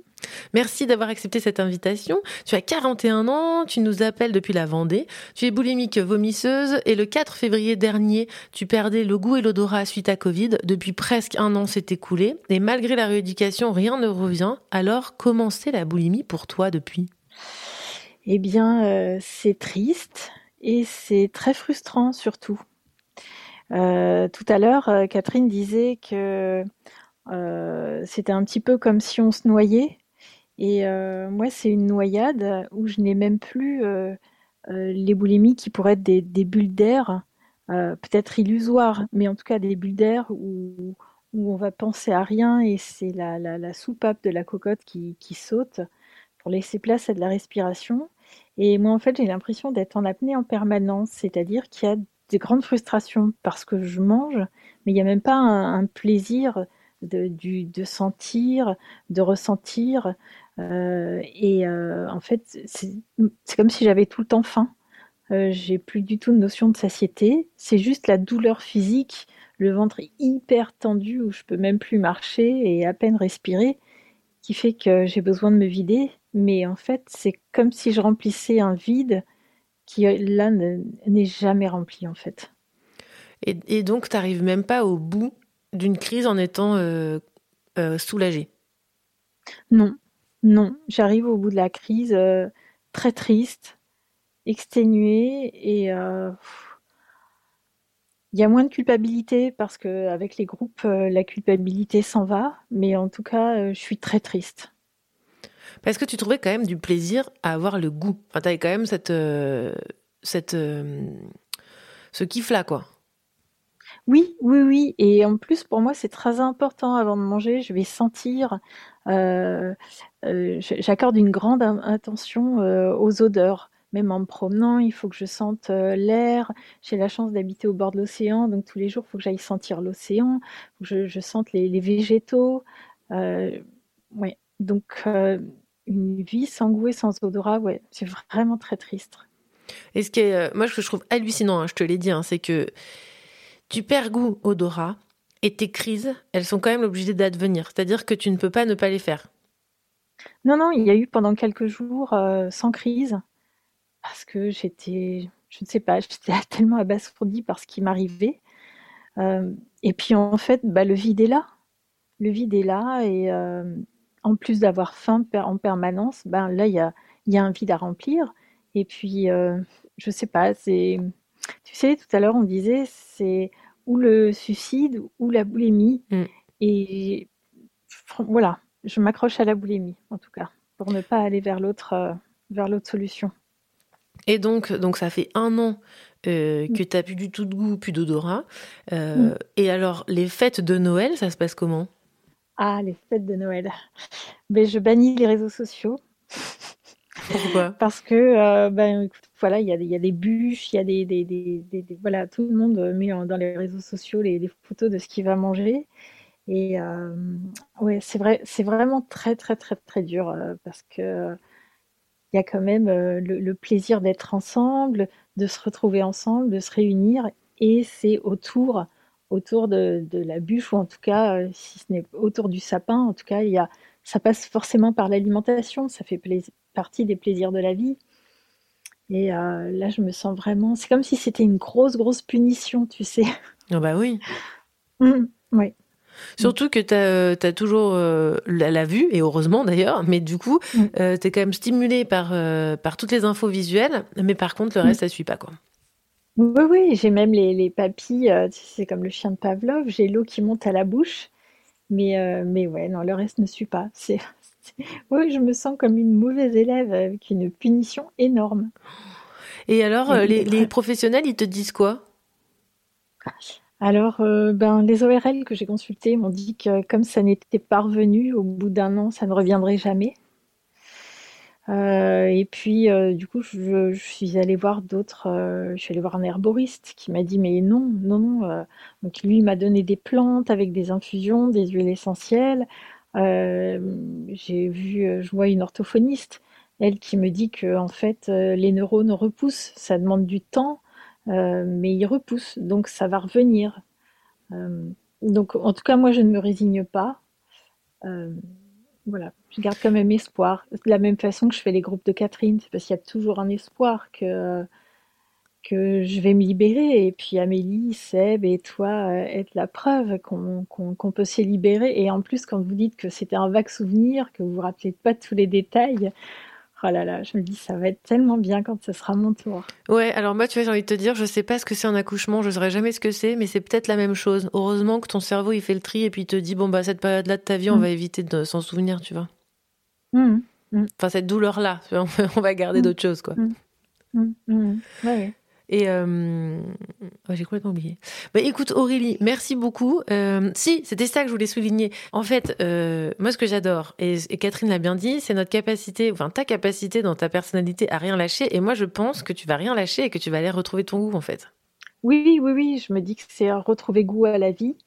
Merci d'avoir accepté cette invitation. Tu as 41 ans, tu nous appelles depuis la Vendée. Tu es boulimique vomisseuse et le 4 février dernier, tu perdais le goût et l'odorat suite à Covid. Depuis presque un an s'est écoulé et malgré la rééducation, rien ne revient. Alors, comment c'est la boulimie pour toi depuis? Eh bien, euh, c'est triste et c'est très frustrant surtout. Euh, tout à l'heure, euh, Catherine disait que c'était un petit peu comme si on se noyait. Et euh, moi, c'est une noyade où je n'ai même plus euh, euh, les boulimies qui pourraient être des, bulles d'air, peut-être illusoires, mais en tout cas des bulles d'air où, on va penser à rien et c'est la, soupape de la cocotte qui, saute pour laisser place à de la respiration. Et moi, en fait, j'ai l'impression d'être en apnée en permanence, c'est-à-dire qu'il y a des grandes frustrations parce que je mange, mais il n'y a même pas un, plaisir de sentir, de ressentir. Euh, et euh, en fait, c'est comme si j'avais tout le temps faim. Euh, j'ai plus du tout de notion de satiété. C'est juste la douleur physique, le ventre hyper tendu où je peux même plus marcher et à peine respirer, qui fait que j'ai besoin de me vider. Mais en fait, c'est comme si je remplissais un vide qui là ne- n'est jamais rempli en fait. et, et donc, tu n'arrives même pas au bout d'une crise en étant euh, soulagée? Non, non, j'arrive au bout de la crise euh, très triste, exténuée et euh, il y a moins de culpabilité parce que avec les groupes, euh, la culpabilité s'en va, mais en tout cas, je suis très triste. Parce que tu trouvais quand même du plaisir à avoir le goût. Enfin, tu avais quand même cette, cette, ce kiff-là, quoi. Oui, oui, oui. Et en plus, pour moi, c'est très important avant de manger. Je vais sentir. J'accorde une grande attention euh, aux odeurs. Même en me promenant, il faut que je sente euh, l'air. J'ai la chance d'habiter au bord de l'océan, donc tous les jours, il faut que j'aille sentir l'océan. faut que Je, sente les, végétaux. Euh, ouais. Donc, euh, une vie sans goût et sans odorat, ouais, c'est vraiment très triste. Et ce qui est, euh, moi, ce que je trouve hallucinant, hein, je te l'ai dit, hein, c'est que tu perds goût, odorat, et tes crises, elles sont quand même obligées d'advenir. C'est-à-dire que tu ne peux pas ne pas les faire. Non, non, il y a eu pendant quelques jours euh, sans crise parce que j'étais, je ne sais pas, <laughs> j'étais tellement abasourdie par ce qui m'arrivait. Euh, et puis en fait, bah, le vide est là. Le vide est là et euh, en plus d'avoir faim per- en permanence, ben là, il y a, il y a un vide à remplir. Et puis, euh, je sais pas, c'est, tu sais, tout à l'heure, on disait, c'est ou le suicide ou la boulimie. Et fran- voilà, je m'accroche à la boulimie, en tout cas, pour ne pas aller vers l'autre, euh, vers l'autre solution. Et donc, donc ça fait un an euh, que tu n'as plus du tout de goût, plus d'odorat. Euh, Mm. Et alors, les fêtes de Noël, ça se passe comment? Ah, les fêtes de Noël. Mais je bannis les réseaux sociaux. Pourquoi? <laughs> Parce que, euh, ben, écoute, voilà, il y a, des- il y a des bûches, il y a des, des, des- des- des- voilà, tout le monde met en- dans les réseaux sociaux les, les photos de ce qu'il va manger. Et euh, ouais, c'est vrai, c'est vraiment très, très, très, très dur euh, parce que il y a quand même euh, le, le plaisir d'être ensemble, de se retrouver ensemble, de se réunir, et c'est autour, autour de, de la bûche, ou en tout cas, euh, si ce n'est autour du sapin, en tout cas, il y a, ça passe forcément par l'alimentation, ça fait plais- partie des plaisirs de la vie. Et là, je me sens vraiment, c'est comme si c'était une grosse, grosse punition, tu sais. Ah bah oui. <laughs> Mm, oui. Surtout que tu as, toujours euh, la, la vue, et heureusement d'ailleurs, mais du coup, tu es quand même stimulé par, euh, par toutes les infos visuelles, mais par contre, le reste, ça suit pas. quoi. Oui, oui, j'ai même les, les papilles, euh, tu sais, c'est comme le chien de Pavlov, j'ai l'eau qui monte à la bouche, mais, euh, mais ouais, non, le reste ne suit pas. <laughs> C'est, Oui, je me sens comme une mauvaise élève avec une punition énorme. Et alors, Et euh, les, oui, les professionnels, ils te disent quoi? Alors, euh, ben, les ORL que j'ai consultés m'ont dit que comme ça n'était pas revenu, au bout d'un an, ça ne reviendrait jamais. Euh, et puis, euh, du coup, je, suis allée voir d'autres. je suis allée voir un herboriste qui m'a dit, mais non, non, non. donc, lui, m'a donné des plantes avec des infusions, des huiles essentielles. J'ai vu, je vois une orthophoniste, elle qui me dit que, en fait, les neurones repoussent. Ça demande du temps, euh, mais ils repoussent. Donc, ça va revenir. Euh, donc, en tout cas, moi, je ne me résigne pas. Euh, voilà, je garde quand même espoir. De la même façon que je fais les groupes de Catherine, c'est parce qu'il y a toujours un espoir que, que je vais me libérer. Et puis Amélie, Seb et toi êtes la preuve qu'on peut se libérer. Et en plus, quand vous dites que c'était un vague souvenir, que vous vous rappelez pas tous les détails, oh là là, je me dis ça va être tellement bien quand ce sera mon tour. Ouais, alors moi, tu vois, j'ai envie de te dire, je sais pas ce que c'est un accouchement, je saurais jamais ce que c'est, mais c'est peut-être la même chose. Heureusement que ton cerveau, il fait le tri et puis il te dit, bon, bah, cette période-là de ta vie, on Mm. va éviter de s'en souvenir, tu vois. Mhm, mhm, Enfin, cette douleur-là, <laughs> on va garder Mm. d'autres choses, quoi. ouais. Et euh... j'ai complètement oublié. Bah, écoute Aurélie, merci beaucoup. Euh, si, c'était ça que je voulais souligner. En fait, euh, moi ce que j'adore, et, Catherine l'a bien dit, c'est notre capacité, enfin ta capacité dans ta personnalité à rien lâcher. Et moi je pense que tu vas rien lâcher et que tu vas aller retrouver ton goût en fait. Oui, oui, oui, je me dis que c'est retrouver goût à la vie.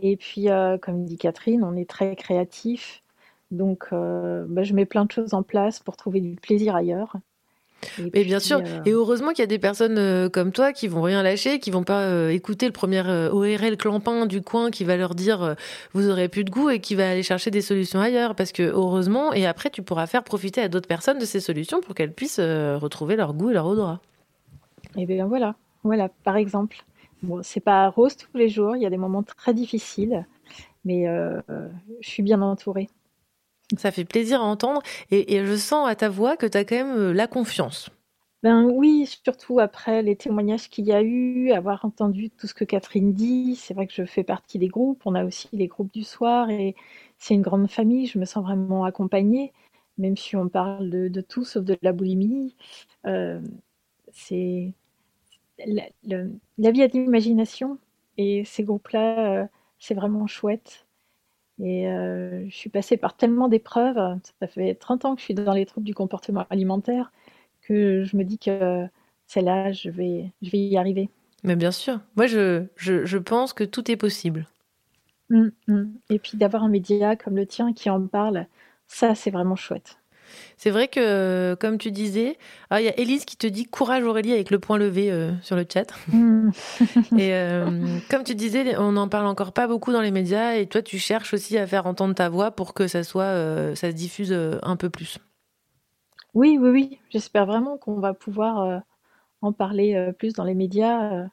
Et puis, comme dit Catherine, on est très créatif. Donc, bah, je mets plein de choses en place pour trouver du plaisir ailleurs. Et Et bien sûr, euh, et heureusement qu'il y a des personnes euh, comme toi qui vont rien lâcher, qui vont pas euh, écouter le premier ORL clampin du coin qui va leur dire vous aurez plus de goût et qui va aller chercher des solutions ailleurs parce que heureusement et après tu pourras faire profiter à d'autres personnes de ces solutions pour qu'elles puissent retrouver leur goût et leur odorat. Et bien voilà, voilà, par exemple. Bon, c'est pas rose tous les jours, il y a des moments très difficiles, mais je suis bien entourée. Ça fait plaisir à entendre et, je sens à ta voix que tu as quand même euh, la confiance. Ben oui, surtout après les témoignages qu'il y a eu, avoir entendu tout ce que Catherine dit. C'est vrai que je fais partie des groupes. On a aussi les groupes du soir et c'est une grande famille. Je me sens vraiment accompagnée, même si on parle de, tout sauf de la boulimie. Euh, c'est la, le- la vie de l'imagination et ces groupes-là, euh, c'est vraiment chouette. Et euh, je suis passée par tellement d'épreuves. Ça fait 30 ans que je suis dans les troubles du comportement alimentaire que je me dis que celle-là, je vais, je vais y arriver. Mais bien sûr, moi je, je, je pense que tout est possible. Mm, mm. Et puis d'avoir un média comme le tien qui en parle, ça, c'est vraiment chouette. C'est vrai que, comme tu disais, ah, il y a Élise qui te dit courage Aurélie avec le point levé euh, sur le chat. Mm. et euh, comme tu disais, on n'en parle encore pas beaucoup dans les médias et toi tu cherches aussi à faire entendre ta voix pour que ça soit, euh, ça se diffuse un peu plus. Oui, oui, oui. J'espère vraiment qu'on va pouvoir en parler plus dans les médias.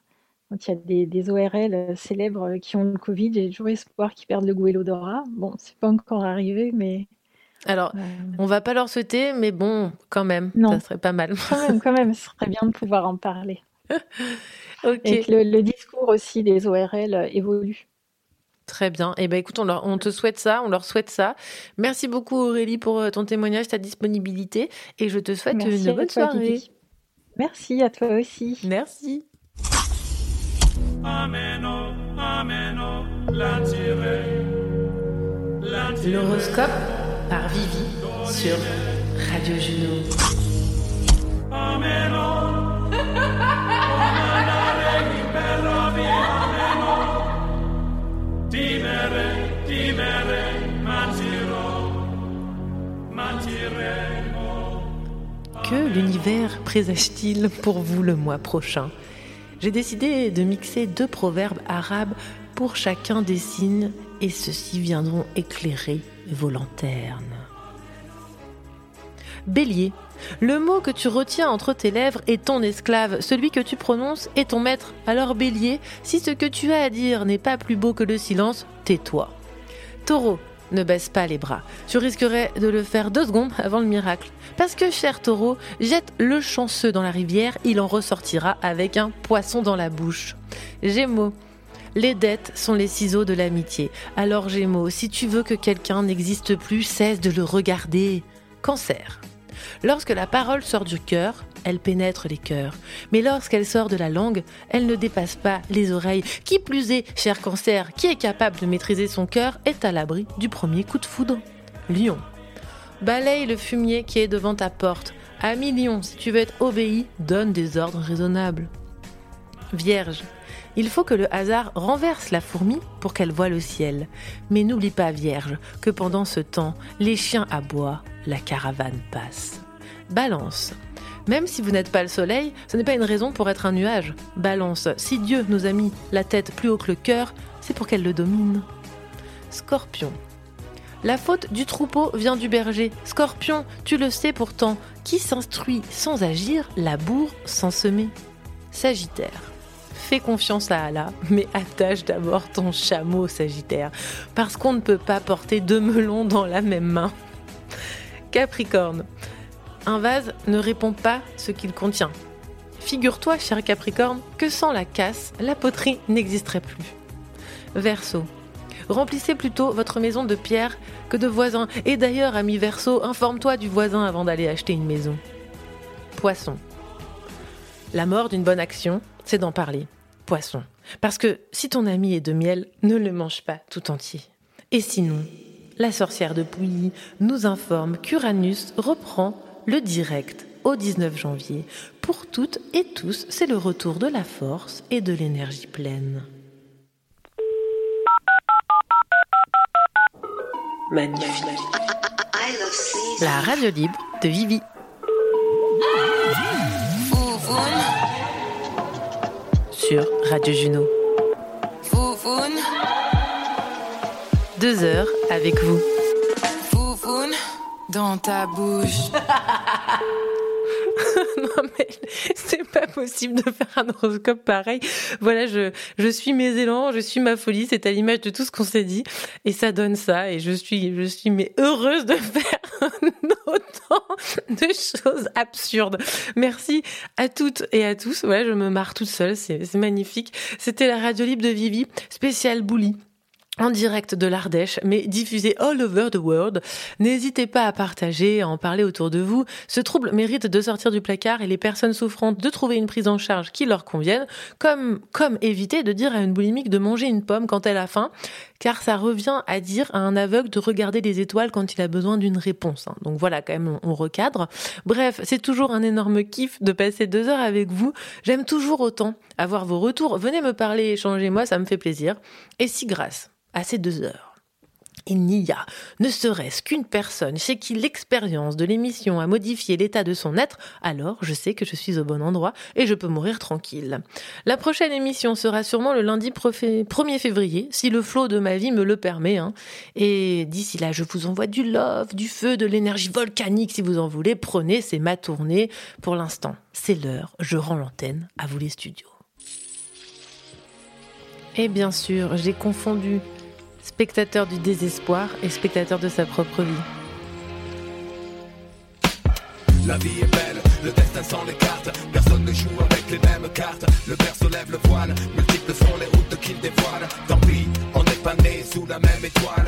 quand il y a des, des ORL célèbres qui ont le Covid, j'ai toujours espoir qu'ils perdent le goût et l'odorat. Bon, c'est pas encore arrivé, mais Alors, on va pas leur souhaiter, mais bon, quand même, Non. ça serait pas mal. quand même, quand même, ce serait bien de pouvoir en parler. <laughs> ok. Et que le, le discours aussi des ORL euh, évolue. Très bien. Eh ben écoute, on, leur- on te souhaite ça, on leur souhaite ça. Merci beaucoup Aurélie pour euh, ton témoignage, ta disponibilité, et je te souhaite Merci une à bonne toi, soirée. Merci à toi aussi. Merci. L'horoscope par Vivi sur Radio Juno. Que l'univers présage-t-il pour vous le mois prochain? J'ai décidé de mixer deux proverbes arabes pour chacun des signes et ceux-ci viendront éclairer vos lanternes. Bélier. Le mot que tu retiens entre tes lèvres est ton esclave, celui que tu prononces est ton maître. Alors Bélier, si ce que tu as à dire n'est pas plus beau que le silence, tais-toi. Taureau, ne baisse pas les bras. Tu risquerais de le faire deux secondes avant le miracle. Parce que, cher taureau, jette le chanceux dans la rivière, il en ressortira avec un poisson dans la bouche. Gémeaux. Les dettes sont les ciseaux de l'amitié. Alors Gémeaux, si tu veux que quelqu'un n'existe plus, cesse de le regarder. Cancer. Lorsque la parole sort du cœur, elle pénètre les cœurs. Mais lorsqu'elle sort de la langue, elle ne dépasse pas les oreilles. Qui plus est, cher cancer, qui est capable de maîtriser son cœur est à l'abri du premier coup de foudre. Lion. Balaye le fumier qui est devant ta porte. À millions, si tu veux être obéi, donne des ordres raisonnables. Vierge, il faut que le hasard renverse la fourmi pour qu'elle voie le ciel. Mais n'oublie pas, Vierge, que pendant ce temps, les chiens aboient, la caravane passe. Balance. Même si vous n'êtes pas le soleil, ce n'est pas une raison pour être un nuage. Balance. Si Dieu nous a mis la tête plus haut que le cœur, c'est pour qu'elle le domine. Scorpion. La faute du troupeau vient du berger. Scorpion, tu le sais pourtant, qui s'instruit sans agir, laboure sans semer. Sagittaire. Fais confiance à Allah, mais attache d'abord ton chameau, Sagittaire, parce qu'on ne peut pas porter deux melons dans la même main. Capricorne. Un vase ne répond pas ce qu'il contient. Figure-toi, cher Capricorne, que sans la casse, la poterie n'existerait plus. Verseau. Remplissez plutôt votre maison de pierre que de voisins. Et d'ailleurs, ami Verseau, informe-toi du voisin avant d'aller acheter une maison. Poisson. La mort d'une bonne action, c'est d'en parler. Poisson. Parce que si ton ami est de miel, ne le mange pas tout entier. Et sinon, la sorcière de Pouilly nous informe qu'Uranus reprend le direct au 19 janvier. Pour toutes et tous, c'est le retour de la force et de l'énergie pleine. Magnifique. La radio libre de Vivi. Sur Radio Juno. Foufoune, Deux heures avec vous. foufoune, dans ta bouche. <laughs> <laughs> non mais c'est pas possible de faire un horoscope pareil. Voilà, je, je suis mes élans, je suis ma folie, c'est à l'image de tout ce qu'on s'est dit et ça donne ça et je suis je suis mais heureuse de <laughs> faire autant de choses absurdes. Merci à toutes et à tous. Voilà, je me marre toute seule, c'est magnifique. C'était la radio libre de Vivi, spécial Bouli en direct de l'Ardèche, mais diffusé all over the world. N'hésitez pas à partager, à en parler autour de vous. Ce trouble mérite de sortir du placard et les personnes souffrantes de trouver une prise en charge qui leur convienne, comme, comme éviter de dire à une boulimique de manger une pomme quand elle a faim, car ça revient à dire à un aveugle de regarder les étoiles quand il a besoin d'une réponse. hein. Donc voilà, quand même, on, on recadre. Bref, c'est toujours un énorme kiff de passer deux heures avec vous. J'aime toujours autant avoir vos retours. Venez me parler, échangez-moi, ça me fait plaisir. Et si grâce à ces deux heures, il n'y a, ne serait-ce qu'une personne chez qui l'expérience de l'émission a modifié l'état de son être, alors je sais que je suis au bon endroit et je peux mourir tranquille. La prochaine émission sera sûrement le lundi profé- 1er février, si le flot de ma vie me le permet. hein. Et d'ici là, je vous envoie du love, du feu, de l'énergie volcanique si vous en voulez. Prenez, c'est ma tournée. Pour l'instant, c'est l'heure, je rends l'antenne à vous les studios. Et bien sûr, j'ai confondu spectateur du désespoir et spectateur de sa propre vie. La vie est belle, le destin sans les cartes. Personne ne joue avec les mêmes cartes. Le berceau lève le voile, multiples sont les routes qu'il dévoile. Tant pis, on n'est pas né sous la même étoile.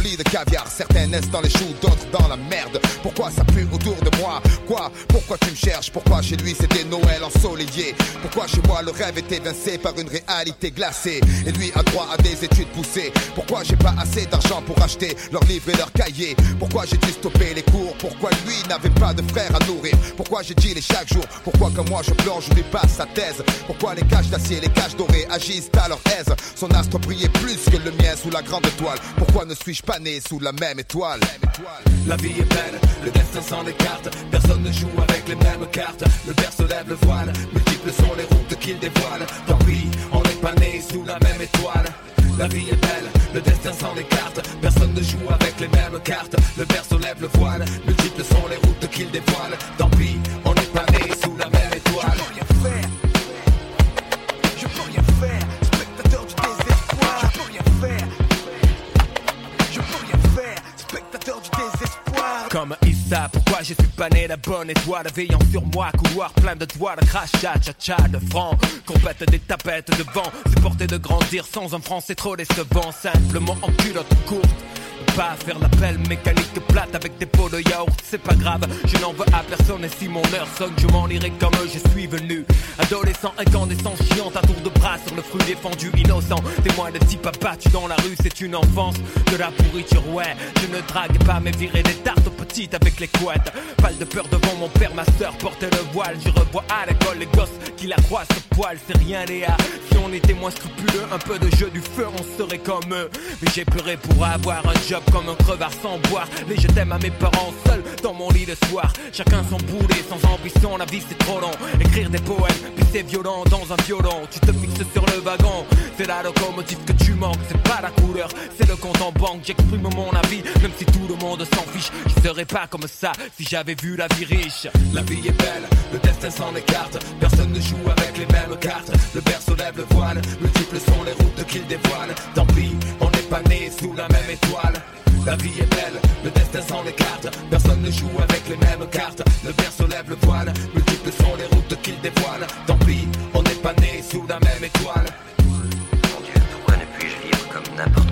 lit de caviar. Certains naissent dans les choux, d'autres dans la merde. Pourquoi ça pue autour de moi? Quoi? Pourquoi tu me cherches? Pourquoi chez lui c'était Noël ensoleillé? Pourquoi chez moi le rêve est évincé par une réalité glacée? Et lui a droit à des études poussées. Pourquoi j'ai pas assez d'argent pour acheter leurs livres et leurs cahiers? Pourquoi j'ai dû stopper les cours? Pourquoi lui n'avait pas de frère à nourrir? Pourquoi j'ai dit chaque jour? Pourquoi comme moi je plonge, je lui passe sa thèse? Pourquoi les caches d'acier, les caches dorées agissent à leur aise? Son astre brillait plus que le mien sous la grande étoile Pourquoi ne suis-je pas né sous la même étoile La vie est belle, le destin sans les cartes. Personne ne joue avec les mêmes cartes. Le berceau lève le voile, multiples sont les routes qu'il dévoile. Tant pis, on n'est pas né sous la même étoile. La vie est belle, le destin sans les cartes. Personne ne joue avec les mêmes cartes. Le berceau lève le voile, multiples sont les routes qu'il dévoile. Tant pis, on n'est pas né sous la même étoile. Comme Issa. Pourquoi je suis pas né la bonne étoile, veillant sur moi, couloir plein de toits, de crachat, cha de francs, compète des tapettes de vent, supporter de grandir sans un franc, c'est trop décevant, simplement en culotte courte. Pas faire l'appel mécanique plate avec des pots de yaourt, c'est pas grave, je n'en veux à personne et si mon heure sonne, je m'en irai comme je suis venu. Adolescent, incandescent, chiant à tour de bras sur le fruit défendu, innocent. Témoin de type abattu dans la rue, c'est une enfance de la pourriture, ouais. Je ne drague pas, mais virer des tartes petites avec les couettes. Pas de peur devant mon père, ma soeur portait le voile. Je revois à l'école les gosses qui la croisent ce poil, c'est rien, Léa. Si on était moins scrupuleux, un peu de jeu du feu, on serait comme eux. Mais j'ai pleuré pour avoir un job comme un crevard sans boire. Les je t'aime à mes parents seuls dans mon lit le soir. Chacun son boulet, sans ambition, la vie c'est trop long. Écrire des poèmes, puis c'est violent dans un violon. Tu te fixes sur le wagon, c'est la locomotive que tu manques. C'est pas la couleur, c'est le compte en banque. J'exprime mon avis, même si tout le monde s'en fiche. Je serais pas comme ça si j'avais vu la vie riche. La vie est belle, le destin s'en écarte. Personne ne joue avec les mêmes cartes. Le berceau lève le voile, multiples sont les routes qu'il dévoile. Tant pis, pas né sous la même étoile. La vie est belle, le destin s'en écarte. Personne ne joue avec les mêmes cartes. Le berceau lève le voile, multiples sont les routes qu'il dévoile. Tant pis, on n'est pas né sous la même étoile. Mon Dieu, pourquoi ne puis-je vivre comme n'importe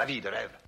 La vie de. Eh.